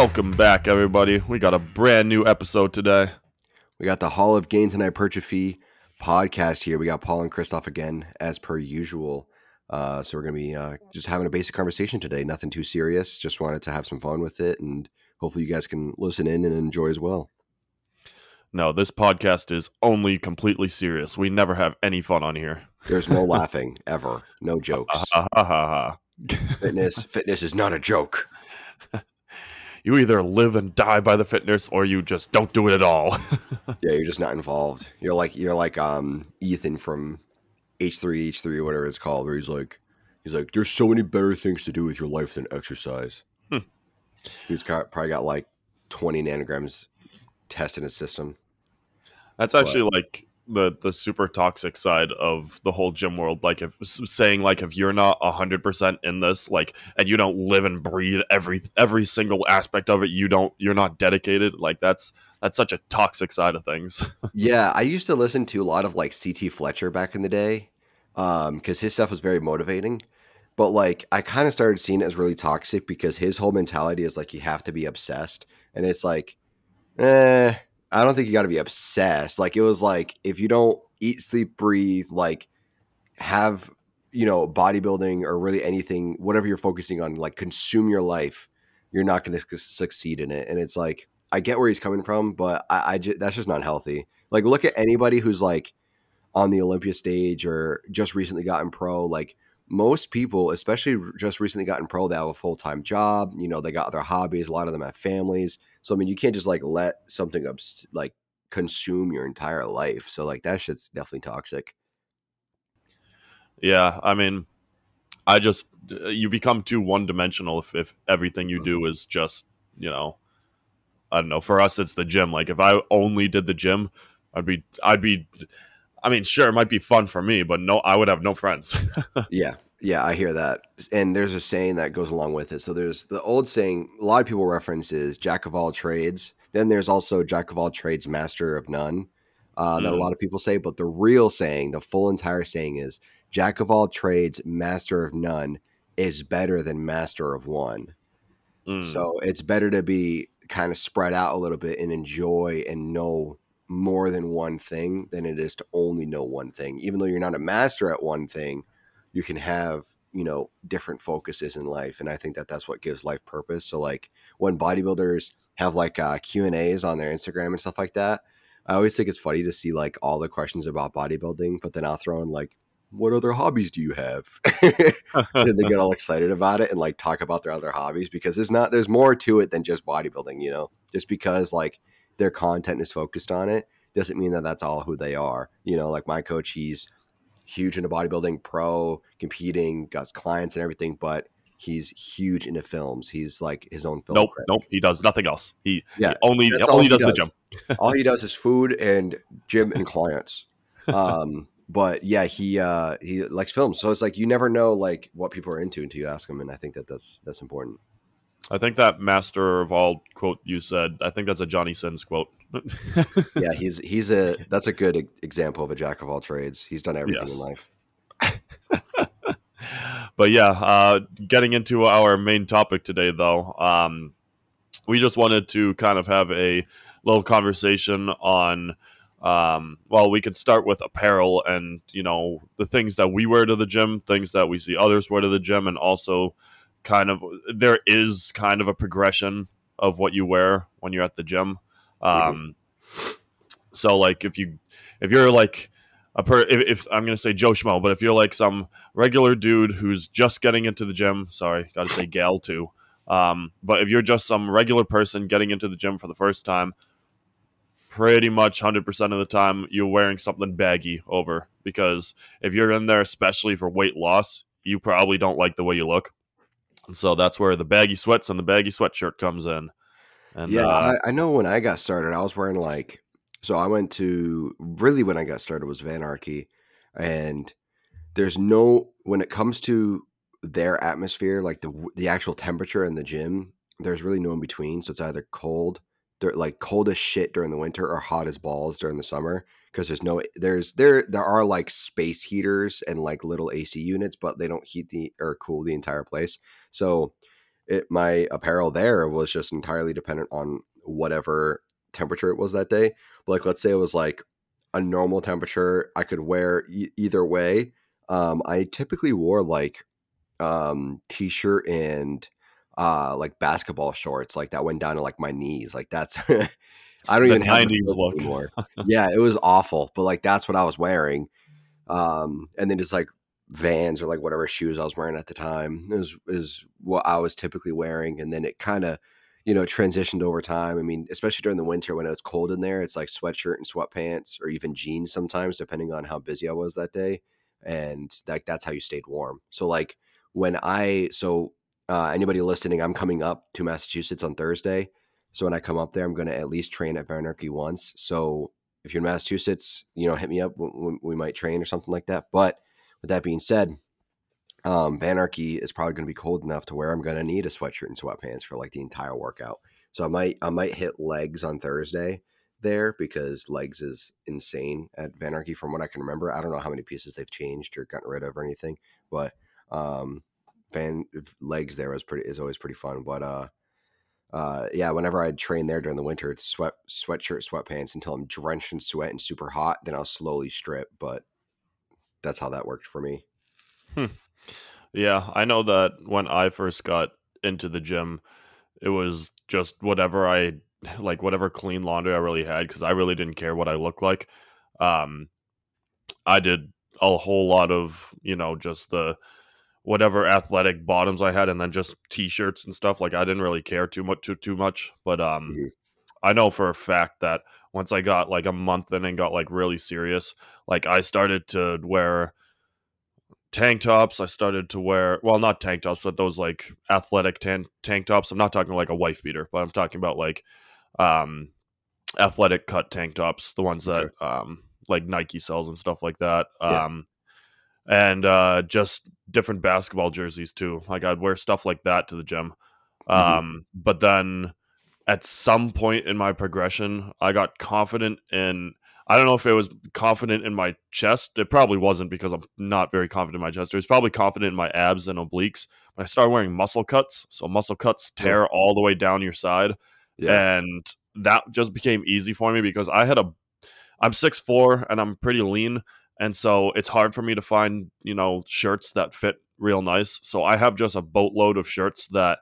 Welcome back, everybody. We got a brand new episode today. We got the Hall of Gains and Hypertrophy podcast here. We got Paul and Christoph again, as per usual. Uh, so we're gonna be uh, just having a basic conversation today. Nothing too serious. Just wanted to have some fun with it, and hopefully you guys can listen in and enjoy as well. No, this podcast is only completely serious. We never have any fun on here. There's no laughing ever. No jokes. Fitness, fitness is not a joke. You either live and die by the fitness or you just don't do it at all. Yeah, you're just not involved. You're like you're like um Ethan from H three H three whatever it's called, where he's like he's like, There's so many better things to do with your life than exercise. Hmm. He's got, probably got like twenty nanograms test in his system. That's actually like the the super toxic side of the whole gym world. Like if saying like if you're not hundred percent in this, like and you don't live and breathe every every single aspect of it, you don't you're not dedicated. Like that's that's such a toxic side of things. Yeah, I used to listen to a lot of like CT Fletcher back in the day, um, because his stuff was very motivating. But like, I kind of started seeing it as really toxic because his whole mentality is like you have to be obsessed, and it's like, eh, I don't think you got to be obsessed. Like it was like if you don't eat, sleep, breathe, like have you know bodybuilding or really anything, whatever you're focusing on, like consume your life, you're not going to succeed in it. And it's like I get where he's coming from, but I, I ju- that's just not healthy. Like look at anybody who's like on the Olympia stage or just recently gotten pro, like most people, especially just recently gotten pro, they have a full time job. You know, they got other hobbies. A lot of them have families. So I mean, you can't just like let something obs- like consume your entire life. So like that shit's definitely toxic. yeah, I mean, I just uh, you become too one dimensional if if everything you mm-hmm. do is just you know, I don't know. For us, it's the gym. Like if I only did the gym, I'd be I'd be. I mean, sure, it might be fun for me, but no, I would have no friends. Yeah. Yeah, I hear that. And there's a saying that goes along with it. So there's the old saying a lot of people reference is jack of all trades. Then there's also jack of all trades, master of none. Uh, that a Mhm. lot of people say, but the real saying, the full entire saying is jack of all trades, master of none is better than master of one. Mm. So it's better to be kind of spread out a little bit and enjoy and know more than one thing than it is to only know one thing. Even though you're not a master at one thing, you can have you know different focuses in life, and I think that that's what gives life purpose. So like when bodybuilders have like uh, Q and A's on their Instagram and stuff like that, I always think it's funny to see like all the questions about bodybuilding, but then I'll throw in like. What other hobbies do you have? and they get all excited about it and like talk about their other hobbies because there's not there's more to it than just bodybuilding you know just because like their content is focused on it doesn't mean that that's all who they are you know like my coach he's huge into bodybuilding pro competing got clients and everything but he's huge into films he's like his own film nope, critic. nope. He does nothing else. He, Yeah, he only only he does, the gym. all he does is food and gym and clients um but yeah he uh he likes films so it's like you never know like what people are into until you ask them and i think that that's that's important I think that master of all quote you said. I think that's a Johnny Sins quote. yeah he's he's a that's a good example of a jack of all trades he's done everything Yes. in life but yeah, uh, getting into our main topic today, though, um, we just wanted to kind of have a little conversation on. Um, well, we could start with apparel and you know the things that we wear to the gym, things that we see others wear to the gym, and also kind of there is kind of a progression of what you wear when you're at the gym. Um, So like if you if you're like a per if, if I'm gonna say Joe Schmo, but if you're like some regular dude who's just getting into the gym, sorry, gotta say gal too. Um, but if you're just some regular person getting into the gym for the first time, pretty much 100% of the time you're wearing something baggy over because if you're in there especially for weight loss, you probably don't like the way you look. And so that's where the baggy sweats and the baggy sweatshirt comes in. And yeah uh, I, I know when i got started i was wearing like so i went to really when i got started was vanarchy and there's no when it comes to their atmosphere like the the actual temperature in the gym there's really no in between so it's either cold dur- like cold as shit during the winter or hot as balls during the summer because there's no there's there there are like space heaters and like little AC units but they don't heat the or cool the entire place so it my apparel there was just entirely dependent on whatever temperature it was that day. But like, let's say it was like a normal temperature, I could wear e- either way. Um, I typically wore like um t-shirt and uh like basketball shorts like that went down to like my knees like that's i don't The even have the 90s clothes look. anymore. Yeah it was awful but like that's what i was wearing um and then just like vans or like whatever shoes i was wearing at the time is is what i was typically wearing and then it kind of you know transitioned over time. I mean especially during the winter when it was cold in there it's like sweatshirt and sweatpants or even jeans sometimes depending on how busy i was that day and like that's how you stayed warm. So like when i so uh, anybody listening i'm coming up to massachusetts on thursday so when i come up there i'm going to at least train at Vanarchy once so if you're in massachusetts you know hit me up we- we might train or something like that but with that being said um, Vanarchy is probably going to be cold enough to where I'm going to need a sweatshirt and sweatpants for like the entire workout. So I might I might hit legs on Thursday there because legs is insane at Vanarchy from what I can remember. I don't know how many pieces they've changed or gotten rid of or anything, but um, Van legs there is pretty is always pretty fun. But uh, uh, yeah, whenever I train there during the winter, it's sweat sweatshirt sweatpants until I'm drenched in sweat and super hot. Then I'll slowly strip, but that's how that worked for me. Yeah, I know that when I first got into the gym, it was just whatever I like, whatever clean laundry I really had because I really didn't care what I looked like. Um, I did a whole lot of, you know, just the whatever athletic bottoms I had, and then just t-shirts and stuff. Like I didn't really care too much, too too much. But um, Mhm. I know for a fact that once I got like a month in and got like really serious, like I started to wear tank tops. I started to wear well, not tank tops, but those like athletic tan- tank tops. I'm not talking like a wife beater, but I'm talking about like um athletic cut tank tops, the ones that Okay. um like Nike sells and stuff like that. Yeah. And uh just different basketball jerseys too. Like I'd wear stuff like that to the gym. Mhm. Um but then at some point in my progression, I got confident in I don't know if it was confident in my chest. It probably wasn't because I'm not very confident in my chest. It was probably confident in my abs and obliques. But I started wearing muscle cuts. So muscle cuts tear all the way down your side. Yeah. And that just became easy for me because I had a I'm 6'4 and I'm pretty lean. And so it's hard for me to find, you know, shirts that fit real nice. So I have just a boatload of shirts that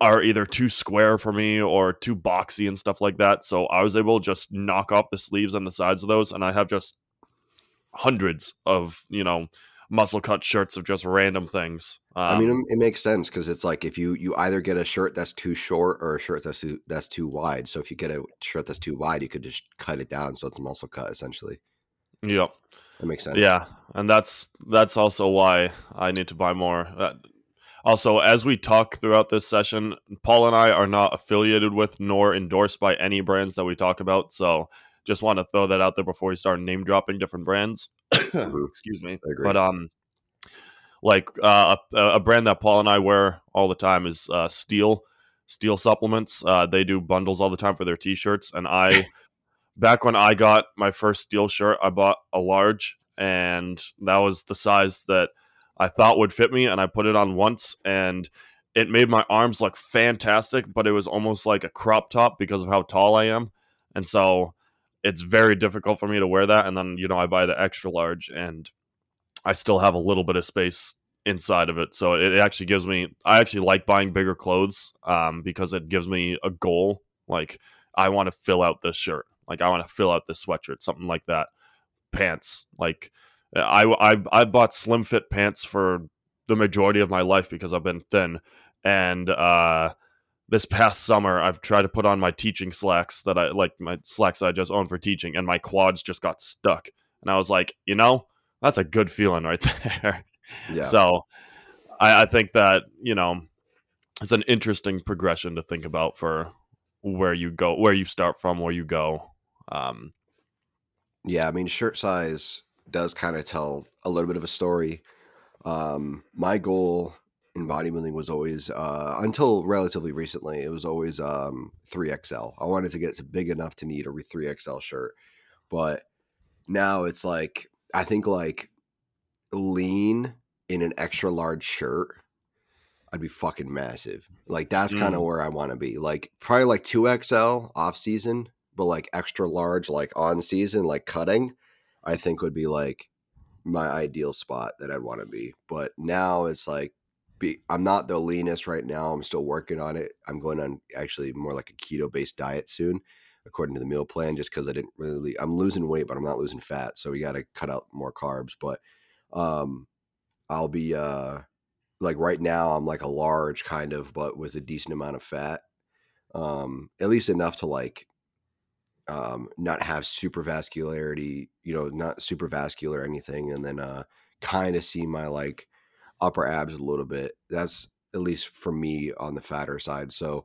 are either too square for me or too boxy and stuff like that. So I was able to just knock off the sleeves and the sides of those, and I have just hundreds of you know muscle cut shirts of just random things. Um, I mean, it, it makes sense because it's like if you you either get a shirt that's too short or a shirt that's too that's too wide. So if you get a shirt that's too wide, you could just cut it down so it's muscle cut essentially. yep, That makes sense. yeah, and that's that's also why I need to buy more. Uh, also, as we talk throughout this session, Paul and I are not affiliated with nor endorsed by any brands that we talk about. So just want to throw that out there before we start name dropping different brands. Excuse me. I agree. But um, like uh, a, a brand that Paul and I wear all the time is uh, Steel Steel Supplements. Uh, they do bundles all the time for their T-shirts, and I back when I got my first Steel shirt, I bought a large, and that was the size that I thought would fit me, and I put it on once, and it made my arms look fantastic, but it was almost like a crop top because of how tall I am, and so it's very difficult for me to wear that. And then you know I buy the extra large, and I still have a little bit of space inside of it, so it actually gives me. I actually like buying bigger clothes um, because it gives me a goal. Like I want to fill out this shirt, like I want to fill out this sweatshirt, something like that. Pants, like I I I bought slim fit pants for the majority of my life because I've been thin, and uh, this past summer I've tried to put on my teaching slacks that I like my slacks that I just own for teaching, and my quads just got stuck, and I was like, you know, that's a good feeling right there. Yeah. So I, I think that you know it's an interesting progression to think about for where you go, where you start from, where you go. Um, Yeah, I mean, shirt size does kind of tell a little bit of a story. Um, my goal in bodybuilding was always, uh, until relatively recently, it was always um, 3XL. I wanted to get to big enough to need a 3XL shirt. But now it's like, I think like lean in an extra large shirt I'd be fucking massive. Like that's kind of Mm. where I want to be. Like probably like two XL off season, but like extra large, like on season, like cutting. I think would be like my ideal spot that I'd want to be. But now it's like, be I'm not the leanest right now. I'm still working on it. I'm going on actually more like a keto based diet soon, according to the meal plan, just because I didn't really. I'm losing weight, but I'm not losing fat, so we got to cut out more carbs. But um, I'll be uh like right now I'm like a large kind of, but with a decent amount of fat, um, at least enough to like um, not have super vascularity, you know, not super vascular or anything, and then uh, kind of see my like upper abs a little bit. That's at least for me on the fatter side. So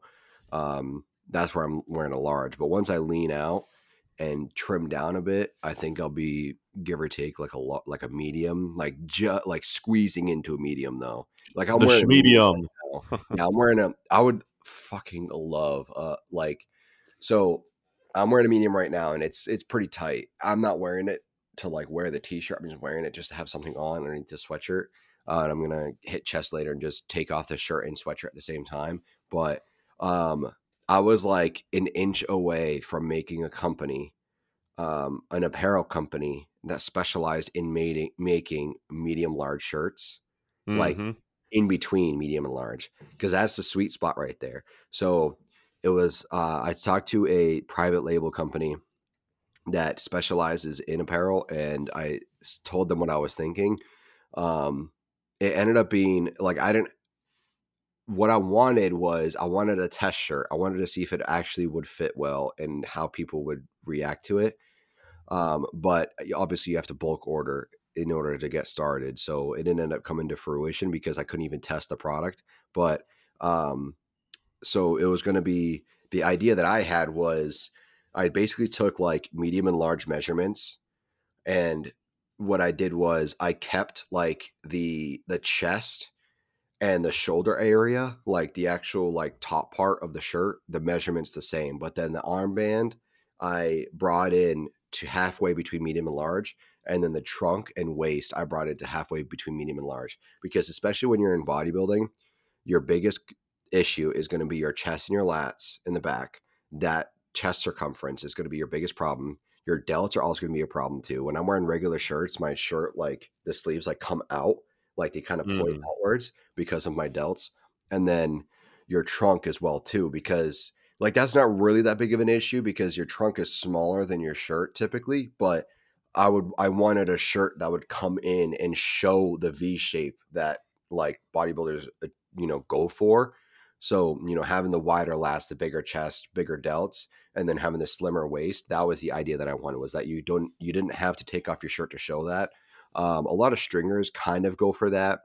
um, that's where I'm wearing a large. But once I lean out and trim down a bit, I think I'll be give or take like a lot like a medium, like just like squeezing into a medium though. Like I'm the wearing a medium medium. now. Yeah, I'm wearing a. I would fucking love uh like so I'm wearing a medium right now and it's it's pretty tight. I'm not wearing it to like wear the t-shirt. I'm just wearing it just to have something on underneath the sweatshirt. Uh, and I'm gonna hit chest later and just take off the shirt and sweatshirt at the same time. But um I was like an inch away from making a company, um, an apparel company that specialized in making making medium large shirts like Mhm. in between medium and large because that's the sweet spot right there. So it was uh, I talked to a private label company that specializes in apparel, and I told them what I was thinking. Um, it ended up being like I didn't. What I wanted was I wanted a test shirt. I wanted to see if it actually would fit well and how people would react to it. Um, but obviously, you have to bulk order in order to get started. So it didn't end up coming to fruition because I couldn't even test the product. But um, so it was going to be the idea that I had was I basically took like medium and large measurements, and what I did was I kept like the the chest and the shoulder area, like the actual like top part of the shirt, the measurements the same, but then the armband I brought in to halfway between medium and large, and then the trunk and waist I brought it to halfway between medium and large because especially when you're in bodybuilding, your biggest issue is going to be your chest and your lats in the back. That chest circumference is going to be your biggest problem. Your delts are also going to be a problem too. When I'm wearing regular shirts, my shirt like the sleeves like come out, like they kind of point Mm. outwards because of my delts, and then your trunk as well too because like that's not really that big of an issue because your trunk is smaller than your shirt typically, but I would I wanted a shirt that would come in and show the V shape that like bodybuilders uh, you know go for. So, you know, having the wider lats, the bigger chest, bigger delts, and then having the slimmer waist, that was the idea that I wanted was that you don't you didn't have to take off your shirt to show that. Um, a lot of stringers kind of go for that,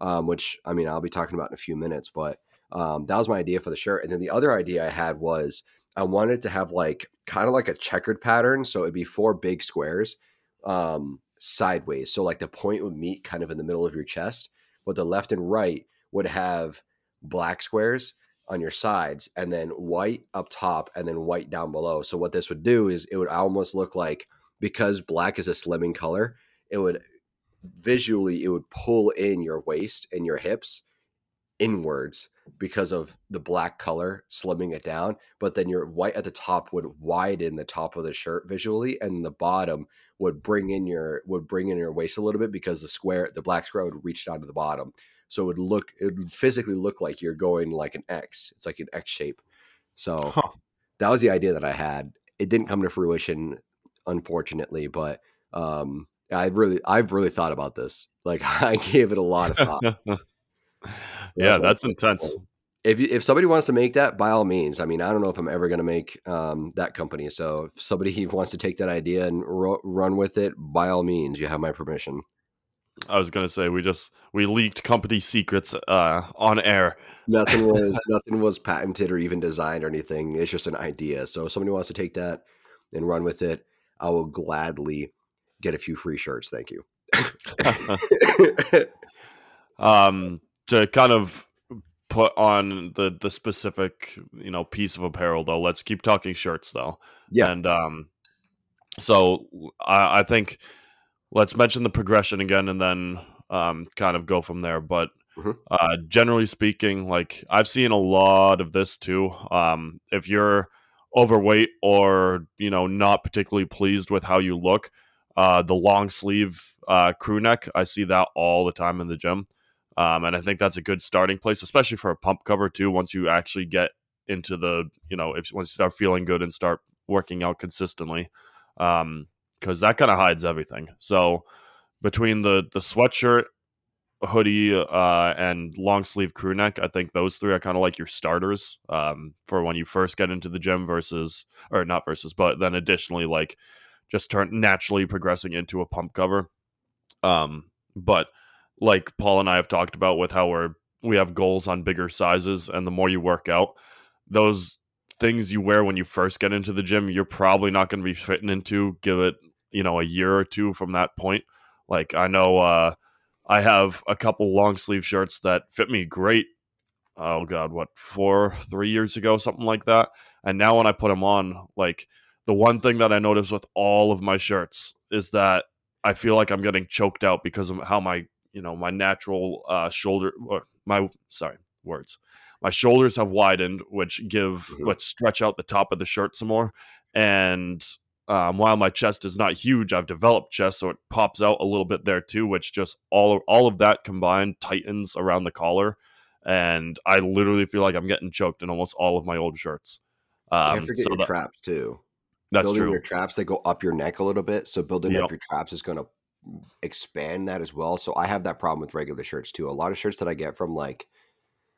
um, which I mean I'll be talking about in a few minutes, but um, that was my idea for the shirt. And then the other idea I had was I wanted to have like kind of like a checkered pattern, so it'd be four big squares um, sideways. So like the point would meet kind of in the middle of your chest, but the left and right would have black squares on your sides and then white up top and then white down below. So what this would do is it would almost look like because black is a slimming color, it would visually it would pull in your waist and your hips inwards because of the black color slimming it down but then your white at the top would widen the top of the shirt visually and the bottom would bring in your would bring in your waist a little bit because the square the black square would reach down to the bottom so it would look it would physically look like you're going like an x it's like an x shape so Huh. that was the idea that i had it didn't come to fruition unfortunately but um i really i've really thought about this like i gave it a lot of thought yeah, that's intense. If you, if somebody wants to make that, by all means. I mean, I don't know if I'm ever going to make um, that company. So if somebody wants to take that idea and ro- run with it, by all means, you have my permission. I was gonna say we just we leaked company secrets uh, on air. Nothing was nothing was patented or even designed or anything. It's just an idea. So if somebody wants to take that and run with it, I will gladly get a few free shirts. Thank you. um, to kind of put on the the specific you know piece of apparel though. Let's keep talking shirts though. yeah. And um, so I, I think let's mention the progression again, and then um, kind of go from there. But Mm-hmm. Uh, generally speaking, like I've seen a lot of this too. Um, if you're overweight or you know not particularly pleased with how you look, uh, the long sleeve uh, crew neck, I see that all the time in the gym. Um, and I think that's a good starting place, especially for a pump cover too. Once you actually get into the, you know, if once you start feeling good and start working out consistently, because that kind of hides everything. So between the the sweatshirt, hoodie, uh, and long sleeve crew neck, I think those three are kind of like your starters um, for when you first get into the gym versus, or not versus, but then additionally like just turn naturally progressing into a pump cover. Um, but like Paul and I have talked about with how we're we have goals on bigger sizes, and the more you work out, those things you wear when you first get into the gym, you're probably not going to be fitting into. Give it you know a year or two from that point. Like I know uh, I have a couple long sleeve shirts that fit me great. Oh god, what four, three years ago, something like that. And now when I put them on, like the one thing that I notice with all of my shirts is that I feel like I'm getting choked out because of how my you know my natural uh, shoulder or my sorry words my shoulders have widened which give mm-hmm. which stretch out the top of the shirt some more and um, while my chest is not huge i've developed chest so it pops out a little bit there too which just all all of that combined tightens around the collar and i literally feel like i'm getting choked in almost all of my old shirts um, Can't forget so your that, traps too that's building true. your traps they go up your neck a little bit so building yep. up your traps is going to expand that as well. So I have that problem with regular shirts too. A lot of shirts that I get from like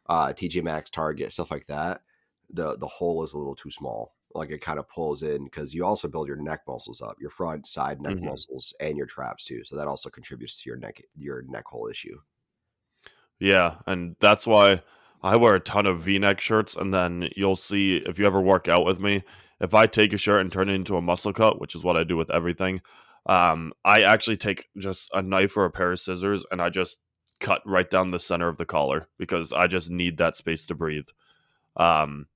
uh TJ Maxx, Target, stuff like that, the the hole is a little too small. Like it kind of pulls in because you also build your neck muscles up, your front side neck mm-hmm. muscles, and your traps too. So that also contributes to your neck your neck hole issue. Yeah, and that's why I wear a ton of V-neck shirts, and then you'll see if you ever work out with me, if I take a shirt and turn it into a muscle cut, which is what I do with everything, um, I actually take just a knife or a pair of scissors and I just cut right down the center of the collar because I just need that space to breathe. Um,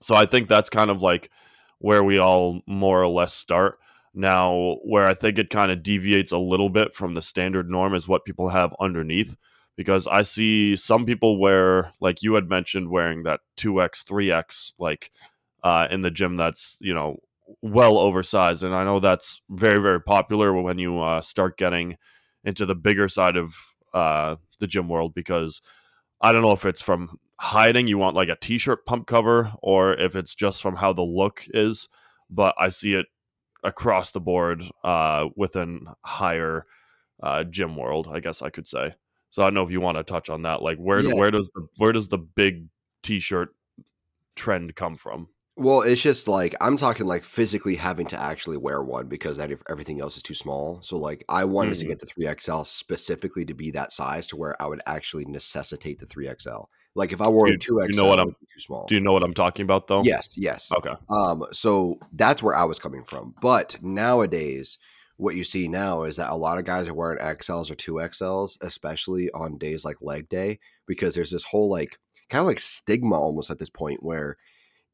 so I think that's kind of like where we all more or less start. Now, where I think it kind of deviates a little bit from the standard norm is what people have underneath. Because I see some people wear, like you had mentioned, wearing that 2X, 3X, like uh, in the gym that's, you know, well oversized, and I know that's very very popular when you uh, start getting into the bigger side of uh, the gym world because I don't know if it's from hiding you want like a t-shirt pump cover or if it's just from how the look is, but I see it across the board uh, within higher uh, gym world, I guess I could say. So I don't know if you want to touch on that. Like where yeah. where does the where does the big t-shirt trend come from? Well, it's just like I'm talking like physically having to actually wear one because that everything else is too small. So like I wanted mm-hmm. to get the 3XL specifically to be that size to where I would actually necessitate the 3XL. Like if I wore a 2XL, you know what I'm too small. Do you know what I'm talking about though? Yes, yes. Okay. Um so that's where I was coming from. But nowadays what you see now is that a lot of guys are wearing XLs or 2XLs, especially on days like leg day because there's this whole like kind of like stigma almost at this point where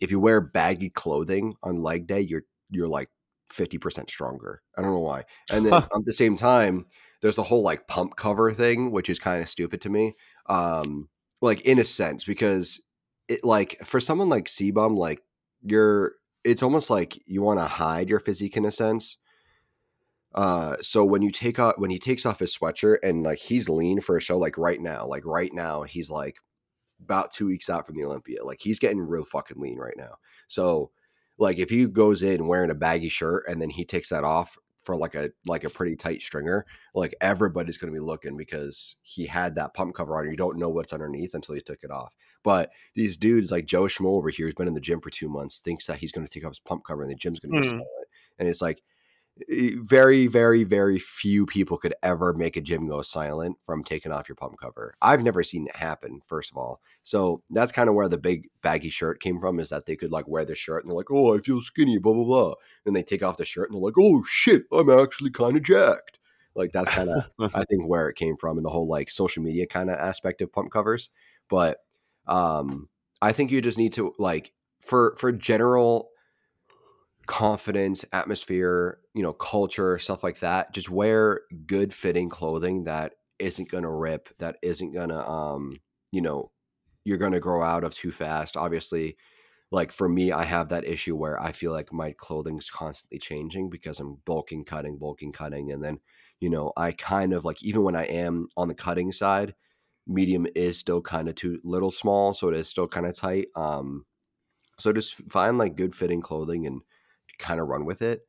if you wear baggy clothing on leg day, you're you're like 50% stronger. I don't know why. And then at the same time, there's the whole like pump cover thing, which is kind of stupid to me. Um, like in a sense, because it like for someone like CBum, like you're it's almost like you want to hide your physique in a sense. Uh, so when you take off when he takes off his sweatshirt and like he's lean for a show, like right now, like right now, he's like about two weeks out from the Olympia. Like he's getting real fucking lean right now. So like if he goes in wearing a baggy shirt and then he takes that off for like a like a pretty tight stringer, like everybody's going to be looking because he had that pump cover on. You don't know what's underneath until he took it off. But these dudes like Joe Schmo over here, who's been in the gym for two months, thinks that he's going to take off his pump cover and the gym's going to mm. be silent. And it's like very, very, very few people could ever make a gym go silent from taking off your pump cover. I've never seen it happen, first of all. So that's kind of where the big baggy shirt came from is that they could like wear the shirt and they're like, oh, I feel skinny, blah, blah, blah. And they take off the shirt and they're like, oh, shit, I'm actually kind of jacked. Like that's kind of, I think, where it came from and the whole like social media kind of aspect of pump covers. But um, I think you just need to like, for for general confidence, atmosphere, you know, culture, stuff like that. Just wear good fitting clothing that isn't gonna rip, that isn't gonna um, you know, you're gonna grow out of too fast. Obviously, like for me, I have that issue where I feel like my clothing's constantly changing because I'm bulking, cutting, bulking, cutting, and then you know, I kind of like even when I am on the cutting side, medium is still kind of too little small, so it is still kind of tight. Um, so just find like good fitting clothing and kind of run with it.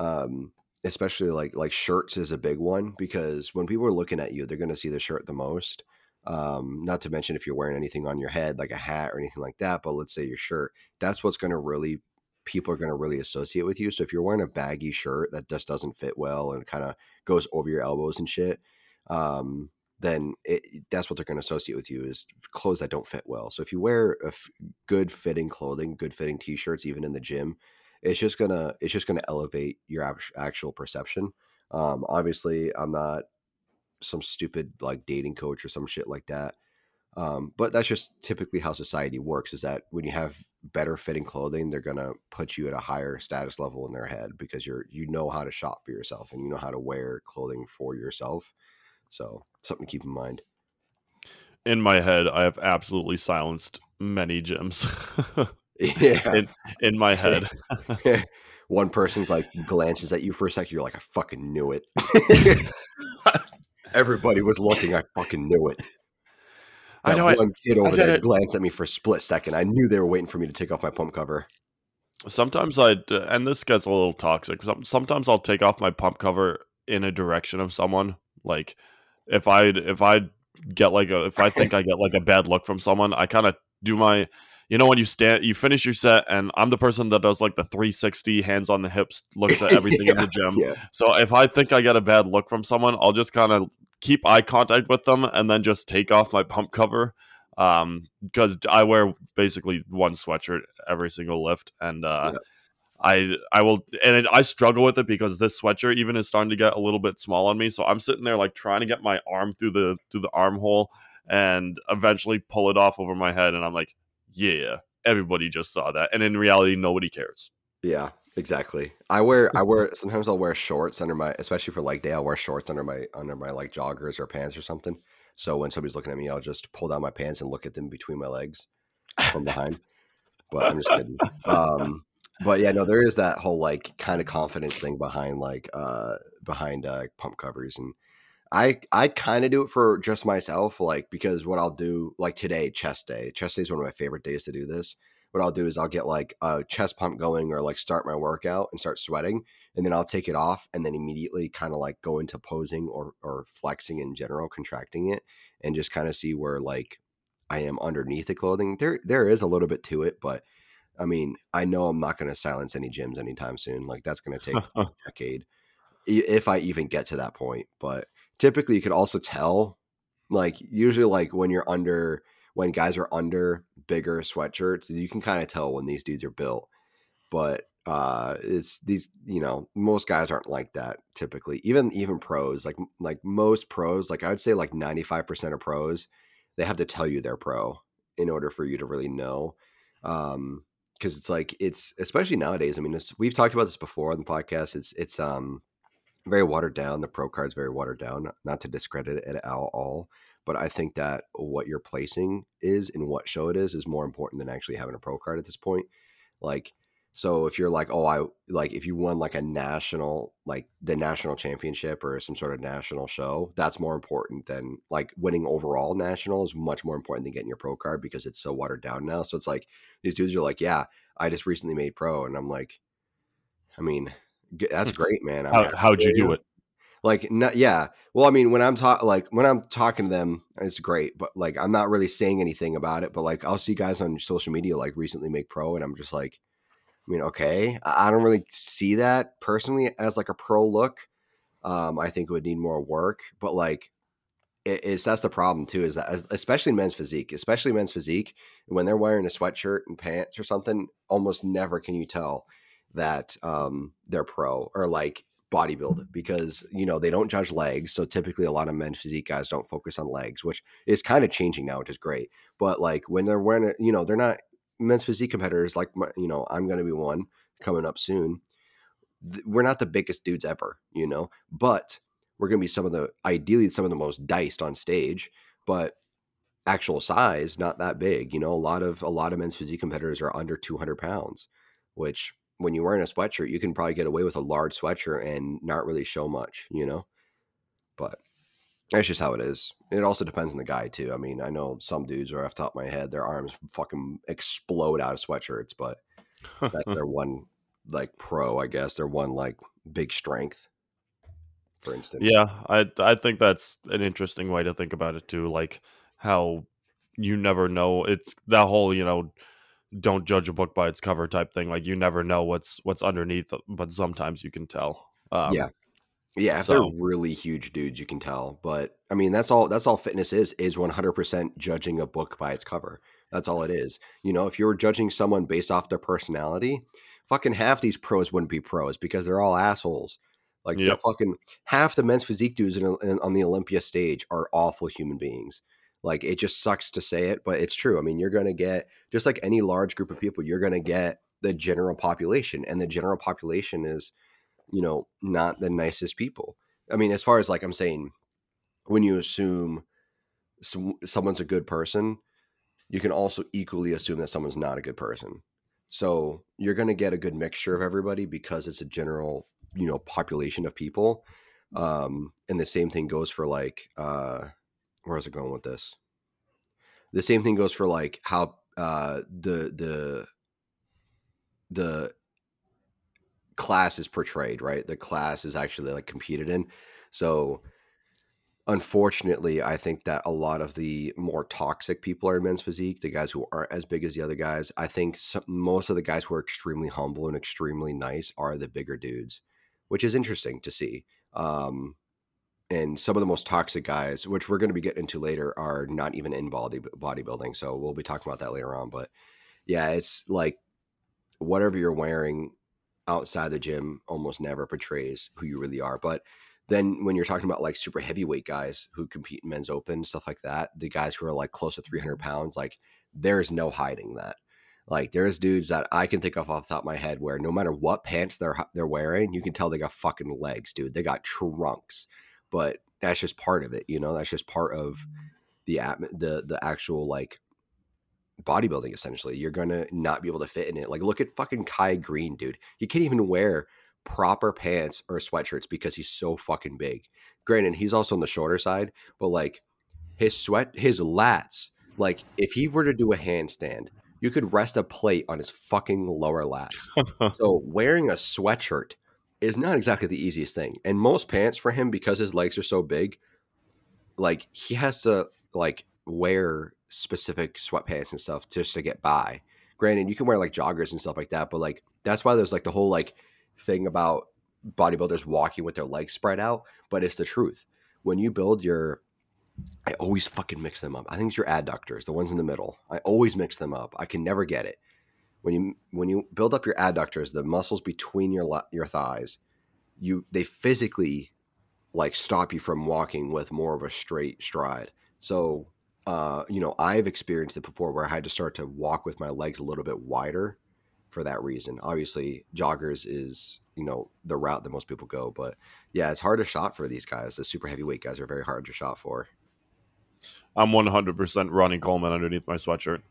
Um, especially like like shirts is a big one because when people are looking at you, they're going to see the shirt the most. Um, not to mention if you're wearing anything on your head, like a hat or anything like that. But let's say your shirt, that's what's going to really people are going to really associate with you. So if you're wearing a baggy shirt that just doesn't fit well and kind of goes over your elbows and shit, um, then it, that's what they're going to associate with you is clothes that don't fit well. So if you wear a good fitting clothing, good fitting t-shirts, even in the gym, it's just gonna it's just gonna elevate your actual perception. Um, obviously, I'm not some stupid like dating coach or some shit like that. Um, but that's just typically how society works is that when you have better fitting clothing, they're gonna put you at a higher status level in their head because you're you know how to shop for yourself and you know how to wear clothing for yourself. So something to keep in mind. In my head, I have absolutely silenced many gyms. yeah. In, in my head. One person's like glances at you for a second, you're like, I fucking knew it. Everybody was looking, I fucking knew it. That I know one I, kid over there glanced at me for a split second. I knew they were waiting for me to take off my pump cover. Sometimes I'd, uh, and this gets a little toxic. Sometimes I'll take off my pump cover in a direction of someone. Like if I if I get like a if I think I get like a bad look from someone, I kind of do my you know when you stand you finish your set and i'm the person that does like the 360 hands on the hips looks at everything yeah, in the gym yeah. so if i think i get a bad look from someone i'll just kind of keep eye contact with them and then just take off my pump cover um because i wear basically one sweatshirt every single lift and uh yeah. I I will and it, I struggle with it because this sweatshirt even is starting to get a little bit small on me. So I'm sitting there like trying to get my arm through the through the armhole and eventually pull it off over my head. And I'm like, yeah, everybody just saw that, and in reality, nobody cares. Yeah, exactly. I wear I wear sometimes I'll wear shorts under my, especially for like day. I'll wear shorts under my under my like joggers or pants or something. So when somebody's looking at me, I'll just pull down my pants and look at them between my legs from behind. but I'm just kidding. Um, but yeah, no, there is that whole like kind of confidence thing behind like uh behind uh pump covers and I I kind of do it for just myself, like because what I'll do, like today, chest day. Chest day is one of my favorite days to do this. What I'll do is I'll get like a chest pump going or like start my workout and start sweating, and then I'll take it off and then immediately kind of like go into posing or or flexing in general, contracting it, and just kind of see where like I am underneath the clothing. There there is a little bit to it, but I mean, I know I'm not going to silence any gyms anytime soon. Like that's going to take a decade if I even get to that point, but typically you could also tell like usually like when you're under when guys are under bigger sweatshirts you can kind of tell when these dudes are built. But uh it's these you know most guys aren't like that typically even even pros like like most pros like i would say like 95% of pros they have to tell you they're pro in order for you to really know um because it's like it's especially nowadays i mean we've talked about this before on the podcast it's it's um very watered down. The pro card's very watered down. Not to discredit it at all, but I think that what you're placing is and what show it is is more important than actually having a pro card at this point. Like, so if you're like, oh, I like if you won like a national, like the national championship or some sort of national show, that's more important than like winning overall national is much more important than getting your pro card because it's so watered down now. So it's like these dudes are like, yeah, I just recently made pro, and I'm like, I mean, that's great, man. I'm How, how'd you do it? Like, not, yeah. Well, I mean, when I'm talking, like when I'm talking to them, it's great. But like, I'm not really saying anything about it. But like, I'll see guys on social media like recently make pro, and I'm just like, I mean, okay, I don't really see that personally as like a pro look. Um, I think it would need more work, but like, it, it's that's the problem too. Is that especially men's physique, especially men's physique, when they're wearing a sweatshirt and pants or something, almost never can you tell that um, they're pro or like bodybuilder because you know they don't judge legs so typically a lot of men physique guys don't focus on legs which is kind of changing now which is great but like when they're wearing you know they're not men's physique competitors like my, you know i'm going to be one coming up soon we're not the biggest dudes ever you know but we're going to be some of the ideally some of the most diced on stage, but actual size not that big. You know, a lot of a lot of men's physique competitors are under 200 pounds, which when you're wearing a sweatshirt, you can probably get away with a large sweatshirt and not really show much. You know, but that's just how it is. It also depends on the guy too. I mean, I know some dudes are off the top of my head, their arms fucking explode out of sweatshirts, but that's their one like pro, I guess. Their one like big strength, for instance. Yeah, I I think that's an interesting way to think about it too. Like how you never know. It's that whole you know don't judge a book by its cover type thing. Like you never know what's what's underneath, but sometimes you can tell. Um, yeah, yeah. If so, they're really huge dudes, you can tell. But I mean, that's all. That's all fitness is. Is one hundred percent judging a book by its cover. That's all it is. You know, if you're judging someone based off their personality, fucking half these pros wouldn't be pros because they're all assholes. Like yep. fucking half the men's physique dudes in, in, on the Olympia stage are awful human beings. Like it just sucks to say it, but it's true. I mean, you're going to get just like any large group of people, you're going to get the general population, and the general population is, you know, not the nicest people. I mean, as far as like I'm saying, when you assume some, someone's a good person, you can also equally assume that someone's not a good person. So you're going to get a good mixture of everybody because it's a general, you know, population of people. Um, and the same thing goes for like, uh, where is it going with this? The same thing goes for like how uh, the the the class is portrayed, right? The class is actually like competed in. So unfortunately, I think that a lot of the more toxic people are in men's physique, the guys who aren't as big as the other guys. I think some, most of the guys who are extremely humble and extremely nice are the bigger dudes, which is interesting to see. Um, and some of the most toxic guys, which we're going to be getting into later, are not even in body bodybuilding. So we'll be talking about that later on. But yeah, it's like whatever you're wearing outside the gym almost never portrays who you really are. But then when you're talking about like super heavyweight guys who compete in men's open stuff like that, the guys who are like close to 300 pounds, like there's no hiding that. Like there's dudes that I can think of off the top of my head where no matter what pants they're they're wearing, you can tell they got fucking legs, dude. They got trunks but that's just part of it you know that's just part of mm-hmm. the the the actual like bodybuilding essentially you're gonna not be able to fit in it like look at fucking kai greene dude he can't even wear proper pants or sweatshirts because he's so fucking big granted he's also on the shorter side but like his sweat his lats like if he were to do a handstand you could rest a plate on his fucking lower lats so wearing a sweatshirt is not exactly the easiest thing. And most pants for him, because his legs are so big, like he has to like wear specific sweatpants and stuff just to get by. Granted, you can wear like joggers and stuff like that, but like that's why there's like the whole like thing about bodybuilders walking with their legs spread out. But it's the truth. When you build your I always fucking mix them up. I think it's your adductors, the ones in the middle. I always mix them up. I can never get it when you when you build up your adductors, the muscles between your your thighs, you they physically like stop you from walking with more of a straight stride. So, uh, you know, I've experienced it before where I had to start to walk with my legs a little bit wider for that reason. Obviously, joggers is, you know, the route that most people go, but yeah, it's hard to shot for these guys. The super heavyweight guys are very hard to shot for. I'm 100% Ronnie Coleman underneath my sweatshirt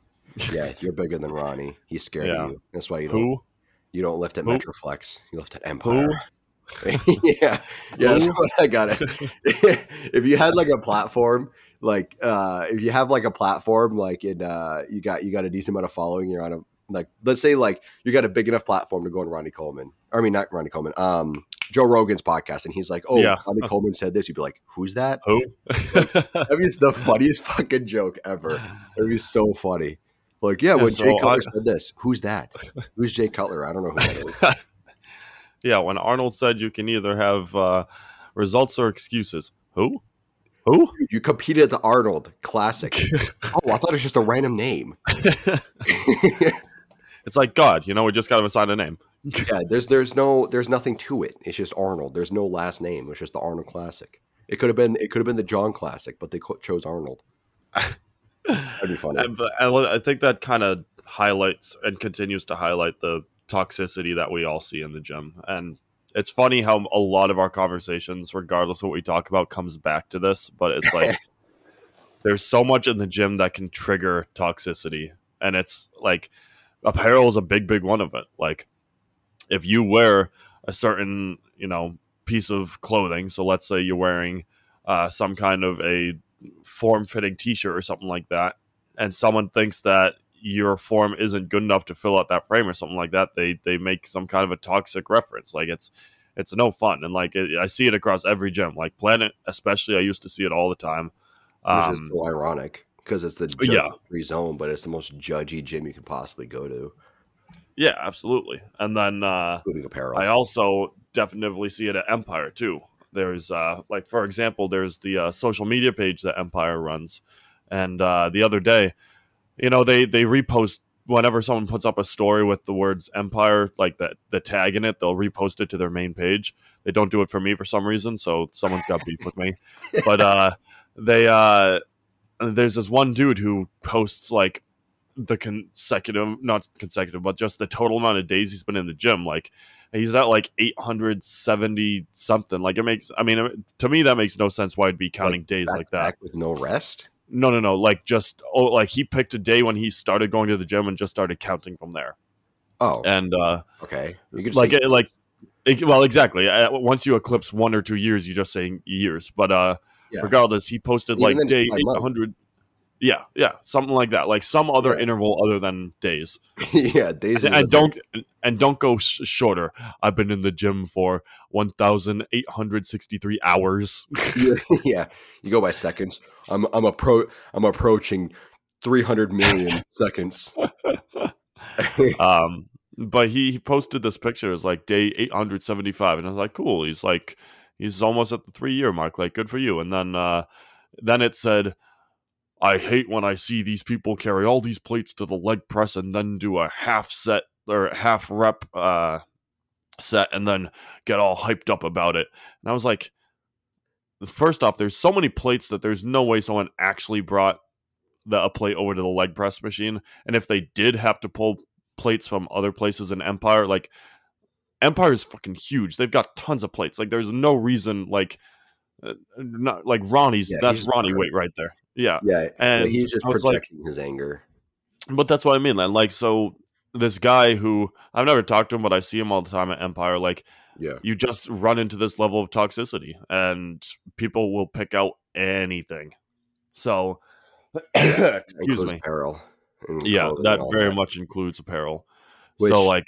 yeah, you're bigger than Ronnie. He's scared yeah. of you. That's why you don't. Who? You don't lift at Who? Metroflex. You lift at Empire. yeah, yeah, that's what I got it. if you had like a platform, like uh if you have like a platform, like in uh you got you got a decent amount of following, you're on a like let's say like you got a big enough platform to go on Ronnie Coleman. Or, I mean not Ronnie Coleman, um Joe Rogan's podcast, and he's like, "Oh, yeah. Ronnie Coleman said this." You'd be like, "Who's that?" Who? like, that is the funniest fucking joke ever. It'd be so funny. Like, yeah, when so Jay Cutler I, said this, who's that? Who's Jay Cutler? I don't know who that is. yeah, when Arnold said you can either have uh, results or excuses. Who? Who? You competed at the Arnold Classic. oh, I thought it was just a random name. it's like God, you know, we just got to assign a name. yeah, there's there's no there's nothing to it. It's just Arnold. There's no last name. It's just the Arnold Classic. It could have been it could have been the John Classic, but they chose Arnold. That'd be funny. And, but I think that kind of highlights and continues to highlight the toxicity that we all see in the gym. And it's funny how a lot of our conversations, regardless of what we talk about, comes back to this. But it's like there's so much in the gym that can trigger toxicity, and it's like apparel is a big, big one of it. Like if you wear a certain, you know, piece of clothing, so let's say you're wearing uh, some kind of a form-fitting T-shirt or something like that, and someone thinks that your form isn't good enough to fill out that frame or something like that, they they make some kind of a toxic reference. Like it's it's no fun, and like it, I see it across every gym. Like Planet, especially, I used to see it all the time. Which is so ironic because it's the yeah. free zone, but it's the most judgy gym you could possibly go to, Yeah, absolutely. And then uh, including apparel. I also definitely see it at Empire too. There's uh, like for example, there's the uh, social media page that Empire runs, and uh, the other day, you know, they they repost whenever someone puts up a story with the words Empire, like that the tag in it, they'll repost it to their main page. They don't do it for me for some reason, so someone's got beef with me. But uh, they uh, there's this one dude who posts like the consecutive, not consecutive, but just the total amount of days he's been in the gym. Like he's at like 870 something. Like it makes, I mean, to me that makes no sense. Why I'd be counting days back, like that. with no rest. No, no, no. Like just oh, like he picked a day when he started going to the gym and just started counting from there. Oh, And uh okay. Like it, like it, well, exactly. Uh, Once you eclipse one or two years, you just say years. But uh Yeah. regardless, he posted Even like day by month. 800. Yeah, yeah, something like that. Like some other Yeah. interval other than days. yeah, days. And, and don't and don't go sh- shorter. I've been in the gym for 1,863 hours. yeah, yeah, you go by seconds. I'm I'm appro I'm approaching 300 million seconds. um but he, he posted this picture it's like day 875 and i was like cool he's like he's almost at the three year mark like good for you and then uh then it said i hate when i see these people carry all these plates to the leg press and then do a half set or half rep uh set and then get all hyped up about it and i was like first off there's so many plates that there's no way someone actually brought the a plate over to the leg press machine and if they did have to pull plates from other places in Empire. Like Empire is fucking huge. They've got tons of plates. Like there's no reason like uh, not like Ronnie's. Yeah, that's Ronnie weight right there. Yeah, Yeah, and he's just was like, his anger. but that's what I mean. Then like so. This guy who I've never talked to him, but I see him all the time at Empire. Like Yeah, you just run into this level of toxicity, and people will pick out anything. So, excuse me. apparel. Yeah, that and very much includes apparel. Which- so, like,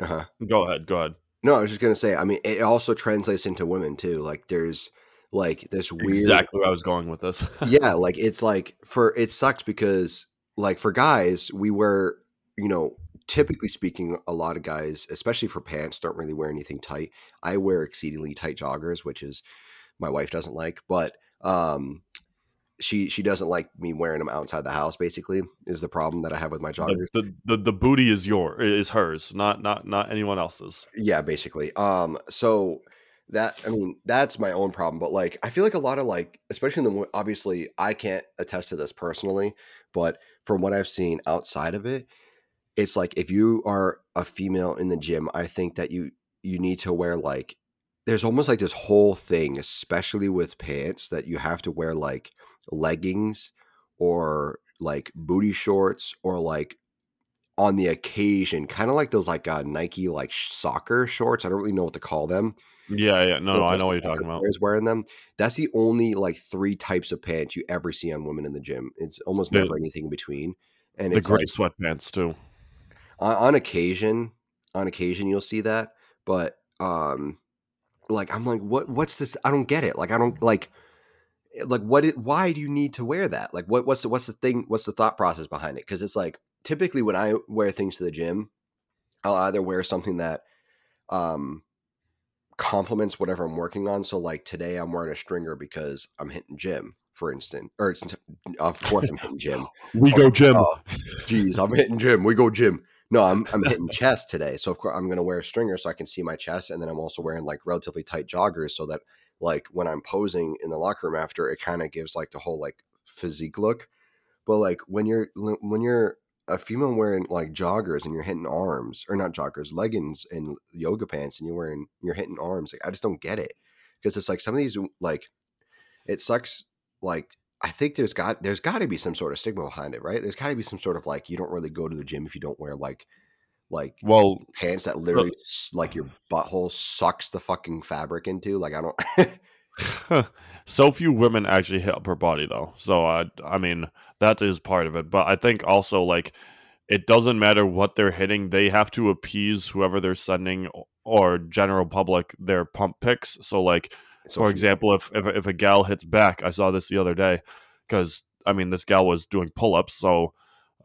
Uh-huh. go ahead, go ahead. No, I was just gonna say. I mean, it also translates into women too. Like, there's like this weird. Exactly where I was going with this. yeah, like it's like for it sucks because like for guys, we wear you know typically speaking, a lot of guys, especially for pants, don't really wear anything tight. I wear exceedingly tight joggers, which is my wife doesn't like, but um she she doesn't like me wearing them outside the house basically is the problem that I have with my joggers. the, the, the the booty is your is hers, not not not anyone else's. Yeah, basically. Um, so that I mean that's my own problem, but like I feel like a lot of like, especially in the obviously I can't attest to this personally, but from what I've seen outside of it, it's like if you are a female in the gym, I think that you you need to wear like there's almost like this whole thing, especially with pants, that you have to wear like leggings or like booty shorts or like on the occasion, kind of like those like uh, Nike like soccer shorts. I don't really know what to call them. Yeah, yeah. No, no, I know what you're talking about. Is wearing them. That's the only like three types of pants you ever see on women in the gym. It's almost The- never anything in between. And The it's gray like, sweatpants too. on, on occasion, on occasion you'll see that, but um, like I'm like, what? What's this? I don't get it. Like I don't like. Like what? It, why do you need to wear that? Like what? What's the what's the thing? What's the thought process behind it? Because it's like typically when I wear things to the gym, I'll either wear something that um complements whatever I'm working on. So like today I'm wearing a stringer because I'm hitting gym, for instance. Or it's of course I'm hitting gym. We go gym. Oh, I'm hitting gym. We go gym. No, I'm I'm hitting chest today. So of course I'm gonna wear a stringer so I can see my chest, and then I'm also wearing like relatively tight joggers so that like when I'm posing in the locker room after, it kind of gives like the whole like physique look. But like when you're when you're a female wearing like joggers and you're hitting arms, or not joggers, leggings and yoga pants, and you're wearing you're hitting arms. Like I just don't get it because it's like some of these like it sucks. Like I think there's got there's got to be some sort of stigma behind it, right? There's got to be some sort of like you don't really go to the gym if you don't wear like like Well, pants that literally like your butthole sucks the fucking fabric into. Like I don't. so few women actually hit upper body though. So I I mean that is part of it, but I think also like it doesn't matter what they're hitting; they have to appease whoever they're sending or general public their pump picks. So like for social- example, if, if if a gal hits back, I saw this the other day because I mean this gal was doing pull ups, so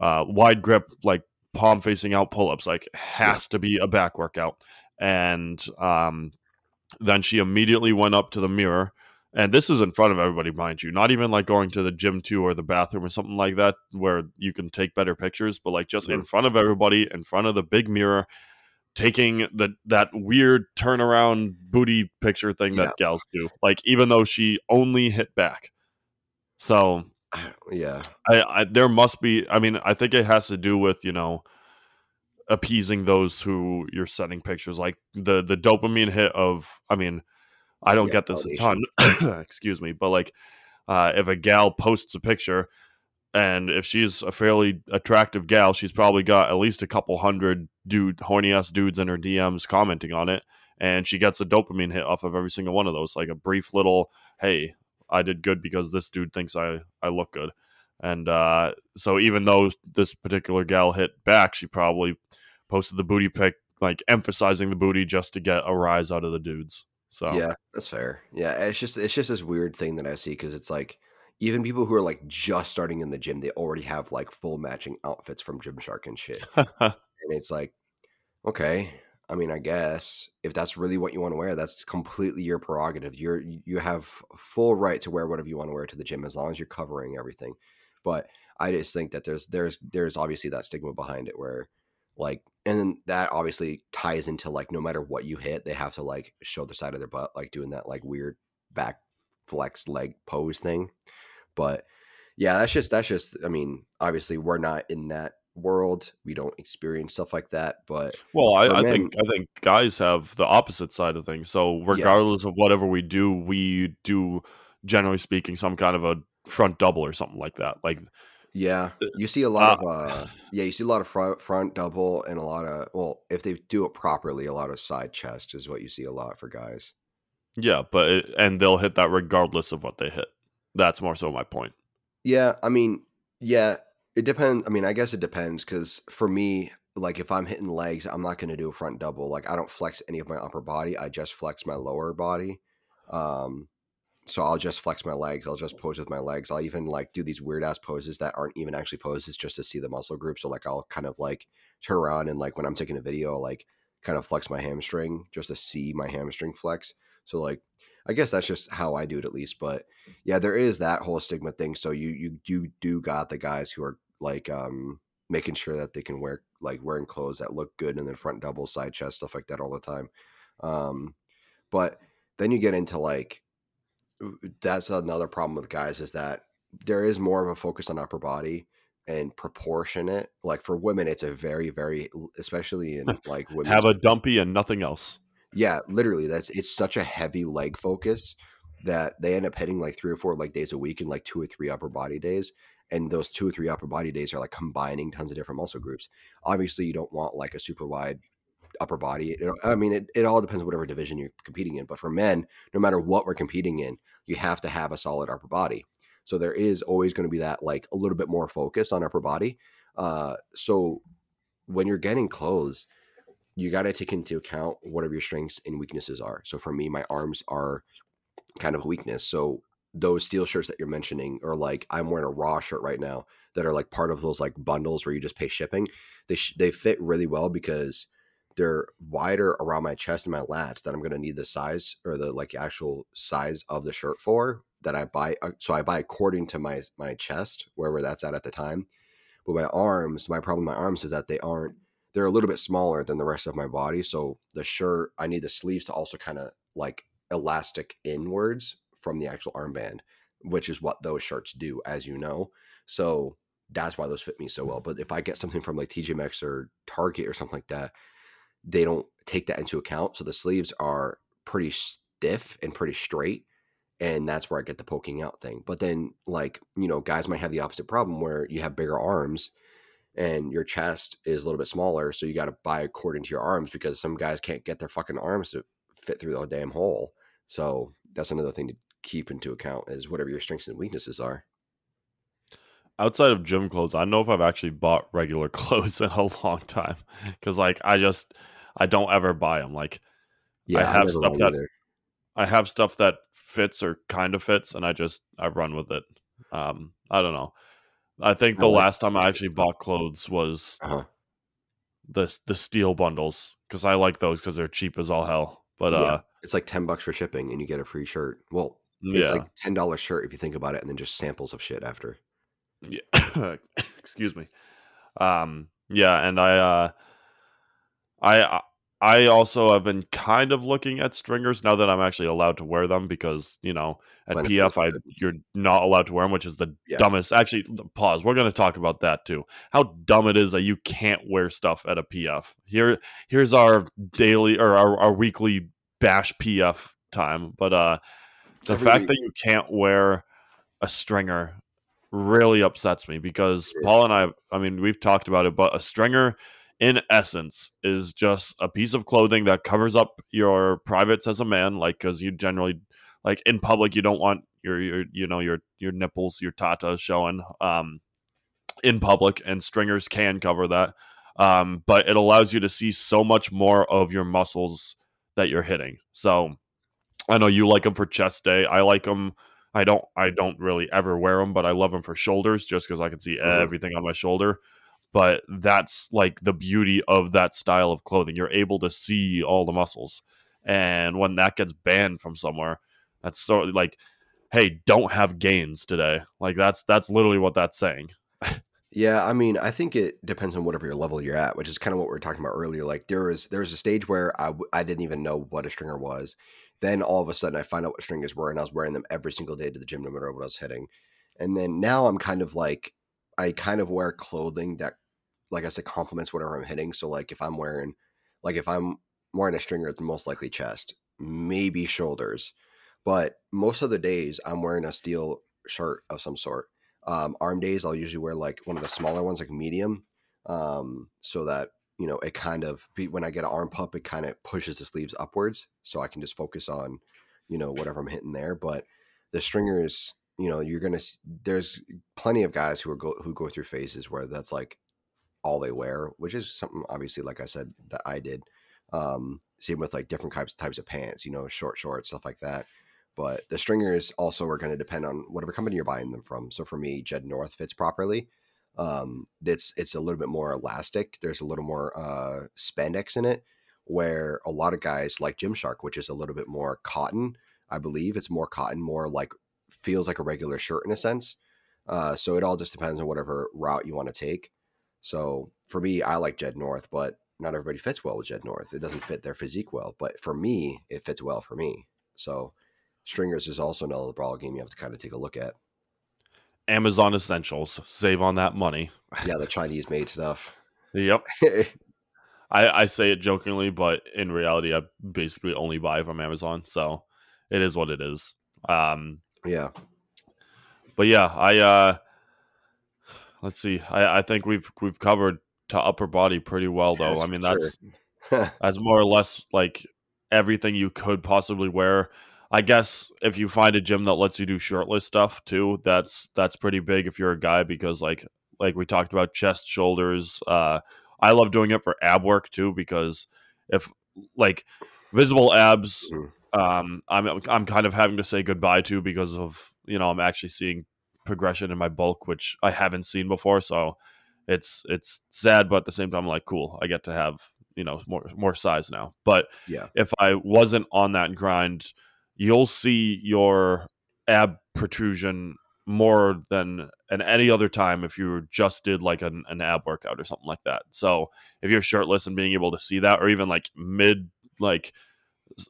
uh, wide grip like palm facing out pull ups like has to be a back workout, and um, then she immediately went up to the mirror. And this is in front of everybody, mind you. Not even like going to the gym too or the bathroom or something like that where you can take better pictures, but like just in mm-hmm. front of everybody, in front of the big mirror, taking the that weird turnaround booty picture thing that Yeah. gals do. Like even though she only hit back. So yeah, I, I there must be I mean, I think it has to do with, you know, appeasing those who you're sending pictures like the the dopamine hit of I mean, I don't Yeah, get this a ton, excuse me, but like uh if a gal posts a picture and if she's a fairly attractive gal, she's probably got at least a couple hundred dude horny ass dudes in her DMs commenting on it, and she gets a dopamine hit off of every single one of those, like a brief little, "Hey, I did good because this dude thinks I I look good," and uh, so even though this particular gal hit back, she probably posted the booty pic, like emphasizing the booty just to get a rise out of the dudes. So yeah, that's fair. Yeah, it's just it's just this weird thing that I see because it's like even people who are like just starting in the gym, they already have like full matching outfits from Gymshark and shit, and it's like, okay, I mean, I guess if that's really what you want to wear, that's completely your prerogative. You're you have full right to wear whatever you want to wear to the gym as long as you're covering everything. But I just think that there's there's there's obviously that stigma behind it where like and then that obviously ties into like no matter what you hit, they have to like show the side of their butt, like doing that like weird back flex leg pose thing. But yeah, that's just that's just I mean, obviously we're not in that world. We don't experience stuff like that, but Well, I, I men- think I think guys have the opposite side of things. So regardless of whatever we do, we do generally speaking some kind of a front double or something like that. Like Yeah, you see a lot uh, of uh yeah, you see a lot of front front double and a lot of well, if they do it properly, a lot of side chest is what you see a lot for guys. yeah, but it, and they'll hit that regardless of what they hit. That's more so my point. Yeah, I mean, yeah, it depends. I mean, I guess it depends because for me, like if I'm hitting legs, I'm not going to do a front double. Like I don't flex any of my upper body. I just flex my lower body. Um, so I'll just flex my legs. I'll just pose with my legs. I'll even like do these weird ass poses that aren't even actually poses just to see the muscle group. So like I'll kind of like turn around and like when I'm taking a video, I'll, like kind of flex my hamstring just to see my hamstring flex. So like I guess that's just how I do it at least. But yeah, there is that whole stigma thing. So you you you do got the guys who are like um making sure that they can wear like wearing clothes that look good in their front double side chest stuff like that all the time. Um, but then you get into like that's another problem with guys is that there is more of a focus on upper body and proportionate. Like for women, it's a very very especially in like women Have a dumpy and nothing else. yeah, literally, that's it's such a heavy leg focus that they end up hitting like three or four leg days a week and like two or three upper body days. And those two or three upper body days are like combining tons of different muscle groups. Obviously, you don't want like a super wide upper body. You know, I mean, it, it all depends on whatever division you're competing in. But for men, no matter what we're competing in, you have to have a solid upper body. So there is always going to be that like a little bit more focus on upper body. Uh, so when you're getting clothes, you got to take into account whatever your strengths and weaknesses are. So for me, my arms are kind of a weakness. So those steel shirts that you're mentioning, or like I'm wearing a raw shirt right now, that are like part of those like bundles where you just pay shipping. They sh- they fit really well because they're wider around my chest and my lats that I'm going to need the size or the like actual size of the shirt for that I buy. uh, So I buy according to my my chest wherever that's at at the time. But my arms, my problem with my arms is that they aren't they're a little bit smaller than the rest of my body. So the shirt, I need the sleeves to also kind of like elastic inwards from the actual armband, which is what those shirts do, as you know. So that's why those fit me so well. But if I get something from like TJ Maxx or Target or something like that, they don't take that into account. So the sleeves are pretty stiff and pretty straight. And that's where I get the poking out thing. But then, like, you know, guys might have the opposite problem where you have bigger arms and your chest is a little bit smaller. So you got to buy a cord into your arms because some guys can't get their fucking arms to fit through the damn hole. So that's another thing to keep into account is whatever your strengths and weaknesses are. Outside of gym clothes, I don't know if I've actually bought regular clothes in a long time because, like, I just I don't ever buy them. Like, Yeah, I I have never stuff that either. I have stuff that fits or kind of fits, and I just I run with it. Um, I don't know. I think I the like last time I actually bought clothes was Uh-huh. the the steel bundles because I like those because they're cheap as all hell. But Yeah. uh, It's like 10 bucks for shipping and you get a free shirt. Well, it's yeah, like $10 shirt if you think about it and then just samples of shit after. yeah. Excuse me. Um, yeah, and I uh, I I also have been kind of looking at stringers now that I'm actually allowed to wear them because you know at feels PF I you're not allowed to wear them, which is the Yeah. dumbest. Actually, pause. We're going to talk about that too. How dumb it is that you can't wear stuff at a PF. Here, here's our daily or our, our weekly bash PF time. But uh, the Every fact week. that you can't wear a stringer really upsets me because. Paul and I, I mean, we've talked about it, but a stringer in essence is just a piece of clothing that covers up your privates as a man like because you generally like in public you don't want your your you know your your nipples your tatas showing um in public and stringers can cover that um but it allows you to see so much more of your muscles that you're hitting. So i know you like them for chest day. I like them i don't i don't really ever wear them but i love them for shoulders just because i can see everything on my shoulder but that's like the beauty of that style of clothing you're able to see all the muscles and when that gets banned from somewhere that's so like hey don't have gains today like that's that's literally what that's saying Yeah, I mean, I think it depends on whatever your level you're at, which is kind of what we were talking about earlier. Like there was there was a stage where I I didn't even know what a stringer was. Then all of a sudden I find out what stringers were, and I was wearing them every single day to the gym, no matter what I was hitting. And then now I'm kind of like I kind of wear clothing that, like I said, complements whatever I'm hitting. So like if I'm wearing, like if I'm wearing a stringer, it's most likely chest, maybe shoulders, but most of the days I'm wearing a steel shirt of some sort um, arm days i'll usually wear like one of the smaller ones like medium um, so that you know it kind of when i get an arm pump, it kind of pushes the sleeves upwards so i can just focus on you know whatever i'm hitting there but the stringers you know you're gonna there's plenty of guys who are go who go through phases where that's like all they wear which is something obviously like i said that i did um same with like different types types of pants you know short shorts stuff like that but the stringers also are going to depend on whatever company you're buying them from. So for me, Jed North fits properly. Um, it's it's a little bit more elastic. There's a little more uh, spandex in it, where a lot of guys like Gymshark, which is a little bit more cotton. I believe it's more cotton, more like feels like a regular shirt in a sense. Uh, so it all just depends on whatever route you want to take. So for me, I like Jed North, but not everybody fits well with Jed North. It doesn't fit their physique well, but for me, it fits well for me. So stringers is also another brawl game you have to kind of take a look at. amazon essentials save on that money Yeah, the Chinese made stuff. yep I, I say it jokingly but in reality i basically only buy from amazon so it is what it is um yeah, but yeah i uh let's see i i think we've we've covered to upper body pretty well though Yes, i mean that's sure. that's more or less like everything you could possibly wear. I guess if you find a gym that lets you do shirtless stuff too, that's that's pretty big if you're a guy because like like we talked about chest, shoulders. Uh, I love doing it for ab work too because if like visible abs, Mhm. um, I'm I'm kind of having to say goodbye to because of you know I'm actually seeing progression in my bulk, which I haven't seen before. So it's it's sad, but at the same time, like cool, I get to have you know more more size now. But yeah, if I wasn't on that grind, you'll see your ab protrusion more than at any other time if you just did like an, an ab workout or something like that. So if you're shirtless and being able to see that, or even like mid like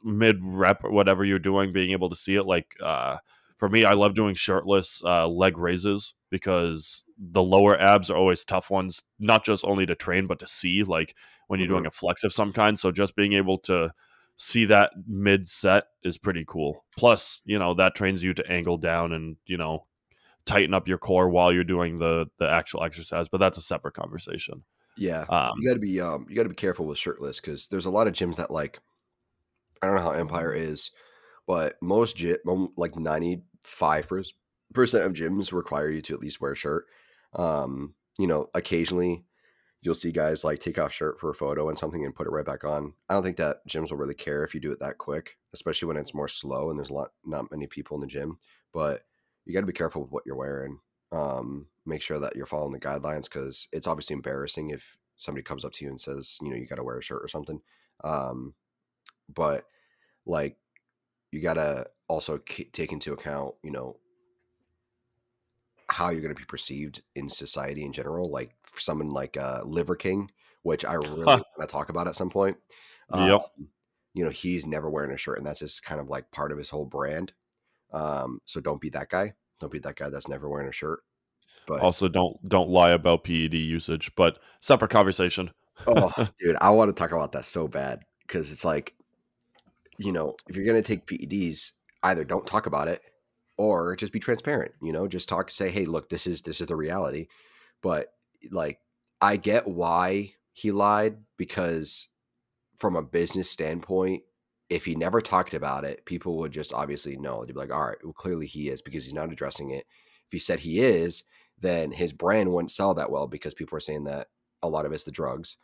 mid rep or whatever you're doing, being able to see it, like uh, for me, I love doing shirtless uh, leg raises because the lower abs are always tough ones, not just only to train but to see, like when you're Mhm. doing a flex of some kind. So just being able to see that mid set is pretty cool. Plus, you know, that trains you to angle down and you know tighten up your core while you're doing the the actual exercise. But that's a separate conversation. Yeah, Um, you got to be um, you got to be careful with shirtless because there's a lot of gyms that like I don't know how Empire is, but most gym like ninety five percent of gyms require you to at least wear a shirt. Um, you know, occasionally you'll see guys like take off shirt for a photo and something and put it right back on. I don't think that gyms will really care if you do it that quick, especially when it's more slow and there's a lot not many people in the gym. But you got to be careful with what you're wearing. Um, make sure that you're following the guidelines because it's obviously embarrassing if somebody comes up to you and says, you know, you got to wear a shirt or something. Um, but like, you got to also k- take into account, you know, how you're going to be perceived in society in general. Like for someone like uh, Liver King, which I really want to talk about at some point. Yep. Um, you know, he's never wearing a shirt, and that's just kind of like part of his whole brand. Um, so don't be that guy. Don't be that guy that's never wearing a shirt. But also, don't don't lie about PED usage, but separate conversation. oh, dude, I want to talk about that so bad because it's like, you know, if you're gonna take PEDs, either don't talk about it or just be transparent. You know, just talk, say, hey, look, this is this is the reality. But like, I get why he lied because from a business standpoint, if he never talked about it, people would just obviously know. They'd be like, all right, well, clearly he is because he's not addressing it. If he said he is, then his brand wouldn't sell that well because people are saying that a lot of it's the drugs.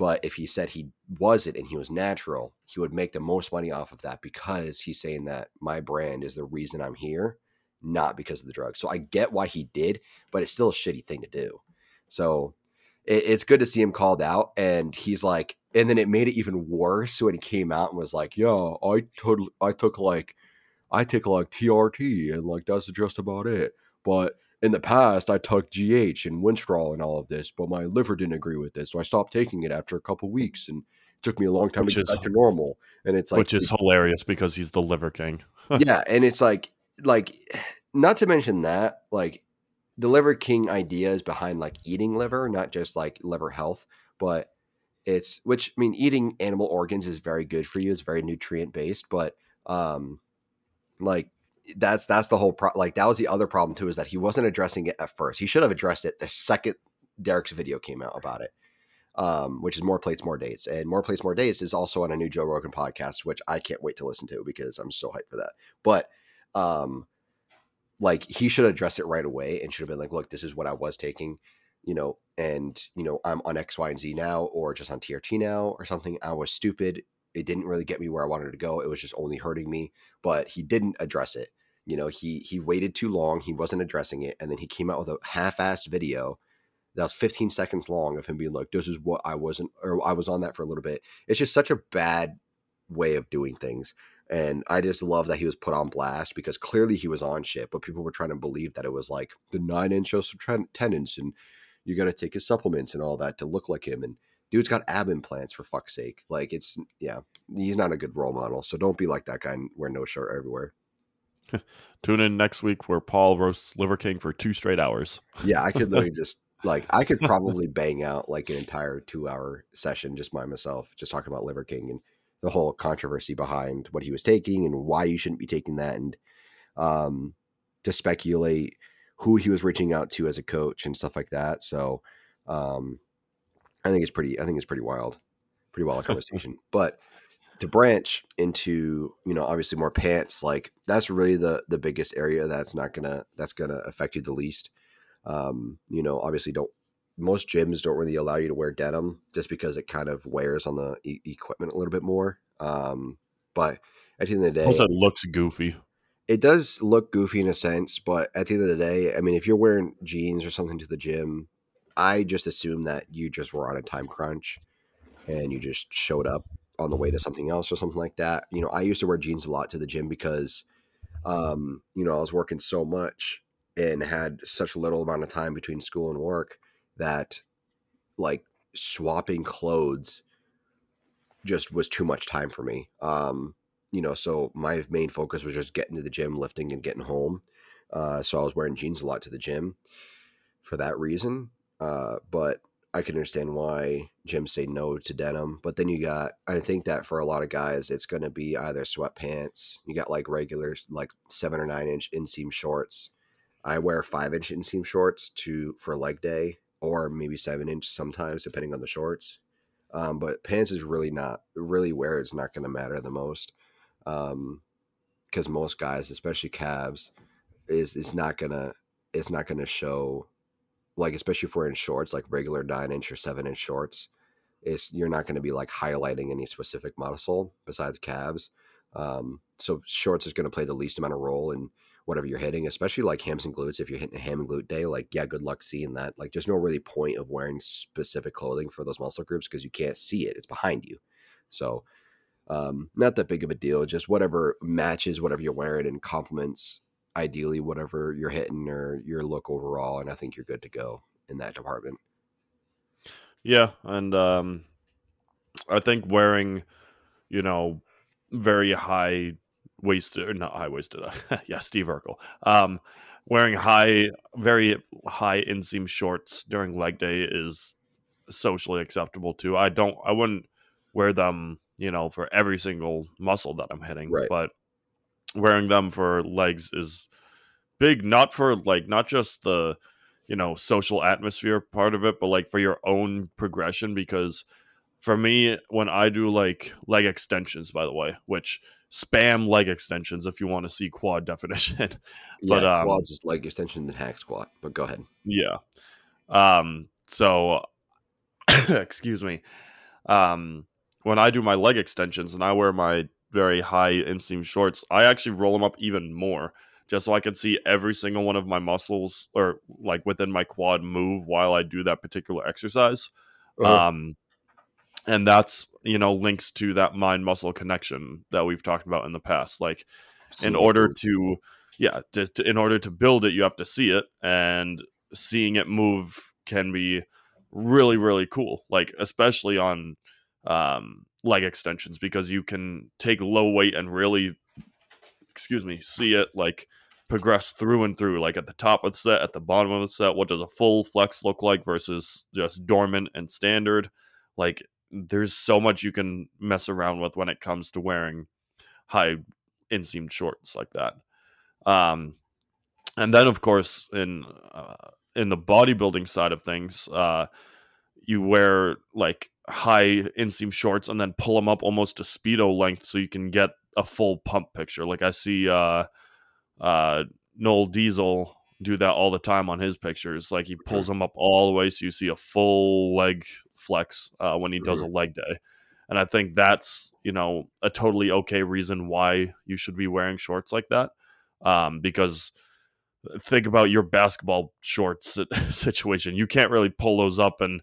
But if he said he wasn't and he was natural, he would make the most money off of that because he's saying that my brand is the reason I'm here, not because of the drugs. So I get why he did, but it's still a shitty thing to do. So it, it's good to see him called out. And he's like, and then it made it even worse when he came out and was like, "Yeah, I totally, I took like, I take like TRT, and like that's just about it." But in the past, I took GH and Winstrol and all of this, but my liver didn't agree with this, so I stopped taking it after a couple weeks, and it took me a long time Which to get is- back to normal. And it's like, which is hilarious because he's the liver king. yeah, and it's like, like, not to mention that, like, the liver king idea is behind like eating liver, not just like liver health, but it's which I mean, eating animal organs is very good for you. It's very nutrient based, but um, like that's that's the whole pro- like that was the other problem too is that he wasn't addressing it at first. He should have addressed it the second Derek's video came out about it. Um, which is more plates, more dates, and more plates, more dates is also on a new Joe Rogan podcast, which I can't wait to listen to because I'm so hyped for that. But um, like he should address it right away and should have been like, look, this is what I was taking, you know, and you know, I'm on X, Y, and Z now, or just on TRT now, or something. I was stupid. It didn't really get me where I wanted to go. It was just only hurting me. But he didn't address it. You know, he he waited too long. He wasn't addressing it, and then he came out with a half-assed video that was 15 seconds long of him being like, "This is what I wasn't, or I was on that for a little bit." It's just such a bad way of doing things. And I just love that he was put on blast because clearly he was on shit, but people were trying to believe that it was like the nine inch tendons and you got to take his supplements and all that to look like him. And dude's got ab implants for fuck's sake. Like it's, yeah, he's not a good role model. So don't be like that guy and wear no shirt everywhere. Tune in next week where Paul roasts Liver King for two straight hours. Yeah, I could literally just like I could probably bang out like an entire two hour session just by myself, just talking about Liver King and the whole controversy behind what he was taking and why you shouldn't be taking that and um to speculate who he was reaching out to as a coach and stuff like that. So um I think it's pretty I think it's pretty wild. Pretty wild conversation. but to branch into, you know, obviously more pants, like that's really the the biggest area that's not gonna that's gonna affect you the least. Um, you know, obviously don't most gyms don't really allow you to wear denim just because it kind of wears on the e- equipment a little bit more. Um, but at the end of the day, Also, it looks goofy. it does look goofy in a sense, but at the end of the day, I mean, if you're wearing jeans or something to the gym, I just assume that you just were on a time crunch and you just showed up on the way to something else or something like that. You know, I used to wear jeans a lot to the gym because, um, you know, I was working so much and had such a little amount of time between school and work that like swapping clothes just was too much time for me. Um, you know, so my main focus was just getting to the gym, lifting, and getting home. Uh, so I was wearing jeans a lot to the gym. for that reason. Uh, but I can understand why Jim say no to denim. But then you got, I think that for a lot of guys, it's going to be either sweatpants. You got like regular, like seven or nine inch inseam shorts. I wear five inch inseam shorts to for leg day, or maybe seven inch sometimes, depending on the shorts. Um, but pants is really not really where it's not going to matter the most, because um, most guys, especially calves, is is not gonna it's not gonna show like especially if we're in shorts, like regular nine inch or seven inch shorts, it's you're not going to be like highlighting any specific muscle besides calves. Um, so shorts is going to play the least amount of role in whatever you're hitting, especially like hams and glutes. If you're hitting a ham and glute day, like yeah, good luck seeing that. Like there's no really point of wearing specific clothing for those muscle groups because you can't see it; it's behind you. So um, not that big of a deal. Just whatever matches whatever you're wearing and complements ideally whatever you're hitting or your look overall, and I think you're good to go in that department. Yeah, and um, I think wearing, you know, very high waisted or not high waisted, yeah, Steve Urkel. Um, wearing high, very high inseam shorts during leg day is socially acceptable too. I don't, I wouldn't wear them, you know, for every single muscle that I'm hitting, Right. but wearing them for legs is big not for like not just the you know social atmosphere part of it but like for your own progression because for me when i do like leg extensions by the way which spam leg extensions if you want to see quad definition Yeah, But, um, quads is leg extension than hack squat. But go ahead. yeah um so excuse me um when i do my leg extensions and i wear my very high inseam shorts i actually roll them up even more just so i can see every single one of my muscles or like within my quad move while i do that particular exercise Uh-huh. um and that's you know links to that mind muscle connection that we've talked about in the past like in order to yeah to, to- in order to build it you have to see it and seeing it move can be really really cool like especially on um leg extensions because you can take low weight and really excuse me see it like progress through and through like at the top of the set at the bottom of the set. What does a full flex look like versus just dormant and standard? Like there's so much you can mess around with when it comes to wearing high inseam shorts like that. Um and then of course in uh, in the bodybuilding side of things uh you wear like high inseam shorts and then pull them up almost to speedo length so you can get a full pump picture. Like i see uh uh Noel Deyzel do that all the time on his pictures. Like he pulls them up all the way so you see a full leg flex uh, when he does a leg day. And i think that's you know a totally okay reason why you should be wearing shorts like that um because think about your basketball shorts situation. You can't really pull those up and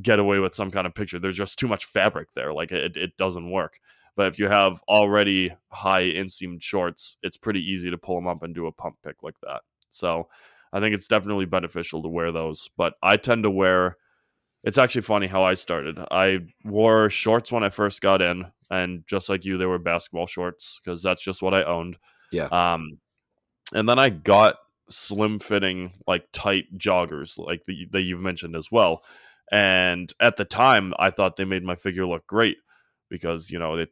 get away with some kind of picture. There's just too much fabric there. Like it, it doesn't work. But if you have already high inseam shorts, it's pretty easy to pull them up and do a pump pick like that. So I think it's definitely beneficial to wear those. But I tend to wear. It's actually funny how I started. I wore shorts when I first got in, and just like you, they were basketball shorts because that's just what I owned. Yeah. Um, and then I got slim fitting, like tight joggers, like the, that you've mentioned as well. And at the time, I thought they made my figure look great because you know it,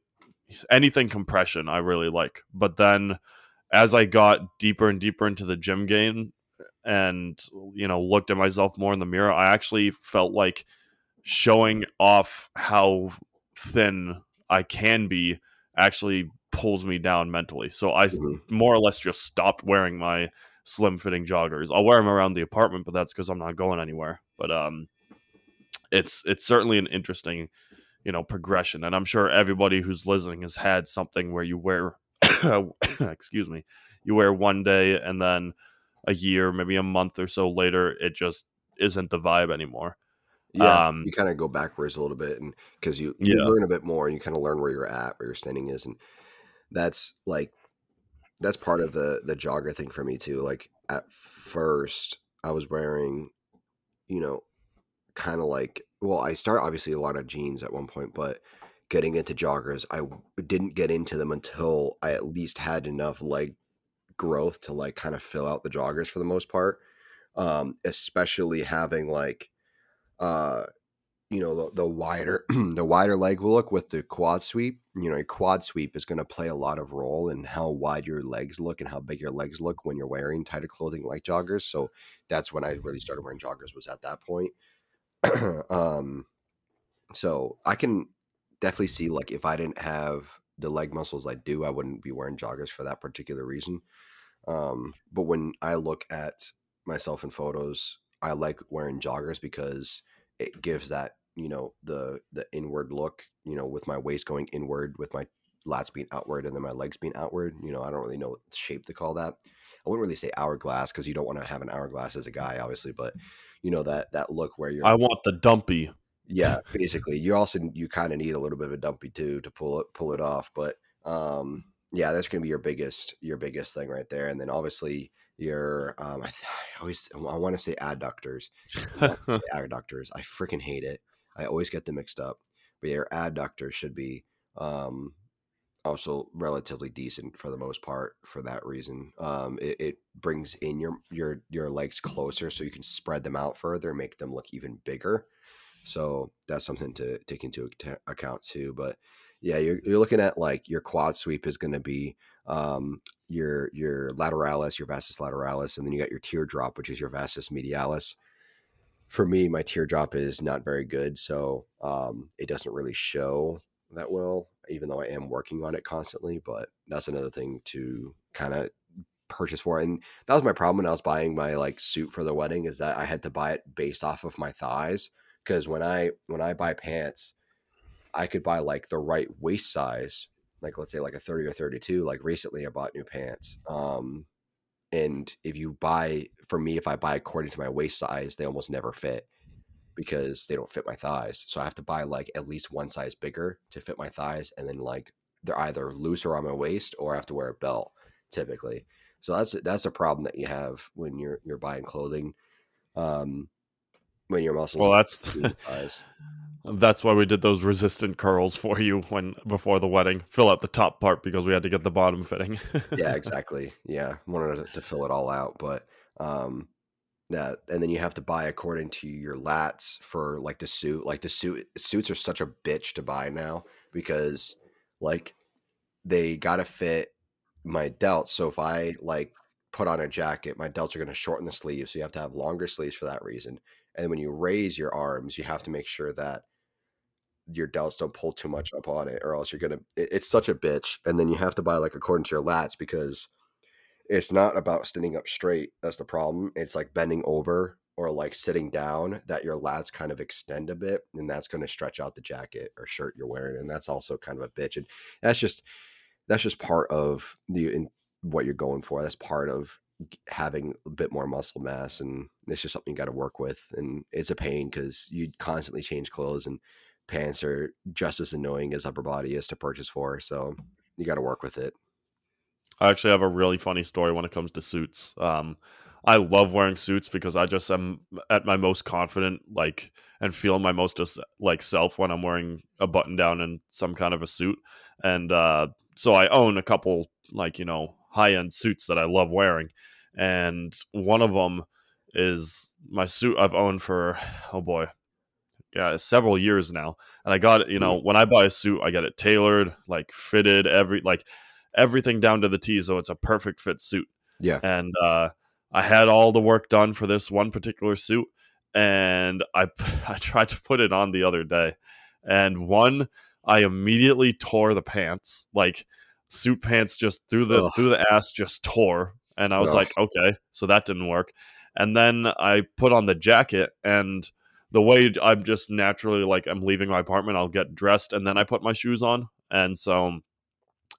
anything compression I really like. But then, as I got deeper and deeper into the gym game, and you know looked at myself more in the mirror, I actually felt like showing off how thin I can be actually pulls me down mentally. So I Mhm. more or less just stopped wearing my slim fitting joggers. I'll wear them around the apartment, but that's because I'm not going anywhere. But um, it's it's certainly an interesting, you know, progression, and I'm sure everybody who's listening has had something where you wear, excuse me, you wear one day and then a year, maybe a month or so later, it just isn't the vibe anymore. Yeah, Um, you kind of go backwards a little bit, and because you Yeah. you learn a bit more, and you kind of learn where you're at, where your standing is, and that's like that's part of the the jogger thing for me too. Like at first, I was wearing, you know, kind of like well, I start obviously a lot of jeans at one point, but getting into joggers, I didn't get into them until I at least had enough leg growth to like kind of fill out the joggers for the most part. um, especially having like uh you know the, the wider the wider leg will look with the quad sweep you know a quad sweep is going to play a lot of role in how wide your legs look and how big your legs look when you're wearing tighter clothing like joggers so that's when i really started wearing joggers was at that point um so i can definitely see like if i didn't have the leg muscles i do i wouldn't be wearing joggers for that particular reason. Um but when i look at myself in photos i like wearing joggers because it gives that you know the the inward look you know with my waist going inward with my lats being outward and then my legs being outward you know i don't really know what shape to call that. I wouldn't really say hourglass because you don't want to have an hourglass as a guy obviously but you know that that look where you're I want the dumpy. yeah basically you also you kind of need a little bit of a dumpy too to pull it pull it off but um yeah that's gonna be your biggest your biggest thing right there and then obviously your um i, th- I always i want to say adductors to say adductors i freaking hate it i always get them mixed up but your adductors should be um also relatively decent for the most part for that reason um it, it brings in your your your legs closer so you can spread them out further make them look even bigger so that's something to take into account too. But yeah, you're, you're looking at like your quad sweep is going to be um, your your lateralis, your vastus lateralis, and then you got your teardrop, which is your vastus medialis. For me, my teardrop is not very good, so um, it doesn't really show that well, even though I am working on it constantly. But that's another thing to kind of purchase for. And that was my problem when I was buying my like suit for the wedding is that I had to buy it based off of my thighs because when I when I buy pants, I could buy like the right waist size, like let's say like a 30 or 32. Like recently I bought new pants. Um and if you buy for me if I buy according to my waist size, they almost never fit because they don't fit my thighs. So I have to buy like at least one size bigger to fit my thighs and then like they're either looser on my waist or I have to wear a belt typically. So that's that's a problem that you have when you're you're buying clothing. Um when your muscles Well, that's too the size. that's why we did those resistant curls for you when before the wedding. Fill out the top part because we had to get the bottom fitting. Yeah, exactly. Yeah, wanted to, to fill it all out, but um, that and then you have to buy according to your lats for like the suit. Like the suit suits are such a bitch to buy now because like they gotta fit my delts. So if I like put on a jacket, my delts are gonna shorten the sleeves, so you have to have longer sleeves for that reason. And when you raise your arms, you have to make sure that your delts don't pull too much up on it, or else you're gonna. It, it's such a bitch. And then you have to buy like according to your lats because it's not about standing up straight. That's the problem. It's like bending over or like sitting down that your lats kind of extend a bit, and that's going to stretch out the jacket or shirt you're wearing, and that's also kind of a bitch. And that's just that's just part of the in, what you're going for. That's part of having a bit more muscle mass, and it's just something you got to work with. And it's a pain because you constantly change clothes, and pants are just as annoying as upper body is to purchase for. So you got to work with it. I actually have a really funny story when it comes to suits. Um, I love wearing suits because I just am at my most confident, like, and feel my most as- like self when I'm wearing a button down and some kind of a suit. And uh, so I own a couple, like, you know, high end suits that I love wearing. And one of them is my suit I've owned for, oh boy, yeah, several years now. And I got it, you know, when I buy a suit, I get it tailored, like fitted, every, like, everything down to the T, so it's a perfect fit suit. Yeah. And uh, I had all the work done for this one particular suit, and I I tried to put it on the other day, and one I immediately tore the pants, like suit pants just through the Ugh. through the ass just tore, and I was Ugh. like, okay, so that didn't work. And then I put on the jacket and the way I'm just naturally like I'm leaving my apartment, I'll get dressed and then I put my shoes on. And so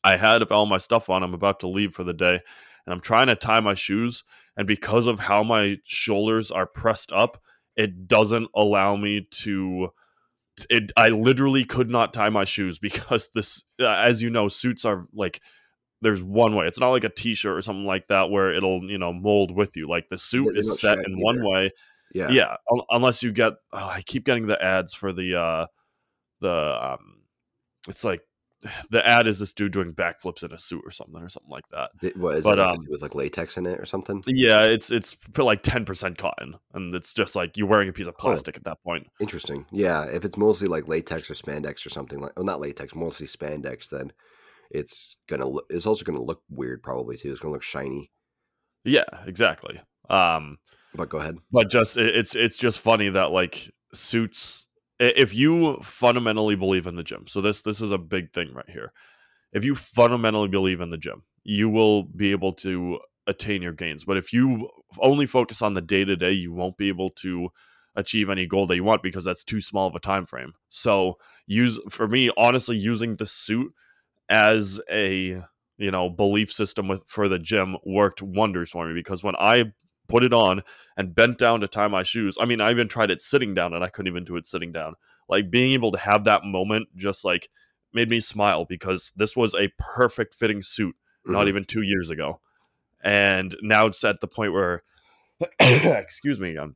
I had all my stuff on. I'm about to leave for the day, and I'm trying to tie my shoes. And because of how my shoulders are pressed up, it doesn't allow me to. It. I literally could not tie my shoes because this, uh, as you know, suits are like. There's one way. It's not like a t-shirt or something like that where it'll you know mold with you. Like the suit they is set in one way. Yeah. Yeah, un- unless you get. Oh, I keep getting the ads for the uh the um. It's like the ad is this dude doing backflips in a suit or something or something like that. Th- What is But, it um, with like latex in it or something? Yeah, it's it's like ten percent cotton, and it's just like you're wearing a piece of Oh. plastic at that point. Interesting. Yeah, if it's mostly like latex or spandex or something like, well, not latex, mostly spandex, then it's gonna look. It's also gonna look weird, probably too. It's gonna look shiny. Yeah, exactly. Um, But go ahead. but just it, it's it's just funny that like suits if you fundamentally believe in the gym so this this is a big thing right here. If you fundamentally believe in the gym you will be able to attain your gains. But if you only focus on the day to day you won't be able to achieve any goal that you want because that's too small of a time frame. So use for me honestly using the suit as a you know belief system with for the gym worked wonders for me because when i put it on and bent down to tie my shoes. I mean, I even tried it sitting down and I couldn't even do it sitting down. Like being able to have that moment just like made me smile because this was a perfect fitting suit not Mhm. even 2 years ago. And now it's at the point where excuse me again.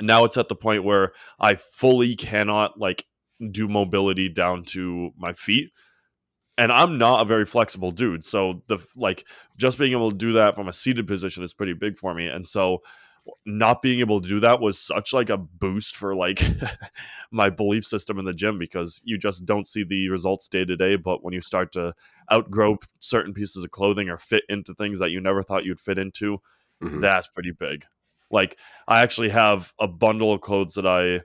Now it's at the point where I fully cannot like do mobility down to my feet. And I'm not a very flexible dude, so the like just being able to do that from a seated position is pretty big for me. And so not being able to do that was such like a boost for like my belief system in the gym because you just don't see the results day to day but when you start to outgrow certain pieces of clothing or fit into things that you never thought you'd fit into Mhm. that's pretty big like i actually have a bundle of clothes that i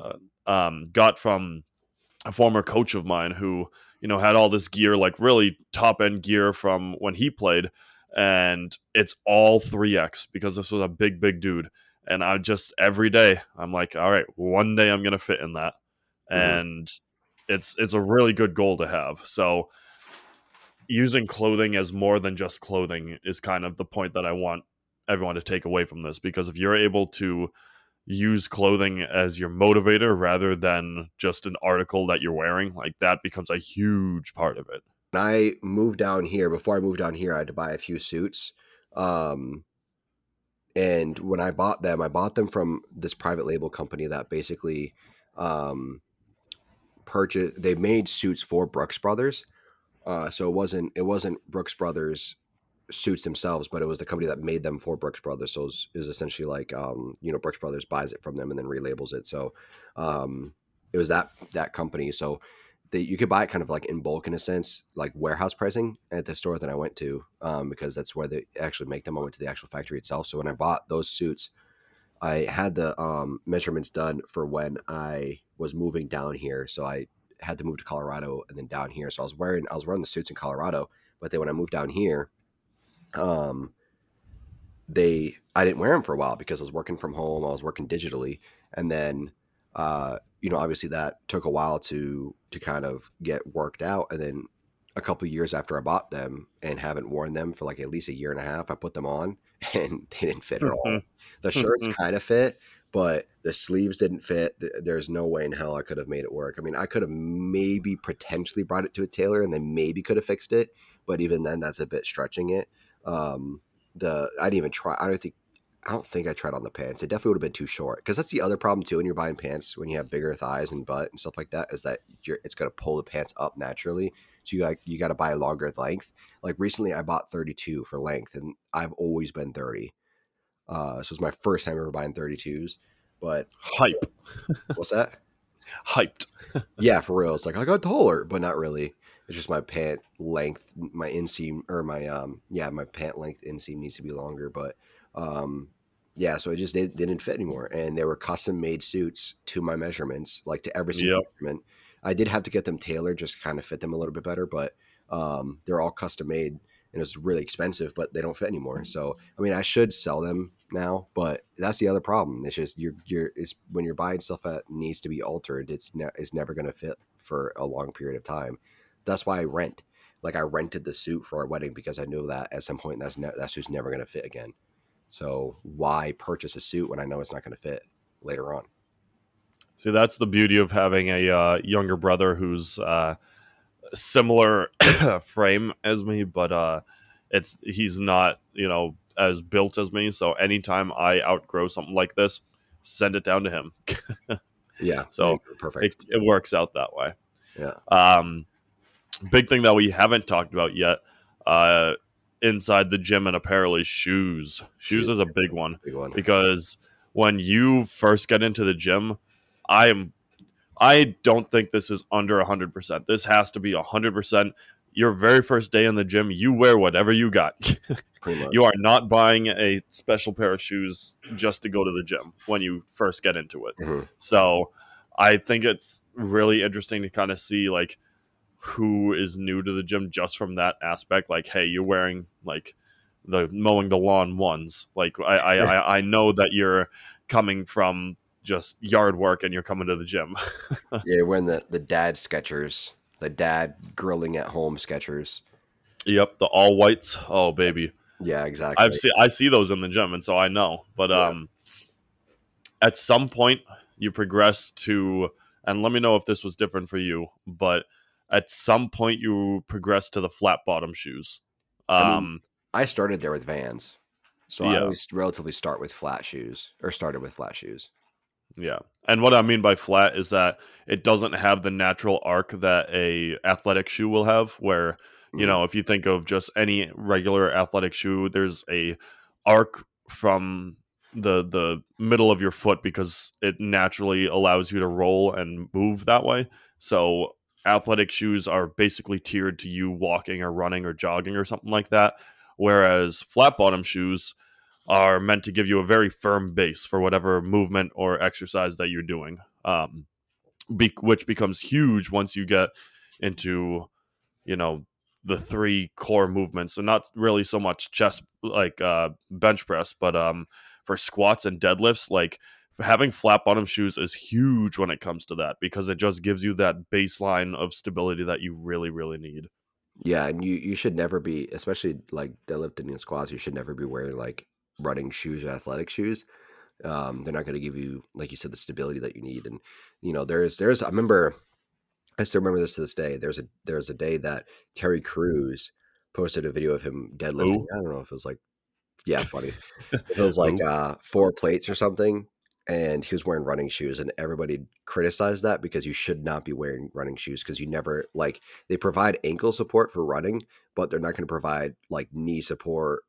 uh, um, got from a former coach of mine who you know had all this gear like really top end gear from when he played and it's all 3x because this was a big big dude. And i just every day i'm like all right one day i'm gonna fit in that. Mhm. and it's it's a really good goal to have. So using clothing as more than just clothing is kind of the point that i want everyone to take away from this because if you're able to use clothing as your motivator rather than just an article that you're wearing like that becomes a huge part of it I moved down here, before I moved down here, I had to buy a few suits. Um, and when I bought them, I bought them from this private label company that basically um, purchased. They made suits for Brooks Brothers, uh, so it wasn't it wasn't Brooks Brothers suits themselves, but it was the company that made them for Brooks Brothers. So it was, essentially like um, you know Brooks Brothers buys it from them and then relabels it. So um, it was that that company. So you could buy it kind of like in bulk in a sense, like warehouse pricing at the store that I went to, um, because that's where they actually make them. I went to the actual factory itself. So when I bought those suits, I had the um, measurements done for when I was moving down here. So I had to move to Colorado and then down here. So I was wearing I was wearing the suits in Colorado, but then when I moved down here, um, they I didn't wear them for a while because I was working from home. I was working digitally, and then uh, you know obviously that took a while to to kind of get worked out, and then a couple of years after I bought them and haven't worn them for like at least a year and a half, I put them on and they didn't fit at all. The shirts kind of fit, but the sleeves didn't fit. There's no way in hell I could have made it work. I mean, I could have maybe potentially brought it to a tailor and they maybe could have fixed it, but even then, that's a bit stretching it. Um, the I didn't even try. I don't think I don't think I tried on the pants. It definitely would have been too short because that's the other problem too when you're buying pants when you have bigger thighs and butt and stuff like that is that you're, it's going to pull the pants up naturally. So you got you got to buy a longer length. Like recently, I bought 32 for length, and I've always been 30. Uh, so it's my first time ever buying 32s. But hype what's that? hyped yeah, for real. It's like I got taller, but not really. It's just my pant length, my inseam or my um yeah, my pant length inseam needs to be longer. But um yeah, so it just they, they didn't fit anymore, and they were custom made suits to my measurements, like to every single Yep. measurement. I did have to get them tailored just to kind of fit them a little bit better, but um they're all custom made and it's really expensive, but they don't fit anymore. So I mean, I should sell them now, but that's the other problem. It's just you're you're it's when you're buying stuff that needs to be altered, it's ne- it's never going to fit for a long period of time. That's why I rent. Like I rented the suit for our wedding because I knew that at some point that's ne- that suit's never going to fit again. So why purchase a suit when I know it's not going to fit later on? See, that's the beauty of having a uh, younger brother who's uh, similar frame as me, but uh, it's he's not, you know, as built as me. So anytime I outgrow something like this, send it down to him. Yeah. So, perfect. It, it works out that way. Yeah. Um, big thing that we haven't talked about yet uh, inside the gym and apparel is shoes. Shoes is a big one Big one. because when you first get into the gym, I am I don't think this is under 100%. This has to be 100%. Your very first day in the gym, you wear whatever you got. You are not buying a special pair of shoes just to go to the gym when you first get into it. Mhm. So, I think it's really interesting to kind of see like who is new to the gym just from that aspect. Like, hey, you're wearing like the mowing the lawn ones. Like, I I, I, I know that you're coming from just yard work and you're coming to the gym. Yeah, you're wearing the, the dad Skechers, the dad grilling at home Skechers. yep, the all whites. Oh baby, Yeah, exactly. I've seen I see those in the gym, and so I know. But Yeah. um, at some point you progress to, and let me know if this was different for you. But at some point you progress to the flat bottom shoes. I mean, Um, I started there with Vans, so I always relatively start with flat shoes, or started with flat shoes. Yeah. And what I mean by flat is that it doesn't have the natural arc that a athletic shoe will have where, you Mhm. know, if you think of just any regular athletic shoe, there's a arc from the the middle of your foot because it naturally allows you to roll and move that way. So athletic shoes are basically tiered to you walking or running or jogging or something like that. Whereas flat bottom shoes are meant to give you a very firm base for whatever movement or exercise that you're doing, um, be- which becomes huge once you get into, you know, the three core movements. So not really so much chest like uh, bench press, but um, for squats and deadlifts, like having flat bottom shoes is huge when it comes to that because it just gives you that baseline of stability that you really, really need. Yeah, and you you should never be, especially like deadlifting and squats. You should never be wearing like running shoes or athletic shoes. Um, they're not going to give you, like you said, the stability that you need. And you know, there's there's I remember, I still remember this to this day. There's a there's a day that Terry Crews posted a video of him deadlifting. Who? I don't know if it was like, yeah, funny. It was like uh, four plates or something, and he was wearing running shoes, and everybody criticized that because you should not be wearing running shoes because you never like they provide ankle support for running, but they're not going to provide like knee support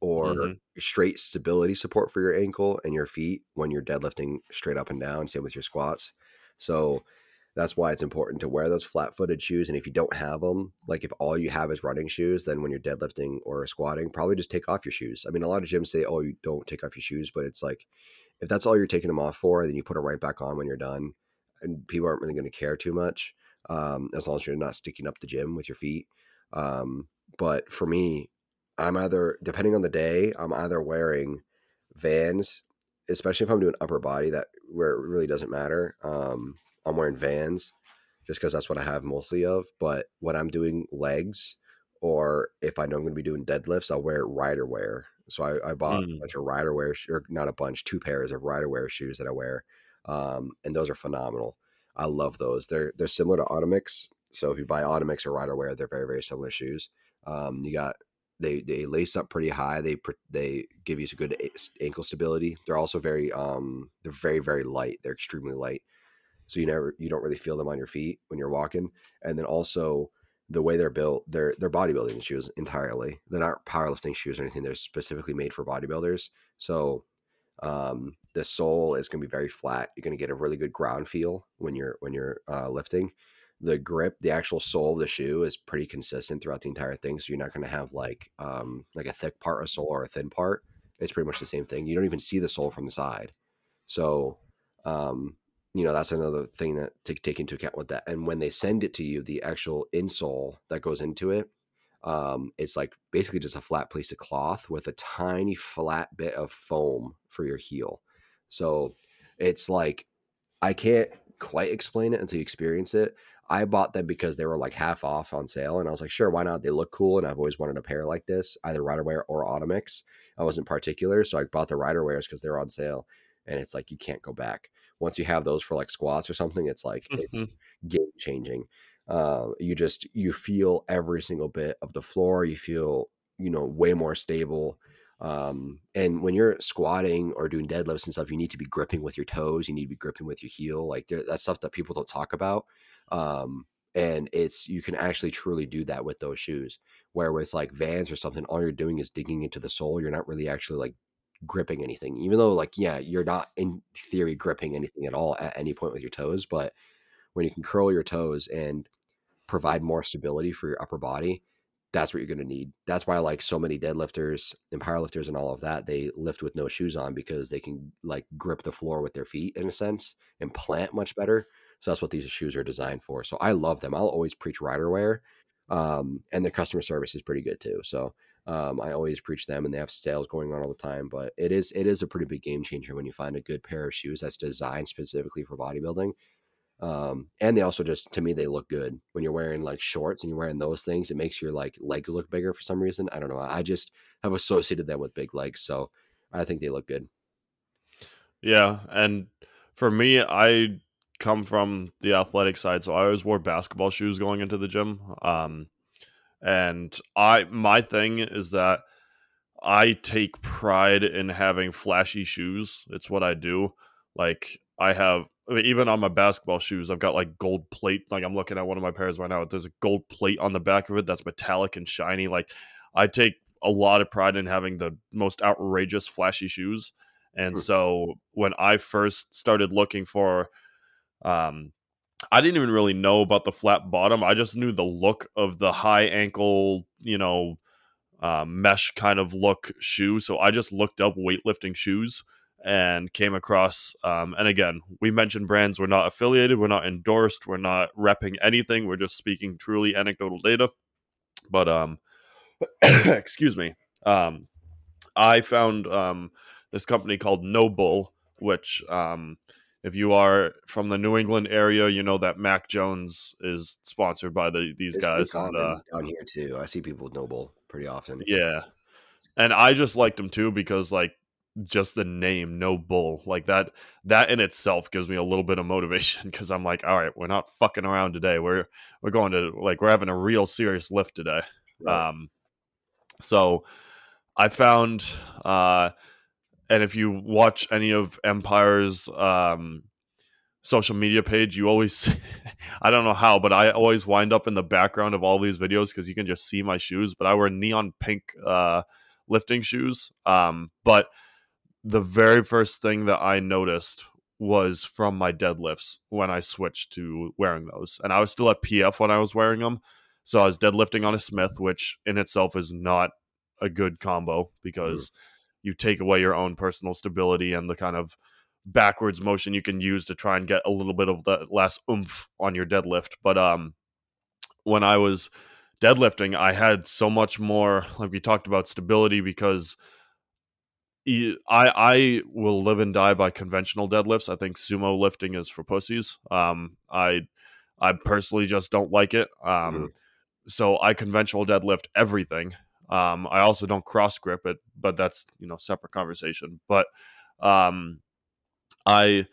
or Mhm. straight stability support for your ankle and your feet when you're deadlifting straight up and down. Same with your squats. So that's why it's important to wear those flat footed shoes. And if you don't have them, like if all you have is running shoes, then when you're deadlifting or squatting, probably just take off your shoes. I mean, a lot of gyms say, oh, you don't take off your shoes, but it's like if that's all you're taking them off for, then you put them right back on when you're done. And people aren't really going to care too much um, as long as you're not sticking up the gym with your feet. Um, but for me, I'm either, depending on the day, I'm either wearing Vans, especially if I'm doing upper body, that where it really doesn't matter. Um, I'm wearing Vans just because that's what I have mostly of. But when I'm doing legs, or if I know I'm going to be doing deadlifts, I'll wear Ryderwear. So I, I bought a Mm. bunch of Ryderwear, or not a bunch, two pairs of Ryderwear shoes that I wear, um, and those are phenomenal. I love those. They're they're similar to Otomix. So if you buy Otomix or Ryderwear, they're very very similar shoes. Um, you got they they lace up pretty high. They they give you some good ankle stability. They're also very um they're very very light. They're extremely light, so you never you don't really feel them on your feet when you're walking. And then also the way they're built, they're they're bodybuilding shoes entirely. They're not powerlifting shoes or anything. They're specifically made for bodybuilders. So um, the sole is going to be very flat. You're going to get a really good ground feel when you're when you're uh, lifting. The grip, the actual sole of the shoe is pretty consistent throughout the entire thing. So you're not going to have like um, like a thick part of sole or a thin part. It's pretty much the same thing. You don't even see the sole from the side. So um, you know that's another thing that to take into account with that. And when they send it to you, the actual insole that goes into it, um, it's like basically just a flat piece of cloth with a tiny flat bit of foam for your heel. So it's like I can't quite explain it until you experience it. I bought them because they were like half off on sale, and I was like, sure, why not? They look cool, and I've always wanted a pair like this, either Ryderwear or Otomix. I wasn't particular, so I bought the Ryderwears because they're on sale, and it's like you can't go back. Once you have those for like squats or something, it's like it's game changing. Uh, you just you feel every single bit of the floor. You feel you know way more stable. Um, and when you're squatting or doing deadlifts and stuff, you need to be gripping with your toes. You need to be gripping with your heel. Like that's stuff that people don't talk about. Um, and it's you can actually truly do that with those shoes. Where with like Vans or something, all you're doing is digging into the sole. You're not really actually like gripping anything, even though like yeah, you're not in theory gripping anything at all at any point with your toes. But when you can curl your toes and provide more stability for your upper body, that's what you're going to need. That's why like so many deadlifters and powerlifters and all of that, they lift with no shoes on because they can like grip the floor with their feet in a sense and plant much better. So that's what these shoes are designed for. So I love them. I'll always preach Ryderwear. Um, and the customer service is pretty good too. So um, I always preach them and they have sales going on all the time, but it is it is a pretty big game changer when you find a good pair of shoes that's designed specifically for bodybuilding um, and they also just to me they look good when you're wearing like shorts and you're wearing those things. It makes your like legs look bigger for some reason. I don't know. I just have associated them with big legs, so I think they look good. Yeah, and for me, I come from the athletic side, so I always wore basketball shoes going into the gym. Um, and I my thing is that I take pride in having flashy shoes. It's what I do. Like I have I mean, even on my basketball shoes, I've got like gold plate. Like I'm looking at one of my pairs right now. There's a gold plate on the back of it that's metallic and shiny. Like I take a lot of pride in having the most outrageous, flashy shoes. And mm-hmm. so when I first started looking for, um, I didn't even really know about the flat bottom. I just knew the look of the high ankle, you know, uh, mesh kind of look shoe. So I just looked up weightlifting shoes and came across um, and again we mentioned brands. We're not affiliated. We're not endorsed. We're not repping anything. We're just speaking truly anecdotal data. But um excuse me. Um i found um this company called NoBull, which um if you are from the New England area, you know that Mac Jones is sponsored by the these it's guys. And, uh, down here too, I see people with NoBull pretty often. Yeah, and I just liked them too because like just the name no bull like that that in itself gives me a little bit of motivation because i'm like all right we're not fucking around today we're we're going to like we're having a real serious lift today right. um so i found uh and if you watch any of empire's um social media page you always i don't know how but i always wind up in the background of all these videos because you can just see my shoes but i wear neon pink uh lifting shoes um but the very first thing that I noticed was from my deadlifts when I switched to wearing those. And I was still at PF when I was wearing them. So I was deadlifting on a Smith, which in itself is not a good combo because mm. You take away your own personal stability and the kind of backwards motion you can use to try and get a little bit of the less oomph on your deadlift. But um when I was deadlifting, I had so much more like we talked about stability because I I will live and die by conventional deadlifts. I think sumo lifting is for pussies. Um, I I personally just don't like it. Um, mm-hmm. so I conventional deadlift everything. Um, I also don't cross grip it, but that's you know separate conversation. But um, I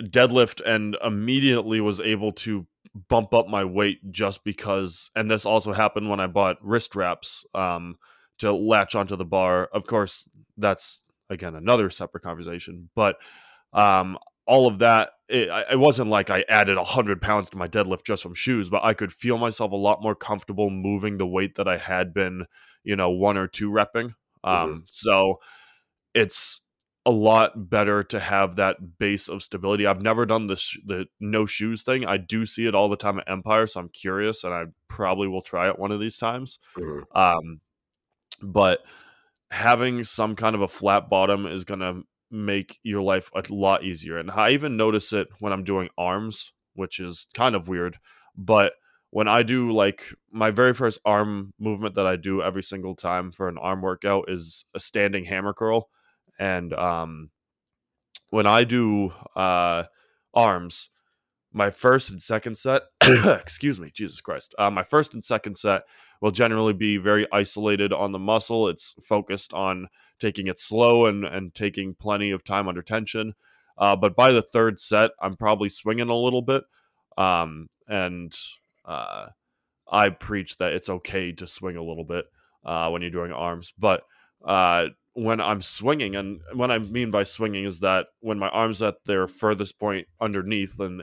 deadlift and immediately was able to bump up my weight just because. And this also happened when I bought wrist wraps. Um, to latch onto the bar. Of course, that's again another separate conversation. But um, all of that, it, it wasn't like I added hundred pounds to my deadlift just from shoes, but I could feel myself a lot more comfortable moving the weight that I had been, you know, one or two repping. Um, mm-hmm. So it's a lot better to have that base of stability. I've never done this sh- the no shoes thing. I do see it all the time at Empire, so I'm curious, and I probably will try it one of these times. Mm-hmm. Um, but having some kind of a flat bottom is going to make your life a lot easier. And I even notice it when I'm doing arms, which is kind of weird. But when I do like my very first arm movement that I do every single time for an arm workout is a standing hammer curl. And um, when I do uh, arms, my first and second set, excuse me, Jesus Christ, uh, my first and second set will generally be very isolated on the muscle. It's focused on taking it slow and, and taking plenty of time under tension. Uh, but by the third set, I'm probably swinging a little bit. Um, and uh, I preach that it's okay to swing a little bit uh, when you're doing arms. But uh, when I'm swinging, and what I mean by swinging is that when my arms at their furthest point underneath, and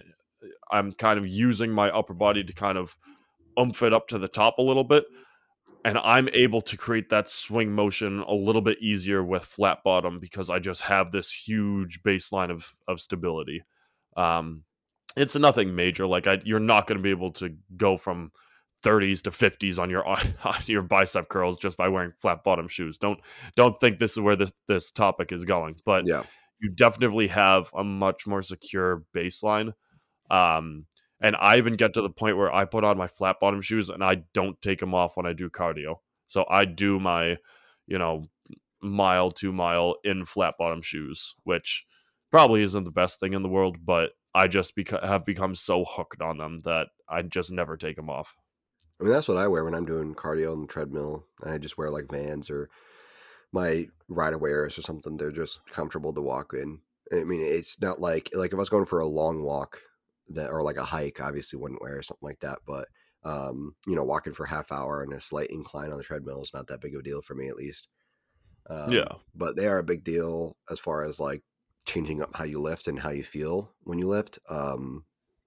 I'm kind of using my upper body to kind of oomph it up to the top a little bit. And I'm able to create that swing motion a little bit easier with flat bottom because I just have this huge baseline of, of stability. Um, it's nothing major. Like I, you're not going to be able to go from 30s to 50s on your on your bicep curls just by wearing flat bottom shoes. Don't don't think this is where this this topic is going, but Yeah. you definitely have a much more secure baseline. Um, and I even get to the point where I put on my flat bottom shoes and I don't take them off when I do cardio. So I do my, you know, mile to mile in flat bottom shoes, which probably isn't the best thing in the world, but I just beca- have become so hooked on them that I just never take them off. I mean, that's what I wear when I'm doing cardio on the treadmill. I just wear like Vans or my Ryderwears or something. They're just comfortable to walk in. I mean, it's not like like if I was going for a long walk that or like a hike, obviously wouldn't wear something like that. But um, you know, walking for a half hour and a slight incline on the treadmill is not that big of a deal for me, at least. Um, Yeah. but they are a big deal as far as like changing up how you lift and how you feel when you lift. Um,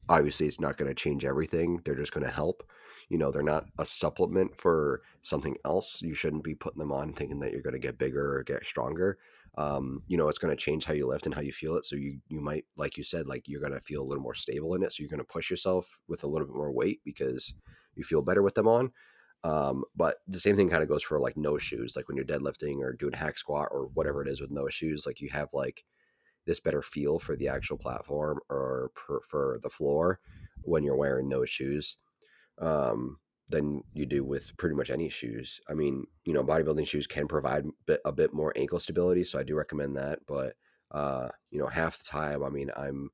obviously, it's not going to change everything. They're just going to help. You know, they're not a supplement for something else. You shouldn't be putting them on thinking that you're going to get bigger or get stronger. Um, you know, it's going to change how you lift and how you feel it. So you you might, like you said, like you're going to feel a little more stable in it. So you're going to push yourself with a little bit more weight because you feel better with them on. Um, but the same thing kind of goes for like no shoes. Like when you're deadlifting or doing hack squat or whatever it is with no shoes, like you have like this better feel for the actual platform or for the floor when you're wearing no shoes um, than you do with pretty much any shoes. I mean, you know, bodybuilding shoes can provide a bit more ankle stability, so I do recommend that. But uh, you know, half the time, I mean, I'm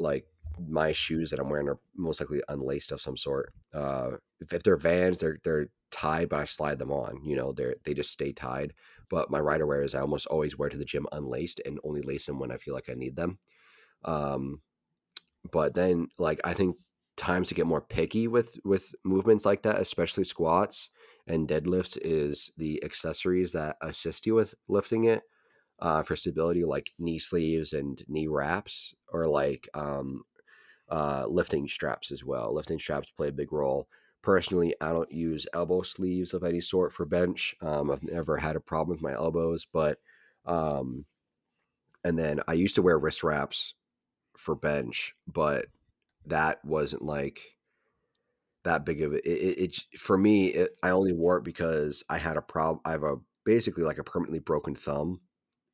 like my shoes that I'm wearing are most likely unlaced of some sort. Uh, if, if they're Vans, they're they're tied, but I slide them on. You know, they're they just stay tied. But my Ryderwears I almost always wear to the gym unlaced and only lace them when I feel like I need them. Um, but then like I think times to get more picky with with movements like that, especially squats and deadlifts, is the accessories that assist you with lifting it uh, for stability, like knee sleeves and knee wraps, or like um, uh, lifting straps as well. Lifting straps play a big role. Personally, I don't use elbow sleeves of any sort for bench. Um, I've never had a problem with my elbows, but um, and then I used to wear wrist wraps for bench, but that wasn't like that big of a, it, it, it for me it, i only wore it because i had a problem i have a basically like a permanently broken thumb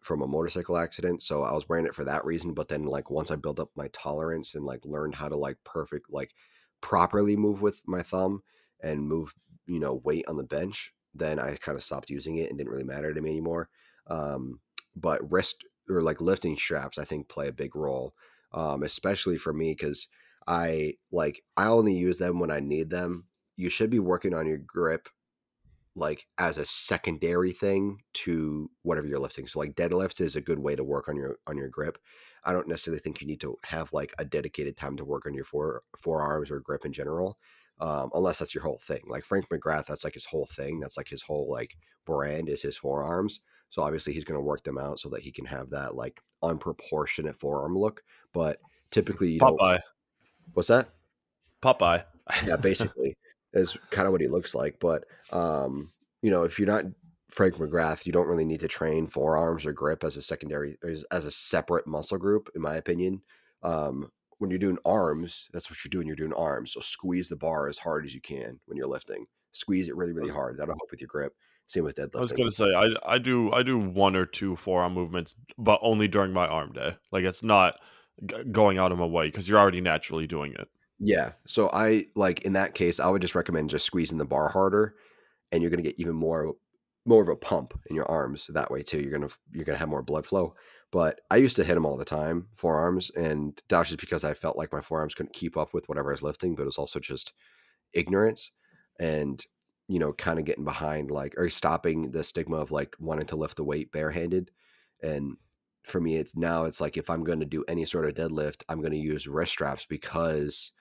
from a motorcycle accident so i was wearing it for that reason but then like once i built up my tolerance and like learned how to like perfect like properly move with my thumb and move you know weight on the bench then i kind of stopped using it and didn't really matter to me anymore um but wrist or like lifting straps i think play a big role um especially for me because I like I only use them when I need them. You should be working on your grip like as a secondary thing to whatever you're lifting. So like deadlift is a good way to work on your on your grip. I don't necessarily think you need to have like a dedicated time to work on your fore, forearms or grip in general. Um, unless that's your whole thing. Like Frank McGrath, that's like his whole thing. That's like his whole like brand is his forearms. So obviously he's going to work them out so that he can have that like unproportionate forearm look. But typically you don't Popeye. What's that? Popeye. Yeah, basically is kind of what he looks like. But um, you know, if you're not Frank McGrath, you don't really need to train forearms or grip as a secondary as, as a separate muscle group, in my opinion. Um, when you're doing arms, that's what you're doing. You're doing arms. So squeeze the bar as hard as you can when you're lifting. Squeeze it really, really hard. That'll help with your grip. Same with deadlifting. I was gonna say I I do I do one or two forearm movements, but only during my arm day. Like it's not g- going out of my way because you're already naturally doing it. Yeah. So I like in that case, I would just recommend just squeezing the bar harder, and you're gonna get even more more of a pump in your arms that way too. You're gonna you're gonna have more blood flow. But I used to hit them all the time, forearms, and that was just because I felt like my forearms couldn't keep up with whatever I was lifting. But it was also just ignorance and you know kind of getting behind like or stopping the stigma of like wanting to lift the weight barehanded and for me it's now it's like if i'm going to do any sort of deadlift i'm going to use wrist straps because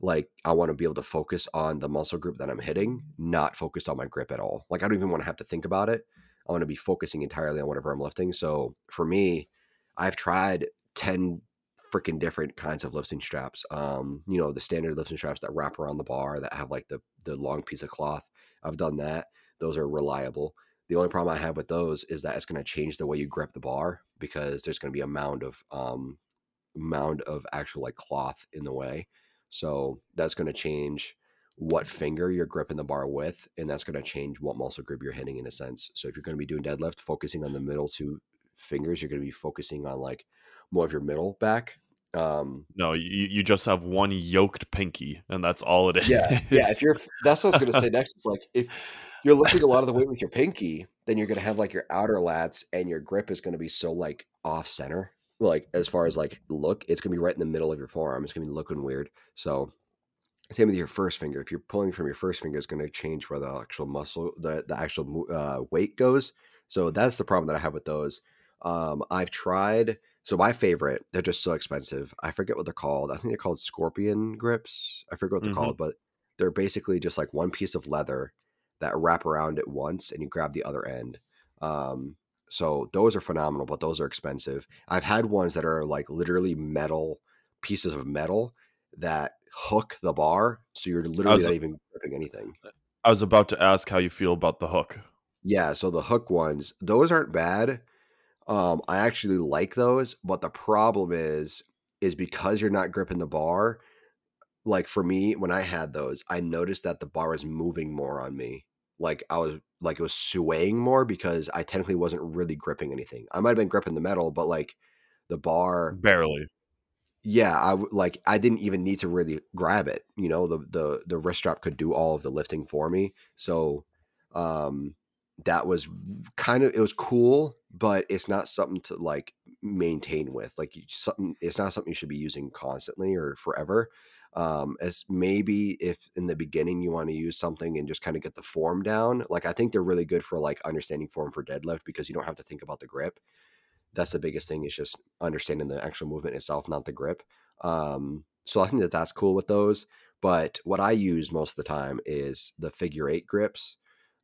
like i want to be able to focus on the muscle group that i'm hitting not focus on my grip at all like i don't even want to have to think about it i want to be focusing entirely on whatever i'm lifting so for me i've tried 10 freaking different kinds of lifting straps. Um, you know, the standard lifting straps that wrap around the bar that have like the the long piece of cloth. I've done that. Those are reliable. The only problem I have with those is that it's going to change the way you grip the bar because there's going to be a mound of um, mound of actual like cloth in the way. So that's going to change what finger you're gripping the bar with, and that's going to change what muscle group you're hitting in a sense. So if you're going to be doing deadlift, focusing on the middle two fingers, you're going to be focusing on like more of your middle back. Um, no, you, you just have one yoked pinky, and that's all it is. Yeah, yeah. If you're, that's what I was going to say next. Is like if you're lifting a lot of the weight with your pinky, then you're going to have like your outer lats, and your grip is going to be so like off center. Like as far as like look, it's going to be right in the middle of your forearm. It's going to be looking weird. So same with your first finger. If you're pulling from your first finger, it's going to change where the actual muscle, the the actual uh, weight goes. So that's the problem that I have with those. Um, I've tried. So my favorite, they're just so expensive. I forget what they're called. I think they're called scorpion grips. I forget what they're mm-hmm. called, but they're basically just like one piece of leather that wrap around it once and you grab the other end. Um, so those are phenomenal, but those are expensive. I've had ones that are like literally metal pieces of metal that hook the bar, so you're literally not even gripping anything. I was about to ask how you feel about the hook. Yeah, so the hook ones, those aren't bad. Um, I actually like those, but the problem is, is because you're not gripping the bar. Like for me, when I had those, I noticed that the bar was moving more on me. Like I was like it was swaying more because I technically wasn't really gripping anything. I might have been gripping the metal, but like the bar barely yeah, I like I didn't even need to really grab it. You know, the the the wrist strap could do all of the lifting for me. So um that was kind of it was cool, but it's not something to like maintain with. Like something it's not something you should be using constantly or forever. Um as maybe if in the beginning you want to use something and just kind of get the form down. Like I think they're really good for like understanding form for deadlift because you don't have to think about the grip that's the biggest thing is just understanding the actual movement itself, not the grip. Um, so I think that that's cool with those. But what I use most of the time is the figure eight grips,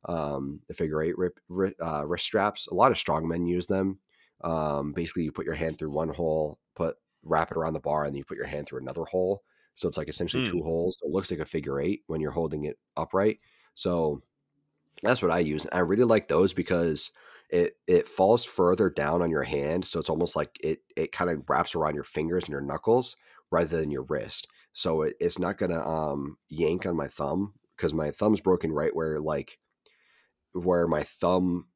um, the figure eight rip, uh, wrist straps. A lot of strongmen use them. Um, basically, you put your hand through one hole, put wrap it around the bar, and then you put your hand through another hole. So it's like essentially mm. two holes. So it looks like a figure eight when you're holding it upright. So that's what I use. I really like those because it it falls further down on your hand, so it's almost like it it kind of wraps around your fingers and your knuckles rather than your wrist. So it, it's not gonna um yank on my thumb because my thumb's broken right where like where my thumb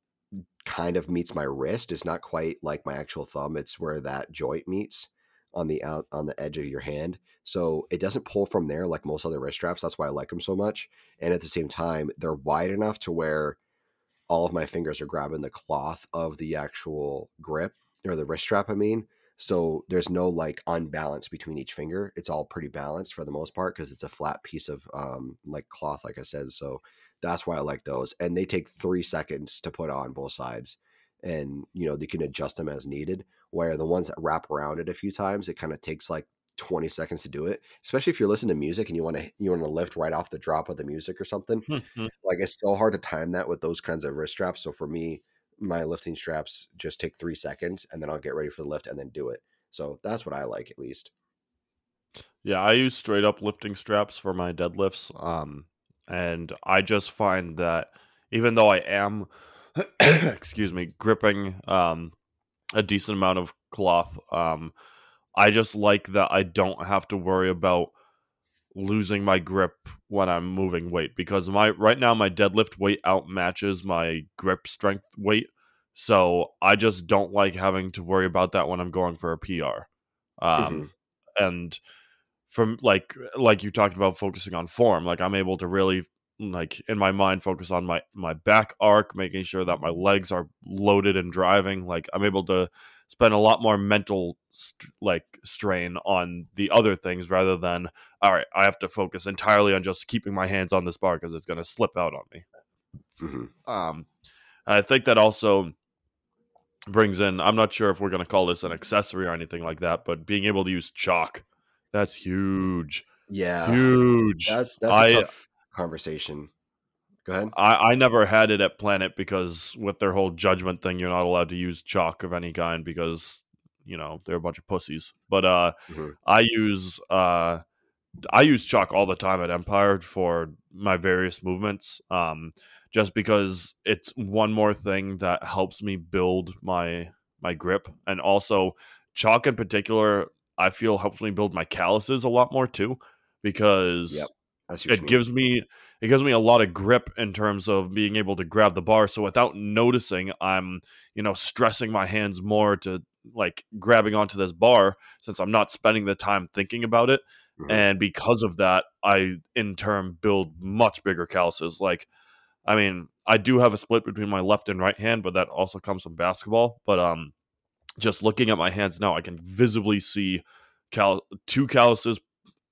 kind of meets my wrist is not quite like my actual thumb. It's where that joint meets on the out on the edge of your hand. So it doesn't pull from there like most other wrist straps. That's why I like them so much. And at the same time, they're wide enough to where all of my fingers are grabbing the cloth of the actual grip or the wrist strap, I mean. So there's no like unbalance between each finger. It's all pretty balanced for the most part because it's a flat piece of um, like cloth, like I said. So that's why I like those. And they take three seconds to put on both sides. And you know, they can adjust them as needed. Where the ones that wrap around it a few times, it kind of takes like 20 seconds to do it especially if you're listening to music and you want to you want to lift right off the drop of the music or something mm-hmm. like it's so hard to time that with those kinds of wrist straps so for me my lifting straps just take three seconds and then i'll get ready for the lift and then do it so that's what i like at least yeah i use straight up lifting straps for my deadlifts um and i just find that even though i am excuse me gripping um a decent amount of cloth um I just like that I don't have to worry about losing my grip when I'm moving weight because my right now my deadlift weight outmatches my grip strength weight. So I just don't like having to worry about that when I'm going for a PR. Um, mm-hmm. and from like like you talked about focusing on form, like I'm able to really like in my mind focus on my my back arc, making sure that my legs are loaded and driving. Like I'm able to spend a lot more mental st- like strain on the other things rather than all right i have to focus entirely on just keeping my hands on this bar because it's going to slip out on me mm-hmm. um i think that also brings in i'm not sure if we're going to call this an accessory or anything like that but being able to use chalk that's huge yeah huge that's that's I, tough conversation Go ahead. I, I never had it at Planet because with their whole judgment thing, you're not allowed to use chalk of any kind because you know they're a bunch of pussies. But uh, Mhm. I use uh, I use chalk all the time at Empire for my various movements. Um, just because it's one more thing that helps me build my my grip, and also chalk in particular, I feel helps me build my calluses a lot more too, because Yep. It gives me it gives me a lot of grip in terms of being able to grab the bar so without noticing i'm you know stressing my hands more to like grabbing onto this bar since i'm not spending the time thinking about it Mhm. and because of that i in turn build much bigger calluses like i mean i do have a split between my left and right hand but that also comes from basketball but um just looking at my hands now i can visibly see cal- two calluses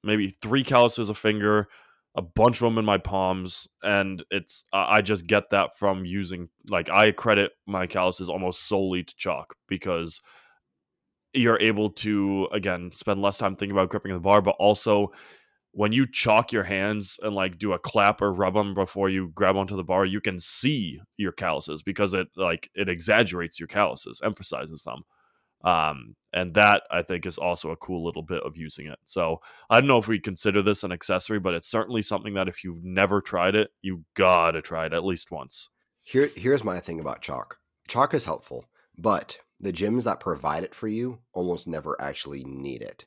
maybe three calluses a finger a bunch of them in my palms and it's i just get that from using like i credit my calluses almost solely to chalk because you're able to again spend less time thinking about gripping the bar but also when you chalk your hands and like do a clap or rub them before you grab onto the bar you can see your calluses because it like it exaggerates your calluses emphasizes them um, and that I think is also a cool little bit of using it. So I don't know if we consider this an accessory, but it's certainly something that if you've never tried it, you gotta try it at least once. Here, here's my thing about chalk. Chalk is helpful, but the gyms that provide it for you almost never actually need it.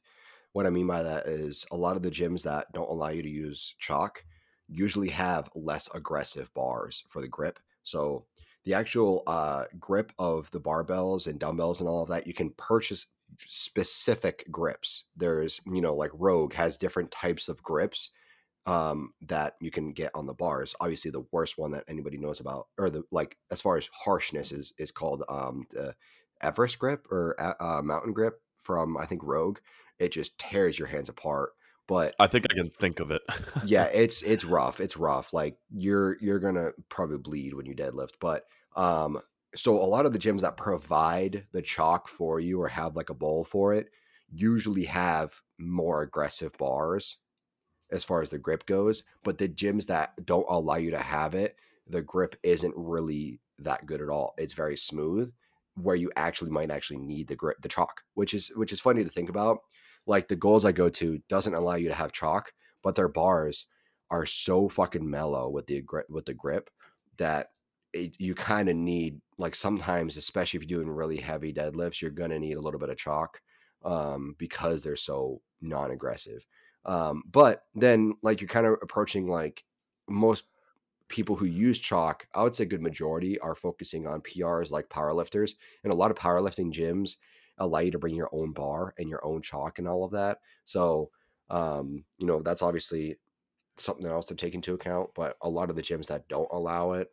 What I mean by that is a lot of the gyms that don't allow you to use chalk usually have less aggressive bars for the grip. So the actual uh, grip of the barbells and dumbbells and all of that, you can purchase specific grips. There's, you know, like Rogue has different types of grips um, that you can get on the bars. Obviously, the worst one that anybody knows about, or the like, as far as harshness is is called um, the Everest grip or uh, Mountain grip from I think Rogue. It just tears your hands apart. But I think I can think of it. yeah, it's it's rough. It's rough. Like you're you're gonna probably bleed when you deadlift. But um, so a lot of the gyms that provide the chalk for you or have like a bowl for it usually have more aggressive bars as far as the grip goes. But the gyms that don't allow you to have it, the grip isn't really that good at all. It's very smooth, where you actually might actually need the grip, the chalk, which is which is funny to think about. Like the Gold's I go to doesn't allow you to have chalk, but their bars are so fucking mellow with the with the grip that it, you kind of need like sometimes, especially if you're doing really heavy deadlifts, you're gonna need a little bit of chalk um, because they're so non-aggressive. Um, but then like you're kind of approaching like most people who use chalk, I would say good majority are focusing on PRs like powerlifters. And a lot of powerlifting gyms allow you to bring your own bar and your own chalk and all of that. So um, you know, that's obviously something else to take into account. But a lot of the gyms that don't allow it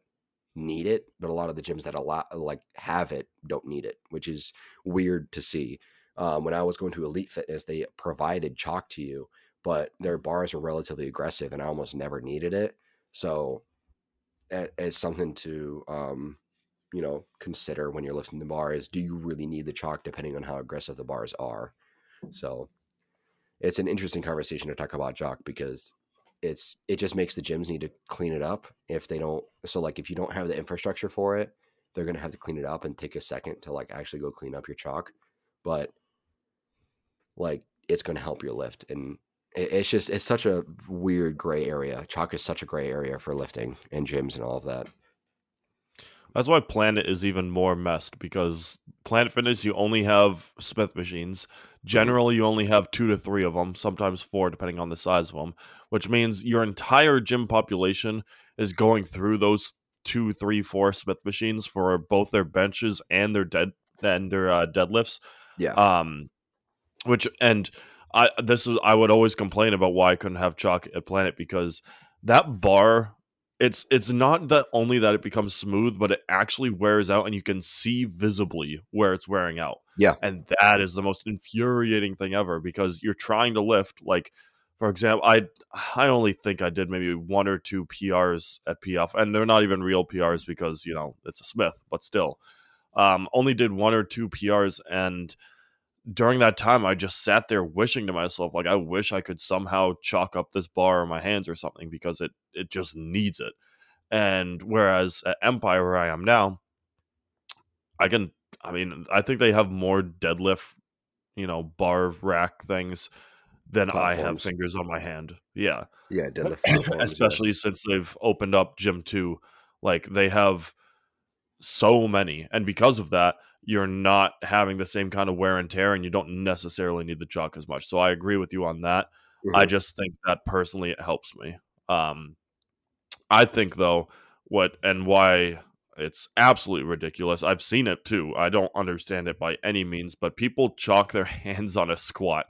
need it, but a lot of the gyms that allow like have it don't need it, which is weird to see. Um, when I was going to Elite Fitness, they provided chalk to you, but their bars are relatively aggressive, and I almost never needed it. So a- it's something to um, you know consider when you're lifting the bar is do you really need the chalk depending on how aggressive the bars are. So it's an interesting conversation to talk about chalk because it's it just makes the gyms need to clean it up if they don't so like if you don't have the infrastructure for it they're going to have to clean it up and take a second to like actually go clean up your chalk but like it's going to help your lift and it, it's just it's such a weird gray area chalk is such a gray area for lifting and gyms and all of that That's why Planet is even more messed because Planet Fitness, you only have Smith machines. Generally, you only have two to three of them, sometimes four, depending on the size of them, which means your entire gym population is going through those two, three, four Smith machines for both their benches and their dead and their uh, deadlifts. yeah Um, which and I this is I would always complain about why I couldn't have chalk at Planet because that bar it's it's not that only that it becomes smooth, but it actually wears out and you can see visibly where it's wearing out. Yeah. And that is the most infuriating thing ever because you're trying to lift like for example, I I only think I did maybe one or two PRs at PF and they're not even real PRs because, you know, it's a Smith, but still. Um only did one or two PRs and during that time I just sat there wishing to myself like I wish I could somehow chalk up this bar in my hands or something because it it just needs it. And whereas at Empire where I am now, I can I mean I think they have more deadlift you know, bar rack things than I have fingers on my hand. Yeah. Yeah, deadlift platforms. yeah. Especially since they've opened up Gym 2. Like they have so many. And because of that, you're not having the same kind of wear and tear and you don't necessarily need the chalk as much. So I agree with you on that. I Mhm. just think that personally it helps me. Um I think though what and why it's absolutely ridiculous. I've seen it too. I don't understand it by any means, but people chalk their hands on a squat.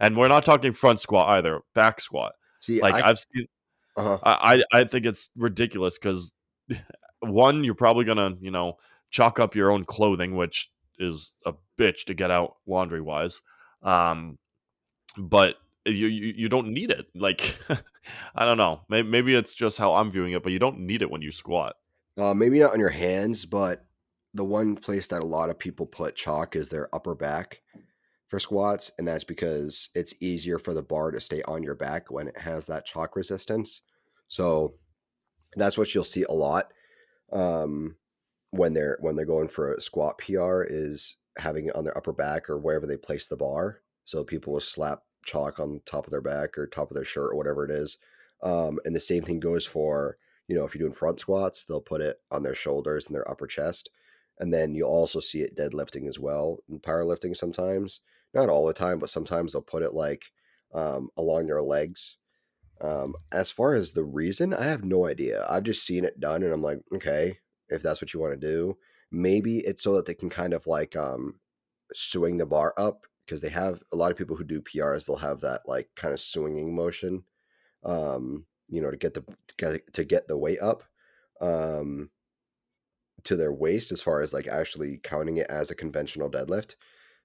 and we're not talking front squat either, back squat. See, Like I I've seen uh I I I think it's ridiculous cuz one you're probably to, you know, chalk up your own clothing which is a bitch to get out laundry wise. Um but you, you you don't need it. Like I don't know. Maybe, maybe it's just how I'm viewing it, but you don't need it when you squat. Uh, maybe not on your hands, but the one place that a lot of people put chalk is their upper back for squats, and that's because it's easier for the bar to stay on your back when it has that chalk resistance. So that's what you'll see a lot um, when they're when they're going for a squat PR is having it on their upper back or wherever they place the bar. So people will slap chalk on top of their back or top of their shirt or whatever it is. Um, and the same thing goes for you know if you're doing front squats, they'll put it on their shoulders and their upper chest. And then you'll also see it deadlifting as well in powerlifting sometimes. Not all the time, but sometimes they'll put it like um, along their legs um, as far as the reason, I have no idea. I've just seen it done, and I'm like, okay, if that's what you want to do, maybe it's so that they can kind of like um, swing the bar up because they have a lot of people who do PRs. They'll have that like kind of swinging motion, um, you know, to get the to get, the weight up um, to their waist, as far as like actually counting it as a conventional deadlift.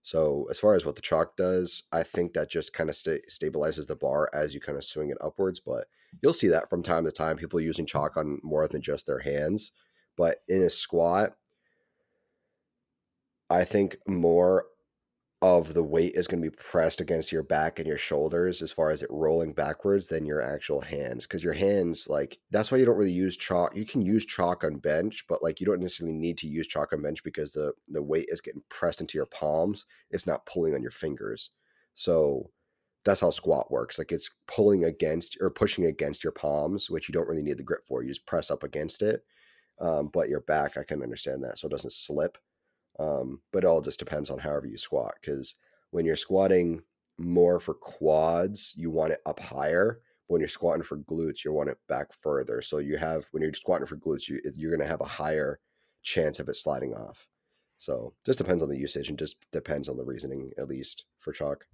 So as far as what the chalk does, I think that just kind of sta stabilizes the bar as you kind of swing it upwards. But you'll see that from time to time, people using chalk on more than just their hands. But in a squat, I think more of the weight is going to be pressed against your back and your shoulders as far as it rolling backwards than your actual hands because your hands like that's why you don't really use chalk you can use chalk on bench but like you don't necessarily need to use chalk on bench because the the weight is getting pressed into your palms it's not pulling on your fingers. So that's how squat works like it's pulling against or pushing against your palms which you don't really need the grip for you just press up against it um, but your back i can understand that so it doesn't slip um, but it all just depends on however you squat. Because when you're squatting more for quads, you want it up higher. When you're squatting for glutes, you want it back further. So you have when you're squatting for glutes, you, you're going to have a higher chance of it sliding off. So just depends on the usage and just depends on the reasoning, at least for chalk.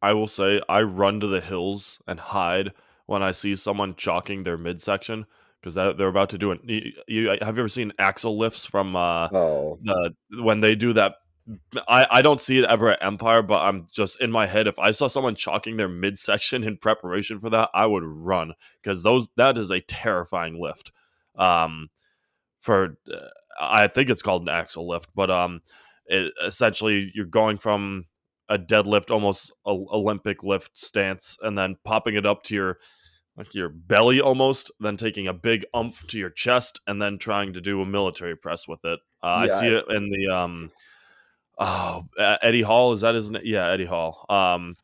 I will say I run to the hills and hide when I see someone chalking their midsection because they're about to do it. You, you have you ever seen axle lifts from uh, Oh, the when they do that? I, I don't see it ever at Empire, but I'm just in my head. If I saw someone chalking their midsection in preparation for that, I would run because those that is a terrifying lift. Um, for uh, I think it's called an axle lift, but um, it, essentially you're going from a deadlift, almost a, Olympic lift stance, and then popping it up to your like your belly almost, then taking a big umph to your chest, and then trying to do a military press with it. Uh, I yeah. see it in the um, oh Eddie Hall is that his name? Yeah, Eddie Hall. Um,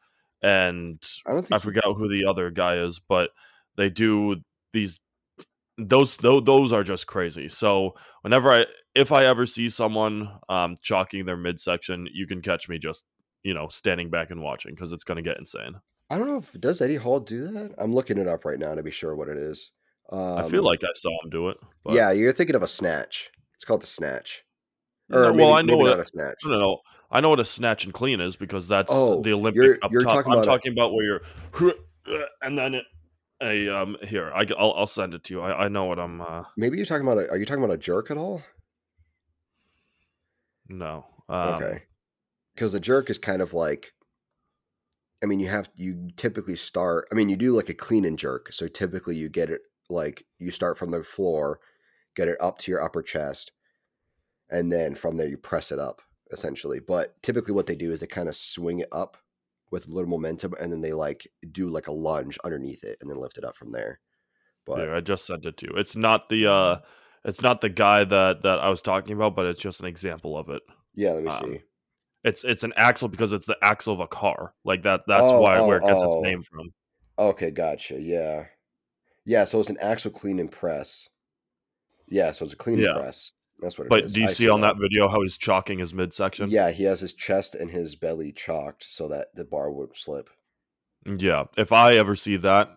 and I don't I forgot who the other guy is, but they do these those those, those are just crazy. So whenever I if I ever see someone um chalking their midsection, you can catch me just you know standing back and watching because it's gonna get insane. I don't know if does Eddie Hall do that. I'm looking it up right now to be sure what it is. I feel Um, like I saw him do it, but yeah, you're thinking of a snatch. It's called the snatch, or no, well, I know maybe what a snatch. no, no. I know what a snatch and clean is because that's Oh, the Olympic you're up you're top. talking I'm about a talking about where you're and then it, a um here I, will I'll send it to you. I, I know what I'm. uh maybe you're talking about a are you talking about a jerk at all? No, um, Okay. Because a jerk is kind of like I mean, you have you typically start I mean, you do like a clean and jerk. So typically you get it like you start from the floor, get it up to your upper chest, and then from there you press it up essentially. But typically what they do is they kind of swing it up with a little momentum and then they like do like a lunge underneath it and then lift it up from there. But There, I just sent it to you. It's not the uh it's not the guy that that I was talking about, but it's just an example of it. yeah, let me Um see. It's it's an axle because it's the axle of a car. Like that. That's Oh, why where oh, it gets its oh. name from. Okay, gotcha. Yeah. Yeah, so it's an axle clean and press. Yeah, so it's a clean Yeah. press. That's what it But is. do you I see on that video how he's chalking his midsection? Yeah, he has his chest and his belly chalked so that the bar wouldn't slip. Yeah. If I ever see that,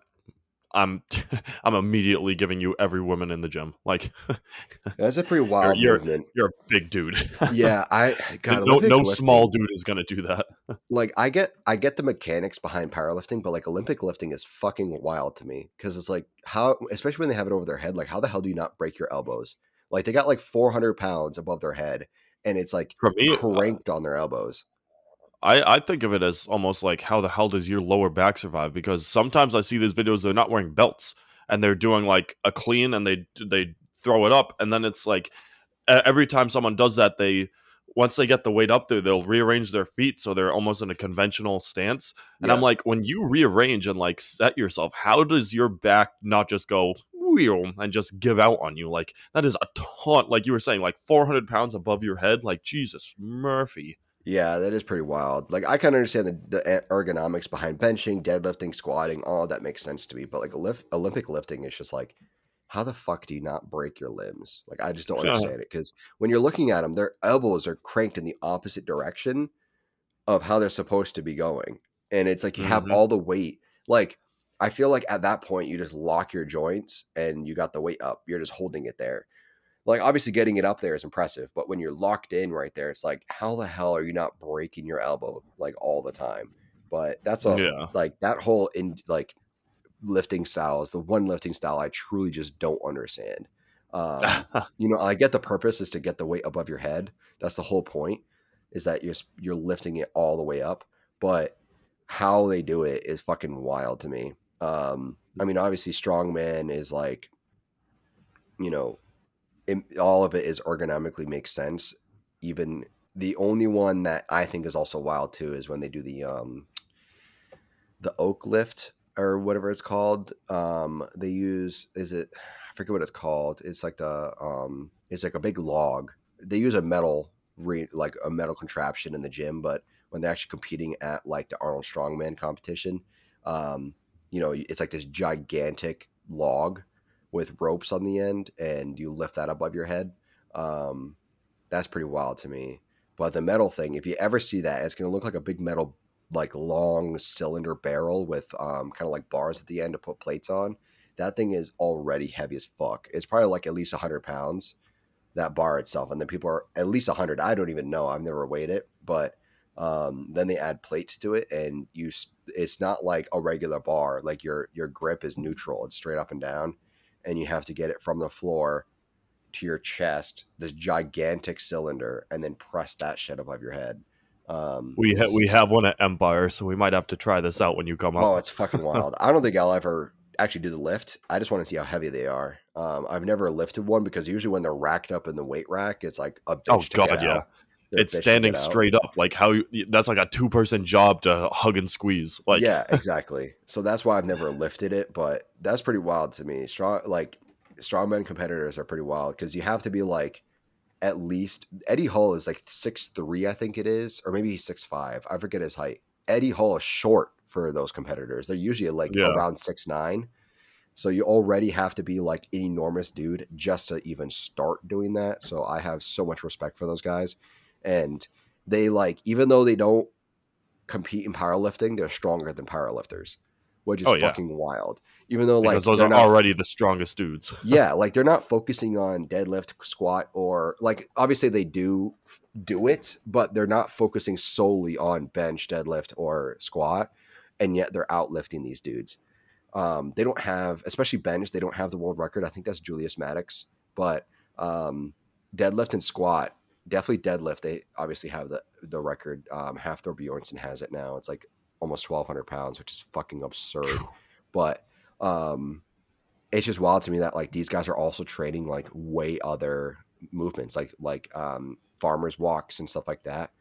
I'm I'm immediately giving you every woman in the gym. Like That's a pretty wild you're- movement. you're a big dude. Yeah, I God, no no small dude is gonna do that. like I get I get the mechanics behind powerlifting, but like Olympic lifting is fucking wild to me because it's like how, especially when they have it over their head, like how the hell do you not break your elbows? Like they got like 400 pounds above their head, and it's like me, uh, cranked on their elbows. I, I think of it as almost like how the hell does your lower back survive? Because sometimes I see these videos they're not wearing belts and they're doing like a clean and they they throw it up and then it's like every time someone does that they once they get the weight up there they'll rearrange their feet so they're almost in a conventional stance. And I'm like when you rearrange and like set yourself how does your back not just go wheel and just give out on you? Like that is a ton like you were saying like 400 pounds above your head? Like Jesus Murphy Yeah, that is pretty wild. Like I kind of understand the, the ergonomics behind benching, deadlifting, squatting, all that makes sense to me. But like lift, Olympic lifting is just like, how the fuck do you not break your limbs? Like I just don't Yeah. understand it because when you're looking at them, their elbows are cranked in the opposite direction of how they're supposed to be going, and it's like you have Mhm. all the weight. Like I feel like at that point you just lock your joints and you got the weight up. You're just holding it there like obviously getting it up there is impressive, but when you're locked in right there, it's like how the hell are you not breaking your elbow like all the time? But that's a Yeah. like that whole in like lifting style is the one lifting style I truly just don't understand. Um, you know, I get the purpose is to get the weight above your head. That's the whole point is that you're you're lifting it all the way up, but how they do it is fucking wild to me. Um, I mean, obviously, strongman is like, you know, it, all of it is ergonomically makes sense. Even the only one that I think is also wild too is when they do the um, the oak lift or whatever it's called. Um, they use is it I forget what it's called. It's like the um, it's like a big log. They use a metal re, like a metal contraption in the gym, but when they're actually competing at like the Arnold Strongman competition, um, you know, it's like this gigantic log with ropes on the end, and you lift that above your head. Um, that's pretty wild to me. But the metal thing, if you ever see that, it's going to look like a big metal, like long cylinder barrel with um, kind of like bars at the end to put plates on. That thing is already heavy as fuck. It's probably like at least 100 pounds, that bar itself. And then people are at least 100. I don't even know. I've never weighed it. But um, then they add plates to it, and you. It's not like a regular bar. Like your your grip is neutral. It's straight up and down, and you have to get it from the floor to your chest, this gigantic cylinder, and then press that shit above your head. Um, We ha- we have one at Empire, so we might have to try this out when you come up. Oh, it's fucking wild. I don't think I'll ever actually do the lift. I just want to see how heavy they are. Um, I've never lifted one because usually when they're racked up in the weight rack, it's like a bitch Oh, to God, get yeah. out. A it's standing straight up, like how you, that's like a two person job to hug and squeeze. Like yeah, exactly. So that's why I've never lifted it, but that's pretty wild to me. Strong like strongman competitors are pretty wild because you have to be like at least Eddie Hall is like six three, I think it is, or maybe he's six five. I forget his height. Eddie Hall is short for those competitors. They're usually like Yeah. around six nine. So you already have to be like an enormous dude just to even start doing that. So I have so much respect for those guys. And they like, even though they don't compete in powerlifting, they're stronger than powerlifters, which is Oh, yeah. fucking wild. Even though like those they're not already the strongest dudes. yeah, like they're not focusing on deadlift, squat, or like obviously they do do it, but they're not focusing solely on bench, deadlift, or squat, and yet they're outlifting these dudes. Um, they don't have, especially bench, they don't have the world record. I think that's Julius Maddox, but um, deadlift and squat, definitely deadlift. They obviously have the the record. Um, Hafthor Bjornsson has it now. It's like almost twelve hundred pounds, which is fucking absurd. but um, it's just wild to me that like these guys are also training like way other movements, like like um, farmers walks and stuff like that,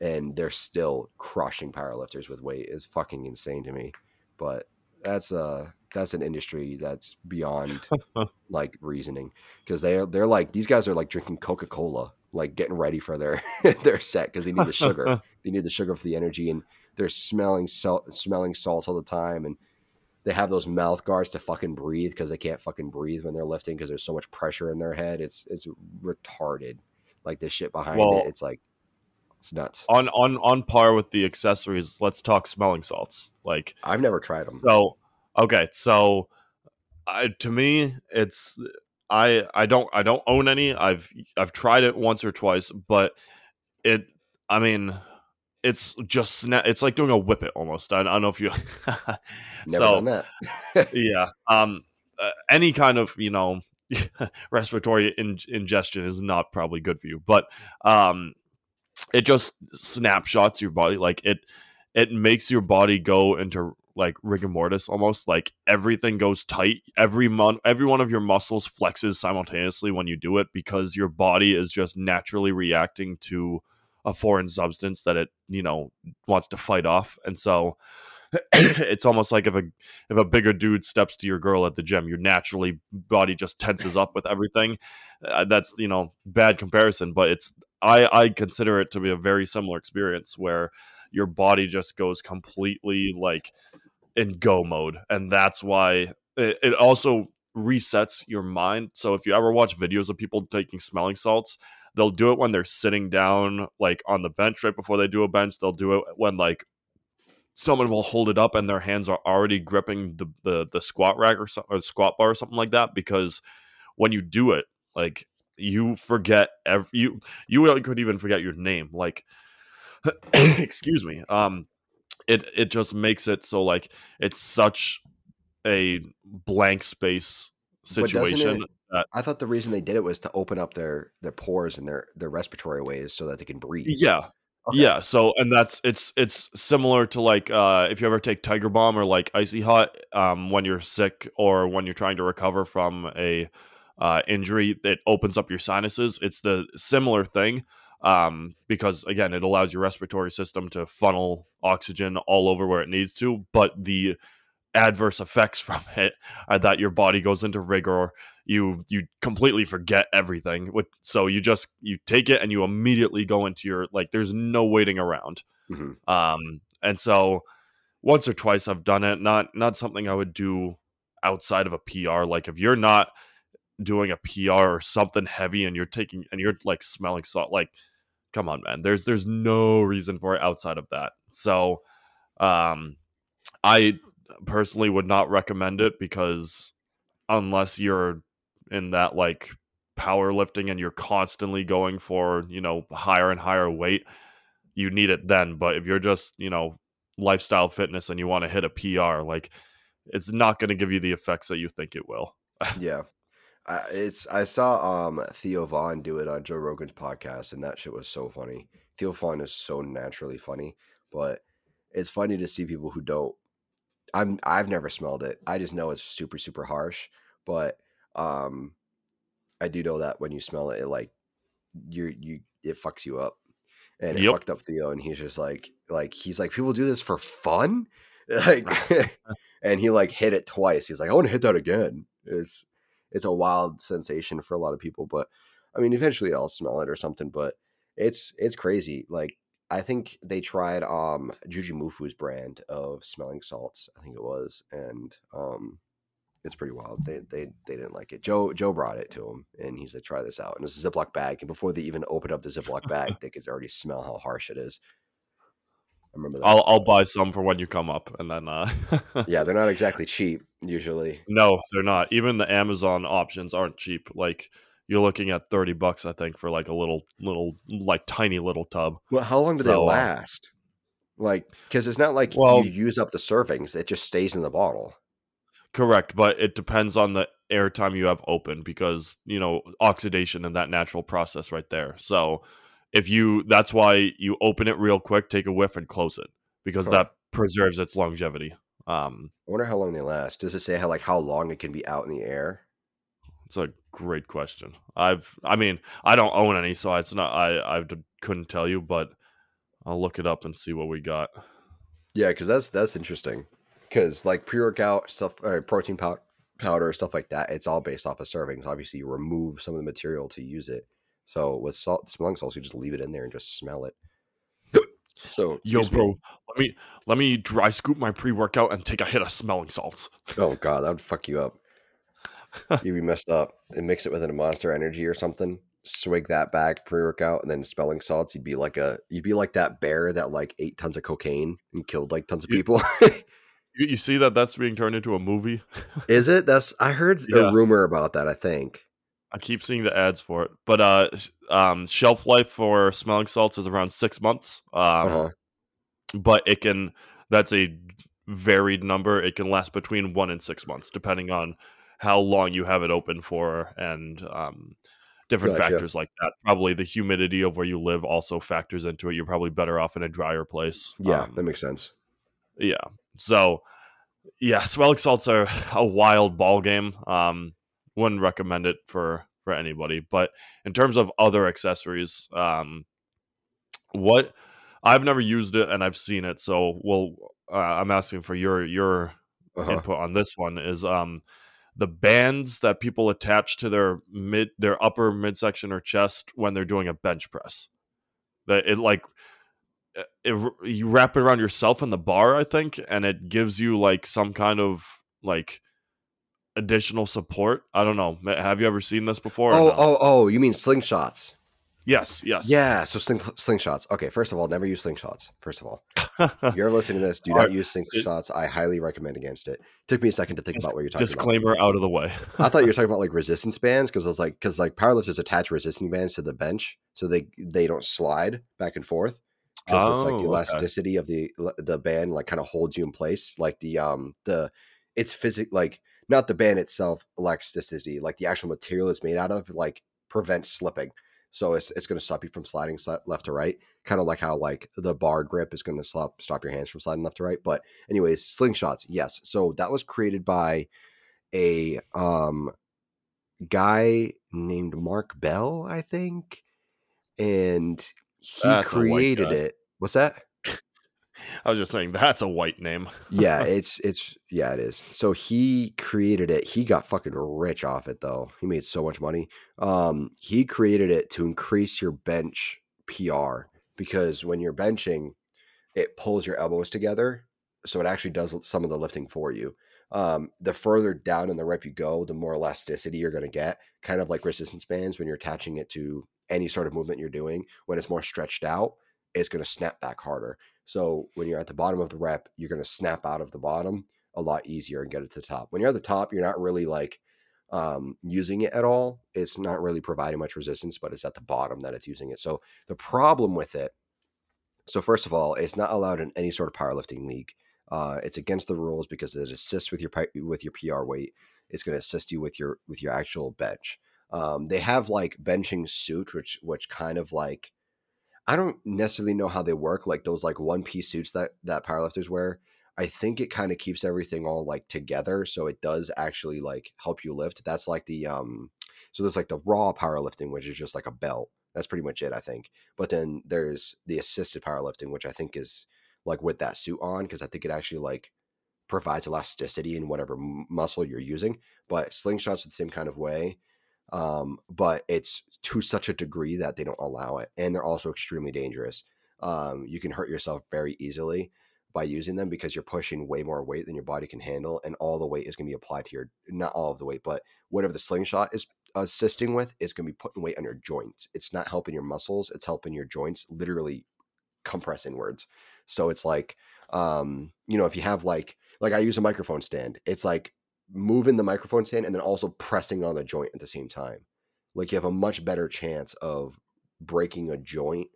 and they're still crushing powerlifters with weight. is fucking insane to me. But that's a that's an industry that's beyond like reasoning because they're they're like these guys are like drinking Coca Cola like getting ready for their their set because they need the sugar. they need the sugar for the energy, and they're smelling salt, smelling salts all the time, and they have those mouth guards to fucking breathe because they can't fucking breathe when they're lifting because there's so much pressure in their head. It's it's retarded. Like the shit behind Well- it, it's like it's nuts. on on on par with the accessories. Let's talk smelling salts. Like I've never tried them. So okay, so I, to me, it's I I don't I don't own any. I've I've tried it once or twice, but it I mean it's just sna- it's like doing a whip it almost. I, I don't know if you never so done that. yeah um uh, any kind of you know respiratory in- ingestion is not probably good for you but um it just snapshots your body like it it makes your body go into like rigor mortis almost like everything goes tight every month every one of your muscles flexes simultaneously when you do it because your body is just naturally reacting to a foreign substance that it you know wants to fight off and so it's almost like if a if a bigger dude steps to your girl at the gym, your naturally body just tenses up with everything. Uh, that's you know bad comparison, but it's I I consider it to be a very similar experience where your body just goes completely like in go mode, and that's why it, it also resets your mind. So if you ever watch videos of people taking smelling salts, they'll do it when they're sitting down like on the bench right before they do a bench. They'll do it when like someone will hold it up and their hands are already gripping the the, the squat rack or, so, or squat bar or something like that because when you do it like you forget every you you could even forget your name like excuse me um it it just makes it so like it's such a blank space situation it- that I thought the reason they did it was to open up their their pores and their their respiratory ways so that they can breathe. yeah Okay. Yeah, so and that's it's it's similar to like uh if you ever take Tiger Balm or like Icy Hot um when you're sick or when you're trying to recover from a uh injury that opens up your sinuses. It's the similar thing um because again it allows your respiratory system to funnel oxygen all over where it needs to, but the adverse effects from it are that your body goes into rigor you you completely forget everything so you just you take it and you immediately go into your like there's no waiting around Mhm. um and so once or twice i've done it not not something i would do outside of a pr like if you're not doing a pr or something heavy and you're taking and you're like smelling salt like come on man. There's there's no reason for it outside of that. So um i personally would not recommend it because unless you're in that like powerlifting and you're constantly going for you know higher and higher weight you need it then. But if you're just you know lifestyle fitness and you want to hit a pr like it's not going to give you the effects that you think it will. Yeah. I, it's I saw um Theo Von do it on Joe Rogan's podcast and that shit was so funny. Theo Von is so naturally funny, but it's funny to see people who don't I'm I've never smelled it. I just know it's super super harsh, but um I do know that when you smell it it like you you it fucks you up. And it Yep. fucked up Theo and he's just like like he's like people do this for fun? Like and he like hit it twice. He's like I want to hit that again. It's it's a wild sensation for a lot of people, but I mean eventually I'll smell it or something, but it's it's crazy. Like I think they tried um Jujimufu's brand of smelling salts, I think it was, and um it's pretty wild. They they they didn't like it. Joe Joe brought it to him and he said, try this out. And it's a Ziploc bag. And before they even opened up the Ziploc bag, they could already smell how harsh it is. I remember that. i'll i'll buy some for when you come up and then uh yeah, they're not exactly cheap usually. no they're not even the amazon options aren't cheap like you're looking at 30 bucks i think for like a little little like tiny little tub Well, how long do they So, uh, last? Like, because it's not like Well- you use up the servings; it just stays in the bottle. Correct, but it depends on the airtime you have open because you know oxidation and that natural process right there. So if you, that's why you open it real quick, take a whiff, and close it because Huh. that preserves its longevity. Um, I wonder how long they last. Does it say how like how long it can be out in the air? it's a great question. I've, I mean, I don't own any, so it's not. I, I couldn't tell you, but I'll look it up and see what we got. Yeah, because that's that's interesting. Because like pre workout stuff, or protein pow- powder, stuff like that, it's all based off of servings. Obviously, you remove some of the material to use it. So with salt, smelling salts, you just leave it in there and just smell it. so Yo, excuse me. bro, let me let me dry scoop my pre workout and take a hit of smelling salts. Oh god, that would fuck you up. You'd be messed up. And mix it with a monster energy or something. Swig that back pre workout and then smelling salts. You'd be like a you'd be like that bear that like ate tons of cocaine and killed like tons of people. You, you see that that's being turned into a movie? Is it? That's I heard Yeah. a rumor about that. I think. I keep seeing the ads for it, but uh, um, shelf life for smelling salts is around six months. Um, Uh-huh. but it can that's a varied number. It can last between one and six months, depending on how long you have it open for and um, different Gotcha. factors like that. Probably the humidity of where you live also factors into it. You're probably better off in a drier place. Yeah, Um, that makes sense. yeah. So, yeah, smelling salts are a wild ball game. Um, wouldn't recommend it for for anybody. But in terms of other accessories, um, what I've never used it and I've seen it, so well, uh, I'm asking for your your Uh-huh. input on this one. Is um the bands that people attach to their mid their upper midsection or chest when they're doing a bench press. That it like it, it- you wrap it around yourself in the bar, I think, and it gives you like some kind of like additional support. I don't know. Have you ever seen this before? Oh, no? oh, oh! You mean slingshots? yes, yes. Yeah. So sling, slingshots. Okay. First of all, never use slingshots. First of all, if you're listening to this, do not use slingshots. I highly recommend against it. Took me a second to think Dis- about what you're talking about. Disclaimer out of the way. I thought you were talking about like resistance bands because I was like, because like powerlifters attach resistance bands to the bench so they they don't slide back and forth because it's like Oh, the okay. elasticity of the the band like kind of holds you in place. Like the um the it's physic like not the band itself elasticity like the actual material it's made out of like prevents slipping. So it's it's going to stop you from sliding sli- left to right, kind of like how like the bar grip is going to stop stop your hands from sliding left to right. But anyways, slingshots, yes. So that was created by a um guy named Mark Bell, I think, and he That's created it. What's that? I was just saying that's a white name. Yeah, it's it's yeah, it is. So he created it. He got fucking rich off it though. He made so much money. Um he created it to increase your bench PR because when you're benching, it pulls your elbows together, so it actually does some of the lifting for you. Um, the further down in the rep you go, the more elasticity you're going to get. Kind of like resistance bands when you're attaching it to any sort of movement you're doing. When it's more stretched out, it's going to snap back harder. So when you're at the bottom of the rep, you're going to snap out of the bottom a lot easier and get it to the top. When you're at the top, you're not really like um, using it at all. It's not really providing much resistance, but it's at the bottom that it's using it. So the problem with it so first of all, it's not allowed in any sort of powerlifting league. Uh, it's against the rules because it assists with your with your PR weight. It's going to assist you with your with your actual bench. Um, they have like benching suits, which which kind of like I don't necessarily know how they work. Like those like one piece suits that that powerlifters wear. I think it kind of keeps everything all like together, so it does actually like help you lift. That's like the um. So there's like the raw powerlifting, which is just like a belt. That's pretty much it, I think. But then there's the assisted powerlifting, which I think is like with that suit on, because I think it actually like provides elasticity in whatever muscle you're using. But slingshots the same kind of way, um, but it's to such a degree that they don't allow it, and they're also extremely dangerous. Um, you can hurt yourself very easily by using them because you're pushing way more weight than your body can handle, and all the weight is going to be applied to your not all of the weight, but whatever the slingshot is assisting with is going to be putting weight on your joints. It's not helping your muscles; it's helping your joints literally compress inwards. So it's like, um, you know, if you have like, like I use a microphone stand, it's like moving the microphone stand and then also pressing on the joint at the same time. Like you have a much better chance of breaking a joint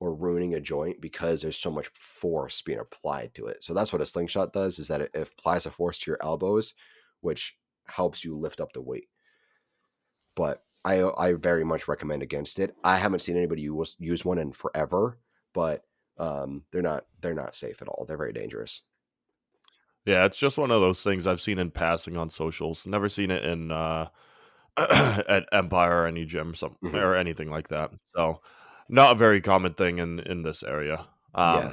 or ruining a joint because there's so much force being applied to it. So that's what a slingshot does is that it, applies a force to your elbows, which helps you lift up the weight. But I I very much recommend against it. I haven't seen anybody use use one in forever, but um, they're not they're not safe at all. They're very dangerous. Yeah, it's just one of those things I've seen in passing on socials. Never seen it in uh, at Empire or any gym some, Mhm. or anything like that. So, not a very common thing in in this area. Um, Yeah.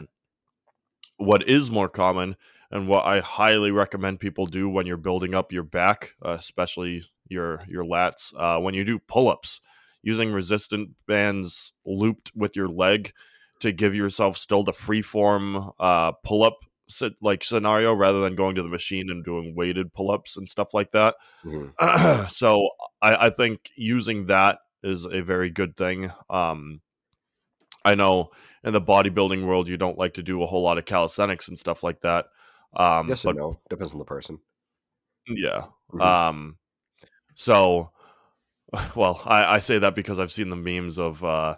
What is more common, and what I highly recommend people do when you're building up your back, uh, especially your your lats, uh, when you do pull ups, using resistant bands looped with your leg to give yourself still the freeform uh, pull up like scenario rather than going to the machine and doing weighted pull ups and stuff like that. Mm-hmm. so I, I, think using that is a very good thing. Um, I know in the bodybuilding world you don't like to do a whole lot of calisthenics and stuff like that. Um, yes but, no, depends on the person. Yeah. Mm-hmm. Um. So, well, I, I say that because I've seen the memes of uh,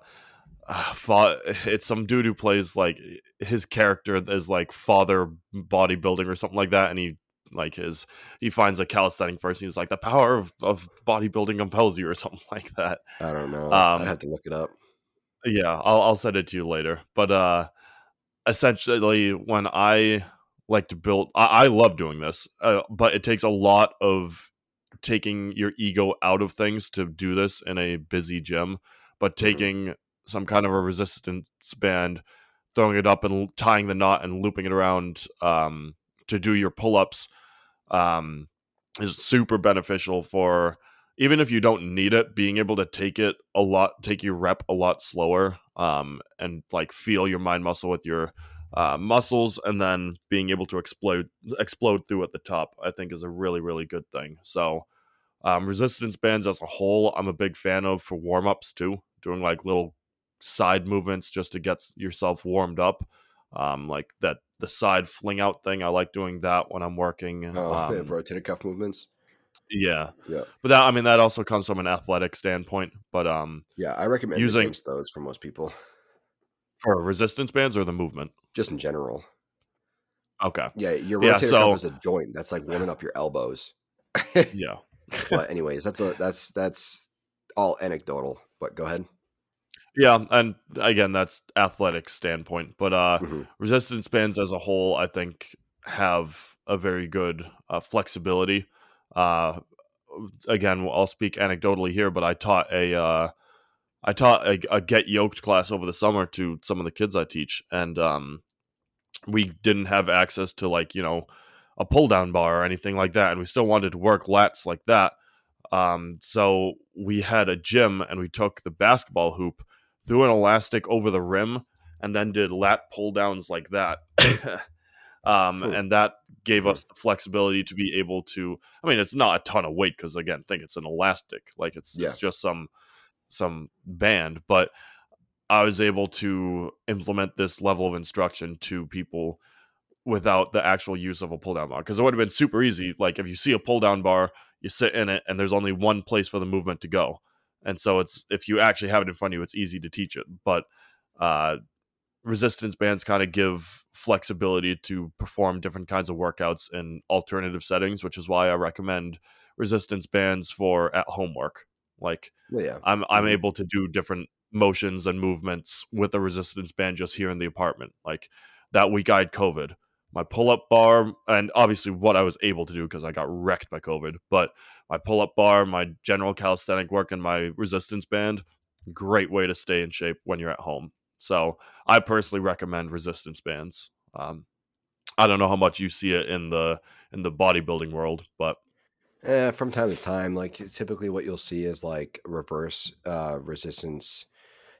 uh, it's some dude who plays like his character is like father bodybuilding or something like that, and he like his he finds a calisthenic person. He's like the power of, of bodybuilding compels you or something like that. I don't know. Um, I'd have to look it up. Yeah, I'll I'll send it to you later. But uh, essentially, when I like to build, I, I love doing this, uh, but it takes a lot of taking your ego out of things to do this in a busy gym. But mm-hmm. taking some kind of a resistance band, throwing it up and tying the knot and looping it around um, to do your pull ups um, is super beneficial for even if you don't need it, being able to take it a lot, take your rep a lot slower, um, and like feel your mind muscle with your uh, muscles, and then being able to explode explode through at the top, I think is a really really good thing. So, um, resistance bands as a whole, I'm a big fan of for warm ups too, doing like little side movements just to get yourself warmed up. Um, like that, the side fling out thing. I like doing that when I'm working. Oh, um, rotator cuff movements. Yeah, yeah. But that, I mean, that also comes from an athletic standpoint. But um, yeah, I recommend using those for most people for resistance bands or the movement, just in general. Okay. Yeah, your rotator yeah, so, cuff is a joint. That's like warming up your elbows. yeah. but anyways, that's a that's that's all anecdotal. But go ahead. Yeah, and again, that's athletic standpoint, but uh, mm-hmm. resistance bands as a whole, I think, have a very good uh, flexibility. Uh, again, I'll speak anecdotally here, but I taught a uh, I taught a, a, get yoked class over the summer to some of the kids I teach, and um, we didn't have access to like you know a pull down bar or anything like that, and we still wanted to work lats like that. Um, so we had a gym, and we took the basketball hoop threw an elastic over the rim, and then did lat pull downs like that. um, and that gave us the flexibility to be able to. I mean, it's not a ton of weight because again, think it's an elastic, like it's, yeah. it's just some some band, but I was able to implement this level of instruction to people without the actual use of a pull down bar because it would have been super easy. Like if you see a pull down bar, you sit in it, and there's only one place for the movement to go and so it's if you actually have it in front of you it's easy to teach it but uh, resistance bands kind of give flexibility to perform different kinds of workouts in alternative settings which is why i recommend resistance bands for at home work like well, yeah. i'm i'm mm-hmm. able to do different motions and movements with a resistance band just here in the apartment like that week i had covid my pull up bar, and obviously what I was able to do because I got wrecked by COVID. But my pull up bar, my general calisthenic work, and my resistance band, great way to stay in shape when you're at home. So I personally recommend resistance bands. Um, I don't know how much you see it in the in the bodybuilding world, but eh, from time to time, like typically what you'll see is like reverse uh, resistance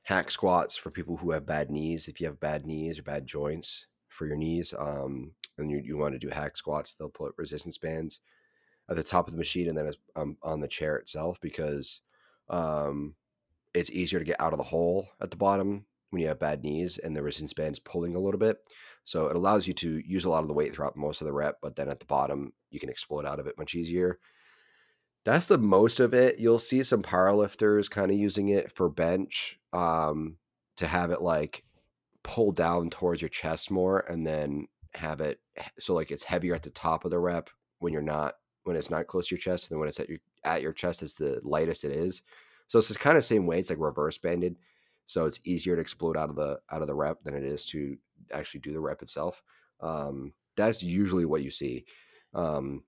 hack squats for people who have bad knees. If you have bad knees or bad joints, for your knees. Um, and you, you want to do hack squats, they'll put resistance bands at the top of the machine and then um, on the chair itself because um, it's easier to get out of the hole at the bottom when you have bad knees and the resistance band's pulling a little bit. So it allows you to use a lot of the weight throughout most of the rep, but then at the bottom you can explode out of it much easier. That's the most of it. You'll see some powerlifters kind of using it for bench um, to have it like pull down towards your chest more and then have it so like it's heavier at the top of the rep when you're not when it's not close to your chest and then when it's at your at your chest is the lightest it is. So it's kind of same way it's like reverse banded so it's easier to explode out of the out of the rep than it is to actually do the rep itself. Um, that's usually what you see. Um,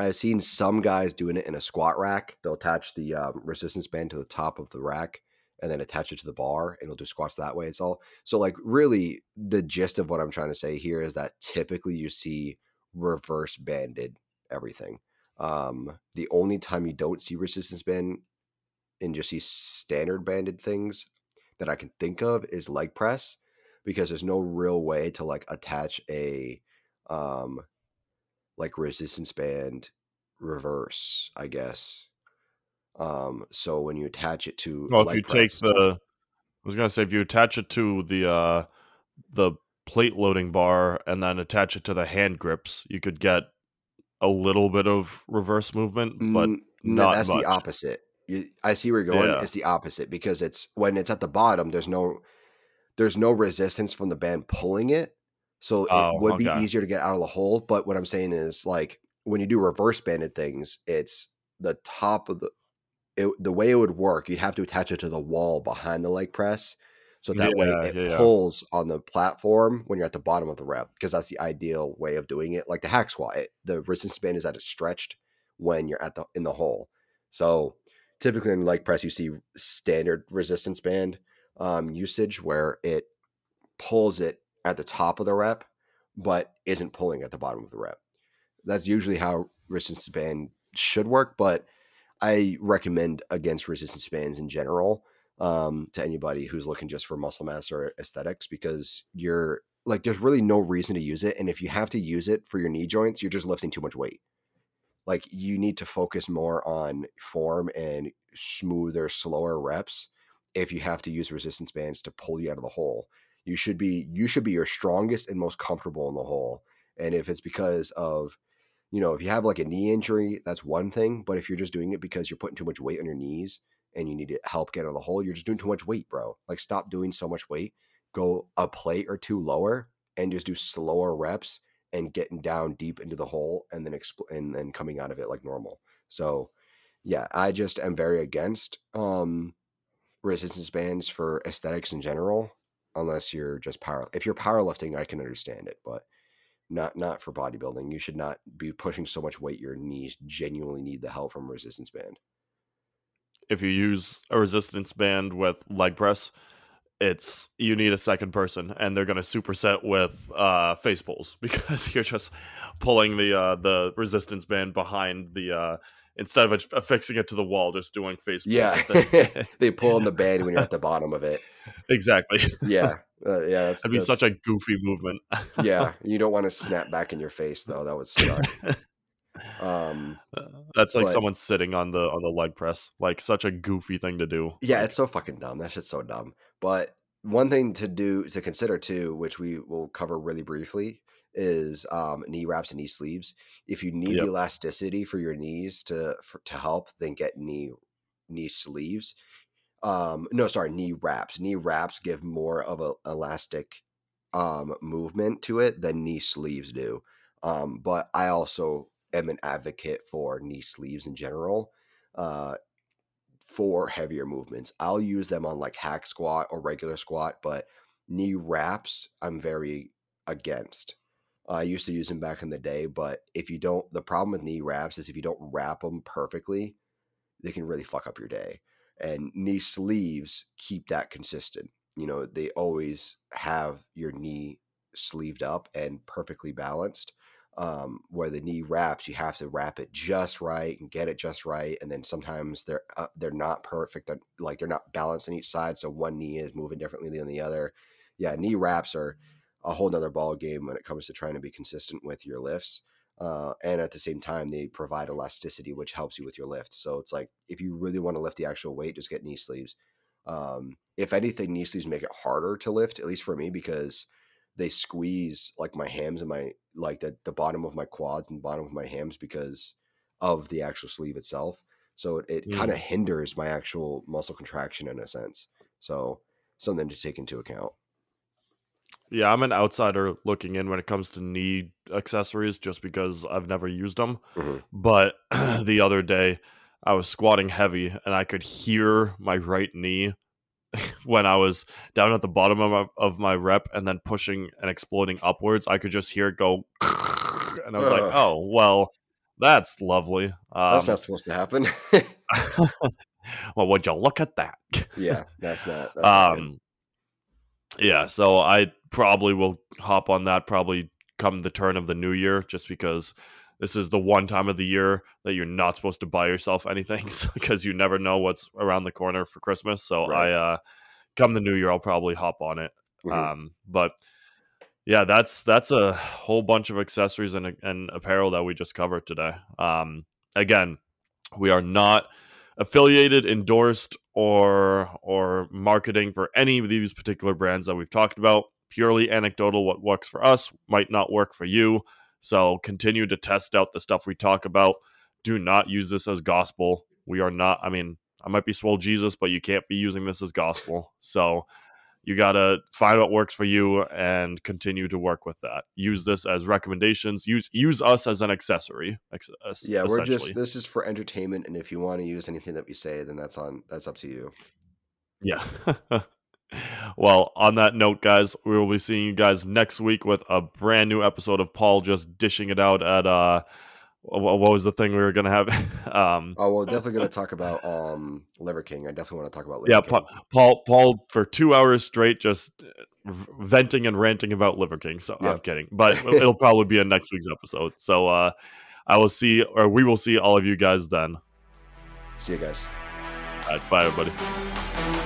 i've seen some guys doing it in a squat rack. They'll attach the um, resistance band to the top of the rack and then attach it to the bar and it'll do squats that way. It's all so like really the gist of what I'm trying to say here is that typically you see reverse banded everything. Um, the only time you don't see resistance band in just these standard banded things that I can think of is leg press because there's no real way to like attach a um like resistance band reverse, I guess. Um so when you attach it to Well, if you take the, I was gonna say if you attach it to the uh the plate loading bar and then attach it to the hand grips, you could get a little bit of reverse movement, but Mm, no, not that's the opposite. You, I see where you're going. Yeah. It's the opposite because it's when it's at the bottom. There's no there's no resistance from the band pulling it, so it Oh, would be easier to get out of the hole. But what I'm saying is, like when you do reverse banded things, it's the top of the it, the way it would work. You'd have to attach it to the wall behind the leg press, so that way it yeah, yeah. pulls on the platform when you're at the bottom of the rep. Because that's the ideal way of doing it. Like the hack squat, it, the resistance band is that it's stretched when you're at the in the hole. So typically in leg press, you see standard resistance band um, usage where it pulls it at the top of the rep, but isn't pulling at the bottom of the rep. That's usually how resistance band should work, but I recommend against resistance bands in general um, to anybody who's looking just for muscle mass or aesthetics because you're like, there's really no reason to use it. And if you have to use it for your knee joints, you're just lifting too much weight. Like, you need to focus more on form and smoother, slower reps if you have to use resistance bands to pull you out of the hole. You should be you should be your strongest and most comfortable in the hole. And if it's because of you know, if you have like a knee injury, that's one thing. But if you're just doing it because you're putting too much weight on your knees and you need to help get out of the hole, you're just doing too much weight, bro. Like stop doing so much weight. Go a plate or two lower and just do slower reps and getting down deep into the hole and then expl- and then coming out of it like normal. So yeah, I just am very against um resistance bands for aesthetics in general, unless you're just power. If you're powerlifting, I can understand it, but not not for bodybuilding. You should not be pushing so much weight your knees genuinely need the help from a resistance band. If you use a resistance band with leg press, it's you need a second person, and they're gonna superset with uh, face pulls because you're just pulling the uh, the resistance band behind the uh, instead of aff- affixing it to the wall, just doing face pulls Yeah, they pull on the band when you're at the bottom of it. exactly. Yeah, uh, yeah, that's, That'd be that's such a goofy movement. yeah. You don't want to snap back in your face though. That would suck. Um, That's like but someone sitting on the on the leg press. Like such a goofy thing to do. Yeah, Like, it's so fucking dumb. That shit's so dumb. But one thing to do to consider too, which we will cover really briefly, is um, knee wraps and knee sleeves. If you need Yep. the elasticity for your knees to for, to help, then get knee knee sleeves. Um, no, sorry, knee wraps. Knee wraps give more of a elastic um, movement to it than knee sleeves do. Um, but I also am an advocate for knee sleeves in general. Uh, for heavier movements. I'll use them on like hack squat or regular squat, but knee wraps, I'm very against. I used to use them back in the day, but if you don't, the problem with knee wraps is if you don't wrap them perfectly, they can really fuck up your day. And knee sleeves keep that consistent. You know, they always have your knee sleeved up and perfectly balanced. Um, where the knee wraps, you have to wrap it just right and get it just right, and then sometimes they're uh, they're not perfect, they're, like they're not balanced on each side, so one knee is moving differently than the other. Yeah, knee wraps are a whole nother ball game when it comes to trying to be consistent with your lifts. Uh, and at the same time, they provide elasticity, which helps you with your lift. So it's like if you really want to lift the actual weight, just get knee sleeves. Um, if anything, knee sleeves make it harder to lift, at least for me, because they squeeze like my hams and my like the, the bottom of my quads and bottom of my hams because of the actual sleeve itself. So it, it kind of Mm. hinders my actual muscle contraction in a sense. So something to take into account. Yeah, I'm an outsider looking in when it comes to knee accessories just because I've never used them. Mhm. But the other day, I was squatting heavy and I could hear my right knee when I was down at the bottom of my, of my rep and then pushing and exploding upwards. I could just hear it go. And I was like, oh, well, that's lovely. That's Um, not supposed to happen. well, would you look at that? yeah, that's not. That's not um yeah so i probably will hop on that probably come the turn of the new year just because this is the one time of the year that you're not supposed to buy yourself anything because you never know what's around the corner for Christmas. So Right. I, uh, come the new year, I'll probably hop on it. Mhm. Um, but yeah, that's that's a whole bunch of accessories and and apparel that we just covered today. Um, again, we are not affiliated, endorsed, or or marketing for any of these particular brands that we've talked about. Purely anecdotal. What works for us might not work for you. So continue to test out the stuff we talk about. Do not use this as gospel. We are not. I mean, I might be swole Jesus, but you can't be using this as gospel. So you gotta find what works for you and continue to work with that. Use this as recommendations. Use use us as an accessory. Yeah, we're just this is for entertainment, and if you want to use anything that we say, then that's on that's up to you. Yeah. well, on that note, guys, we will be seeing you guys next week with a brand new episode of Paul just dishing it out at uh what was the thing we were gonna have? um Oh, we're definitely going to talk about um Liver King. I definitely want to talk about Liver yeah, King. Pa- Paul Paul for two hours straight just uh, venting and ranting about Liver King. So I'm kidding, but it'll probably be in next week's episode. So uh I will see or we will see all of you guys then. See you guys. All right, bye everybody.